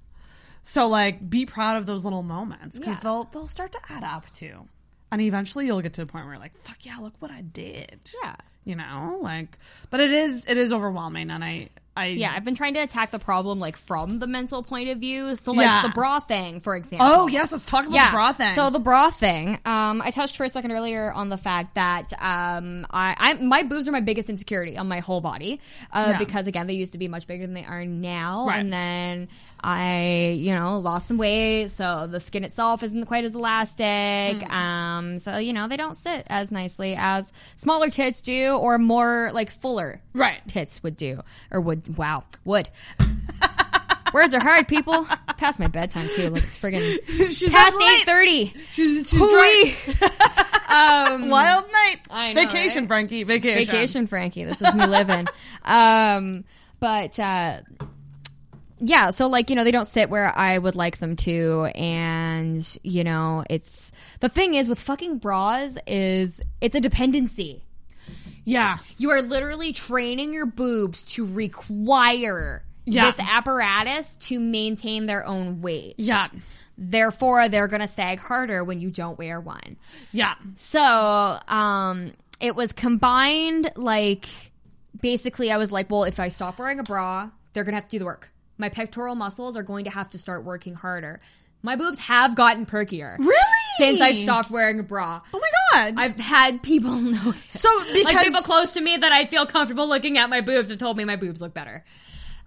So like, be proud of those little moments because Yeah. they'll they'll start to add up too, and eventually you'll get to a point where you're like, fuck yeah, look what I did. Yeah. you know, like, but it is it is overwhelming, and I I Yeah, I've been trying to attack the problem like from the mental point of view. So like Yeah. the bra thing, for example. Oh yes, let's talk about the bra thing. So the bra thing, um, I touched for a second earlier on the fact that um, I, I my boobs are my biggest insecurity on my whole body uh, Yeah. because again they used to be much bigger than they are now, Right. and then I you know lost some weight, so the skin itself isn't quite as elastic. Hmm. Um, so you know they don't sit as nicely as smaller tits do, or more like fuller right tits would do, or would wow would. Words are hard, people. It's past my bedtime too. Look, it's friggin' She's past eight thirty. She's she's Hooey. um, Wild night. I know, Vacation, right? Frankie. Vacation. Vacation, Frankie. This is me living. um, but uh, yeah, so like you know they don't sit where I would like them to, and you know it's the thing is with fucking bras is it's a dependency. Yeah, you are literally training your boobs to require Yeah. this apparatus to maintain their own weight. Yeah. Therefore, they're going to sag harder when you don't wear one. Yeah. So, um, it was combined like basically I was like, well, if I stop wearing a bra, they're going to have to do the work. My pectoral muscles are going to have to start working harder. My boobs have gotten perkier. Really? Since I've stopped wearing a bra. Oh my god. I've had people know. So because like people close to me that I feel comfortable looking at my boobs have told me my boobs look better.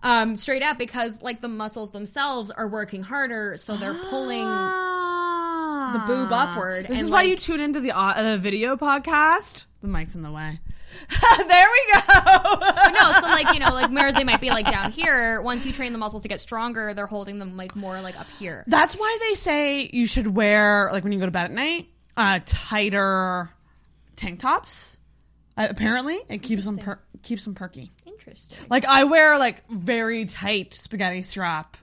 Um, straight up because like the muscles themselves are working harder, so they're pulling the boob upward. This and, is why like- you tune into the uh, the video podcast. The mic's in the way. there we go. But no, so like you know, like whereas they might be like down here, once you train the muscles to get stronger, they're holding them like more like up here. That's why they say you should wear like when you go to bed at night, uh, tighter tank tops. Uh, apparently, it keeps them per- keeps them perky. Interesting. Like I wear like very tight spaghetti strap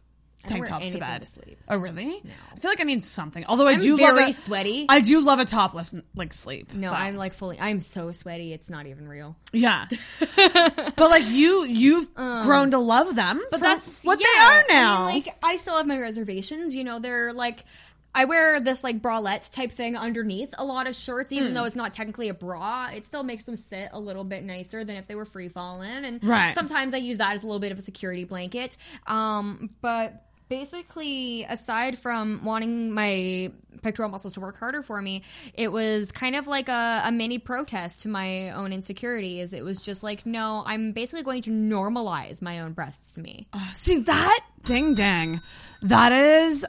tank tops to bed. to. Oh really? No. I feel like I need something. Although I I'm do love very a- sweaty. I do love a topless like sleep. No, I'm like fully. I'm so sweaty. It's not even real. Yeah, but like you, you've grown to love them. But that's what yeah, they are I now. mean, like I still have my reservations. You know, they're like. I wear this like bralette type thing underneath a lot of shirts, even Hmm. though it's not technically a bra. It still makes them sit a little bit nicer than if they were free falling. And Right. sometimes I use that as a little bit of a security blanket. Um, but basically, aside from wanting my pectoral muscles to work harder for me, it was kind of like a, a mini protest to my own insecurities. It was just like, no, I'm basically going to normalize my own breasts to me. Ah, see that ding dang, that is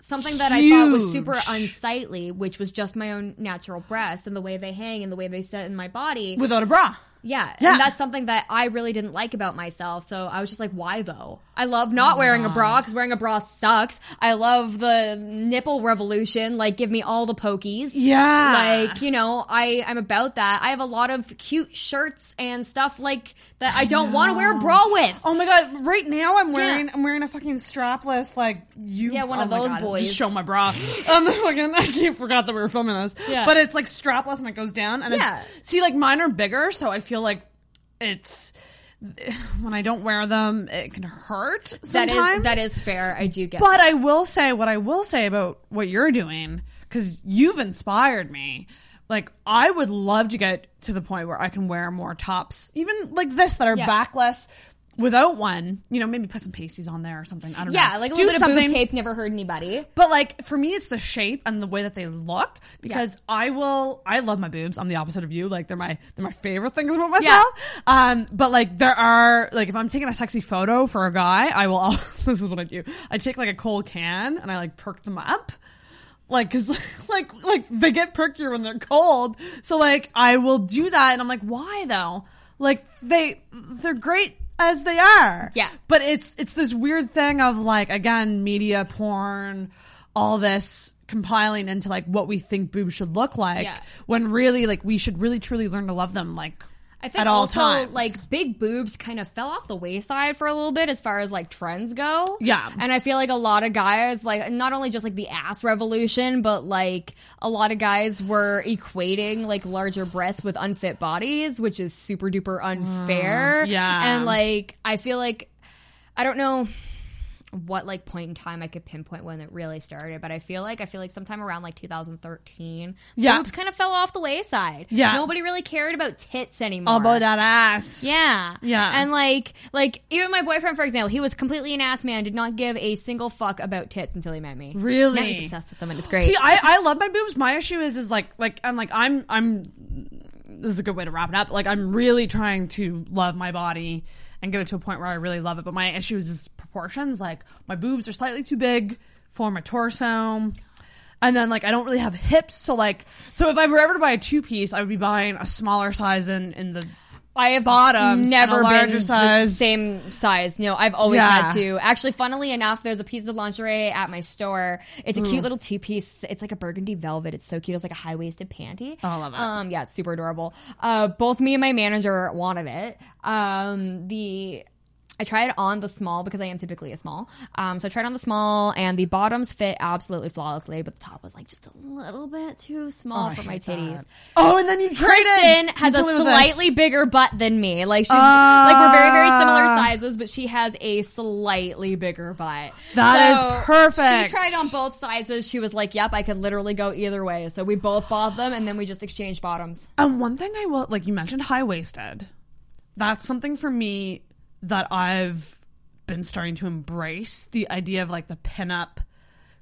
something that I thought was super unsightly, which was just my own natural breasts and the way they hang and the way they sit in my body. without a bra. Yeah, Yeah. and that's something that I really didn't like about myself. So I was just like, why though? I love not wearing a bra because wearing a bra sucks. I love the nipple revolution. Like, give me all the pokies. Yeah. like you know, I I'm about that. I have a lot of cute shirts and stuff like that. I, don't want to wear a bra with. Oh my god! Right now I'm wearing I'm wearing a fucking strapless like you. Yeah, one oh of those God, boys. Show my bra. um, fucking I can't forgot that we were filming this. Yeah. but it's like strapless and it goes down. And Yeah. it's, see, like mine are bigger, so I feel like it's when I don't wear them, it can hurt. Sometimes is that is fair. I do get. But that. I will say what I will say about what you're doing because you've inspired me. Like I would love to get to the point where I can wear more tops, even like this that are Yeah. backless, without one. You know, maybe put some pasties on there or something. I don't know. yeah, like a Do little bit of boob tape never hurt anybody. But like for me, it's the shape and the way that they look because I will. I love my boobs. I'm the opposite of you. Like they're my they're my favorite things about myself. Um, but like there are like if I'm taking a sexy photo for a guy, I will. All, this is what I do. I take like a cold can and I like perk them up. Like, cause like, like they get perkier when they're cold. So like, I will do that, and I'm like, why though? Like they, they're great as they are. Yeah. But it's it's this weird thing of like again media porn, all this compiling into like what we think boobs should look like Yeah. when really like we should really truly learn to love them like I think at all also times. like big boobs kind of fell off the wayside for a little bit as far as like trends go. Yeah. And I feel like a lot of guys like not only just like the ass revolution, but like a lot of guys were equating like larger breasts with unfit bodies, which is super duper unfair. Mm, yeah. And like I feel like I don't know what like point in time I could pinpoint when it really started, but I feel like I feel like sometime around like 2013, Yeah. boobs kind of fell off the wayside. Yeah. nobody really cared about tits anymore. All about that ass. Yeah. Yeah. And like like even my boyfriend, for example, he was completely an ass man, did not give a single fuck about tits until he met me. Really? Now he's obsessed with them and it's great. See, I, I love my boobs. My issue is is like like I'm like I'm I'm this is a good way to wrap it up. Like I'm really trying to love my body and get it to a point where I really love it. But my issue is, is proportions. Like my boobs are slightly too big for my torso. And then like I don't really have hips, so like so if I were ever to buy a two piece, I would be buying a smaller size in in the I have bottoms, never been larger the size. same size. No, I've always Yeah. had to. Actually, funnily enough, there's a piece of lingerie at my store. It's a Mm. cute little two piece. It's like a burgundy velvet. It's so cute. It's like a high waisted panty. Oh, I love it. Um, yeah, it's super adorable. Uh, both me and my manager wanted it. Um, the I tried on the small because I am typically a small. Um, so I tried on the small, and the bottoms fit absolutely flawlessly, but the top was like just a little bit too small Oh, for my titties. that. Oh, and then you. Kristen You has a told this. slightly bigger butt than me. Like she's like we're very very similar Ah. sizes, but she has a slightly bigger butt. That is So perfect. She tried on both sizes. She was like, "Yep, I could literally go either way." So we both bought them, and then we just exchanged bottoms. And one thing I will like you mentioned high waisted. That's something for me that I've been starting to embrace the idea of like the pinup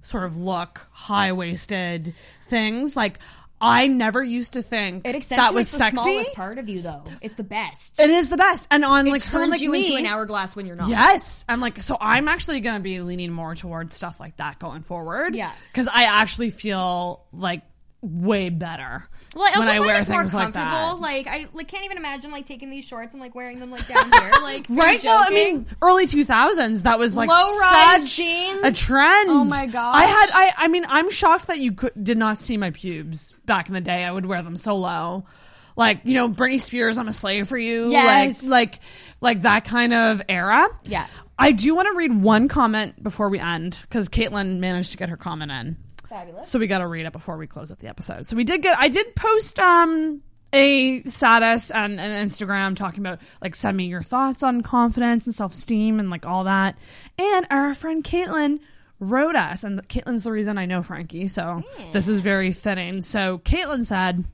sort of look, high waisted things. Like I never used to think It that was the sexy. smallest part of you, though. It's the best. It is the best. And on It like someone turns like you me, into an hourglass when you're not. Yes, and like so, I'm actually going to be leaning more towards stuff like that going forward. Yeah. because I actually feel like way better. Well, I also when I wear it's more things like comfortable. Like, I like can't even imagine like taking these shorts and like wearing them like down here. Like you're Right? Well, I joking. mean, early two thousands. That was like Low-rise such jeans? a trend. Oh my gosh. I had. I. I mean, I'm shocked that you could, did not see my pubes back in the day. I would wear them so low, like you know, Britney Spears. I'm a slave for you. Yes. Like, like, like that kind of era. Yeah. I do want to read one comment before we end because Caitlin managed to get her comment in. Fabulous. So we got to read it before we close up the episode. So we did get. I did post um a status on, on Instagram talking about like send me your thoughts on confidence and self esteem and like all that. And our friend Caitlin wrote us, and Caitlin's the reason I know Frankie. So this is very fitting. So Caitlin said.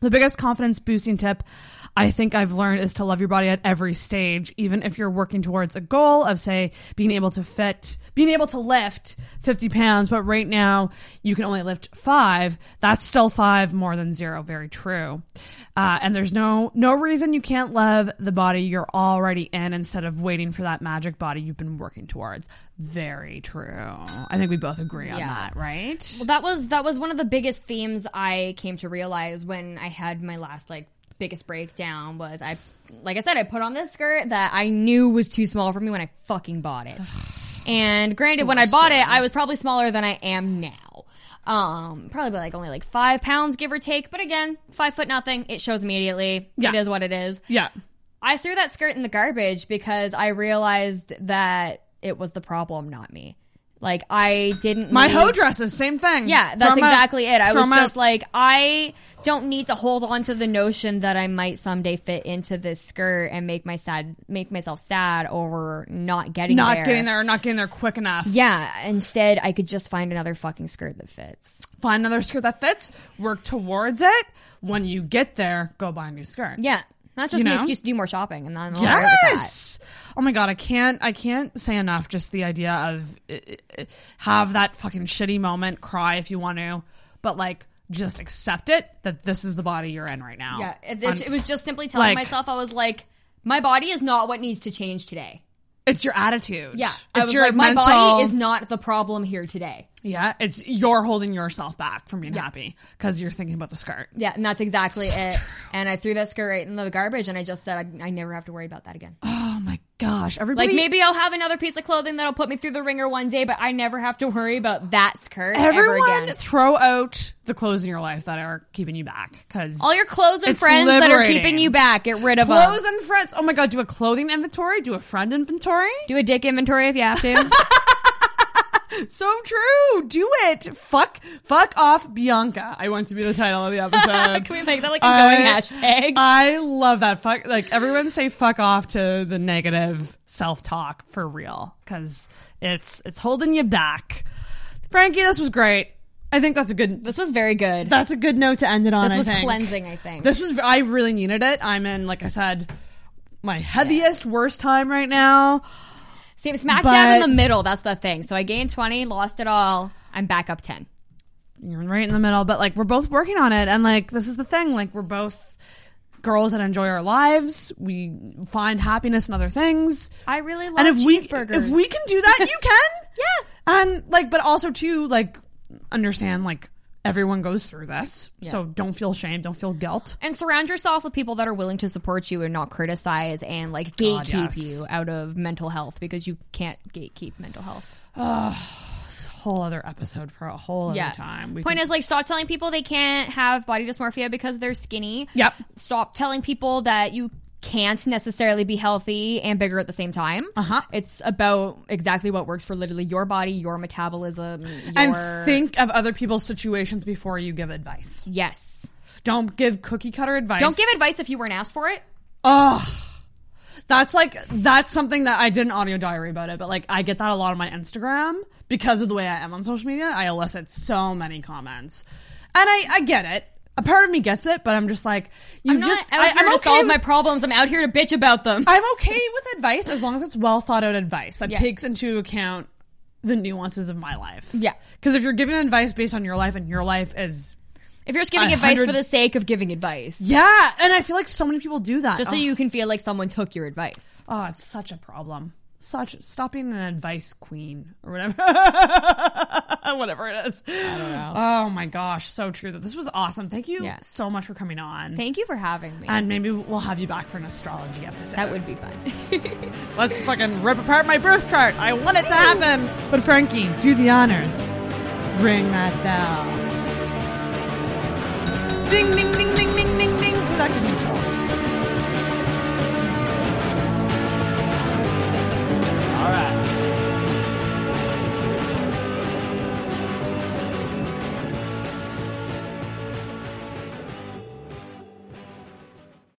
The biggest confidence boosting tip I think I've learned is to love your body at every stage, even if you're working towards a goal of, say, being able to fit, being able to lift 50 pounds, but right now you can only lift five. That's still five more than zero. Very true. Uh, and there's no, no reason you can't love the body you're already in instead of waiting for that magic body you've been working towards. Very true. I think we both agree on Yeah. that, right? Well, that was that was one of the biggest themes I came to realize when I had my last like biggest breakdown was I like I said I put on this skirt that I knew was too small for me when I fucking bought it. And granted when I bought it I was probably smaller than I am now. Um probably like only like 5 pounds give or take, but again, 5 foot nothing, it shows immediately. Yeah. It is what it is. Yeah. I threw that skirt in the garbage because I realized that it was the problem, not me. Like I didn't My need- hoe dresses, same thing. yeah, that's Throw 'em out. exactly it. I was just like, I don't need to hold on to the notion that I might someday fit into this skirt and make my sad, make myself sad over not getting not there. getting there, or not getting there quick enough. Yeah, instead I could just find another fucking skirt that fits. Find another skirt that fits, work towards it. When you get there, go buy a new skirt. Yeah, that's just You an know? excuse to do more shopping, and I'm all right with that. Yes. Oh my god, I can't. I can't say enough. Just the idea of uh, uh, have that fucking shitty moment, cry if you want to, but like just accept it that this is the body you're in right now. Yeah, it, On- it was just simply telling like- myself I was like, my body is not what needs to change today. It's your attitude. Yeah, it's I was your like, my body is not the problem here today. Yeah, it's you're holding yourself back from being happy because you're thinking about the skirt. Yeah, and that's exactly it. And I threw that skirt right in the garbage, and I just said I, I never have to worry about that again. Gosh, everybody! Like maybe I'll have another piece of clothing that'll put me through the ringer one day, but I never have to worry about that skirt ever again. throw out the clothes in your life that are keeping you back because All your clothes and friends that are keeping you back, get rid of clothes them. and friends. Oh my god, do a clothing inventory, do a friend inventory. Do a dick inventory if you have to. So true. Do it. Fuck. Fuck off, Bianca. I want to be the title of the episode. Can we make that like a going I- hashtag? I love that. Fuck. Like everyone say fuck off to the negative self talk for real because it's it's holding you back. Frankie, this was great. I think that's a good. This was very good. That's a good note to end it on. This I was think. cleansing, I think. This was. I really needed it. I'm in, like I said, my heaviest, worst time right now. See, I'm smack But- dab in the middle. That's the thing. So I gained 20, lost it all. I'm back up 10. You're right in the middle, but like we're both working on it, and like this is the thing. Like we're both girls that enjoy our lives. We find happiness in other things. I really love and if we cheeseburgers. if we can do that, you can. yeah. And like, but also too, like understand like everyone goes through this, so don't feel shame, don't feel guilt. And surround yourself with people that are willing to support you and not criticize and like God, gatekeep yes. you out of mental health because you can't gatekeep mental health. It's a whole other episode for a whole other Yeah. time. We Point can- is like stop telling people they can't have body dysmorphia because they're skinny. Yep. Stop telling people that you can't necessarily be healthy and bigger at the same time. Uh-huh. It's about exactly what works for literally your body, your metabolism, your and think of other people's situations before you give advice. Yes. Don't give cookie cutter advice. Don't give advice if you weren't asked for it. Oh, that's like that's something that I did an audio diary about it, but like I get that a lot on my Instagram because of the way I am on social media. I elicit so many comments, and I I get it. A part of me gets it, but I'm just like you I'm not just out I, here I'm to okay solve with- my problems. I'm out here to bitch about them. I'm okay with advice as long as it's well thought out advice that Yeah. takes into account the nuances of my life. Yeah. because if you're giving advice based on your life and your life is If you're just giving advice for the sake of giving advice, yeah, and I feel like so many people do that just so you can feel like someone took your advice. Oh, it's such a problem. Such stop being an advice queen or whatever. whatever it is. I don't know. Oh my gosh, so true. That this was awesome. Thank you Yeah. so much for coming on. Thank you for having me. and maybe we'll have you back for an astrology episode. that would be fun. Let's fucking rip apart my birth chart. I want it to happen. But Frankie, do the honors. Ring that bell. Ding ding ding ding ding ding ding. Ooh, that could be trouble. All right.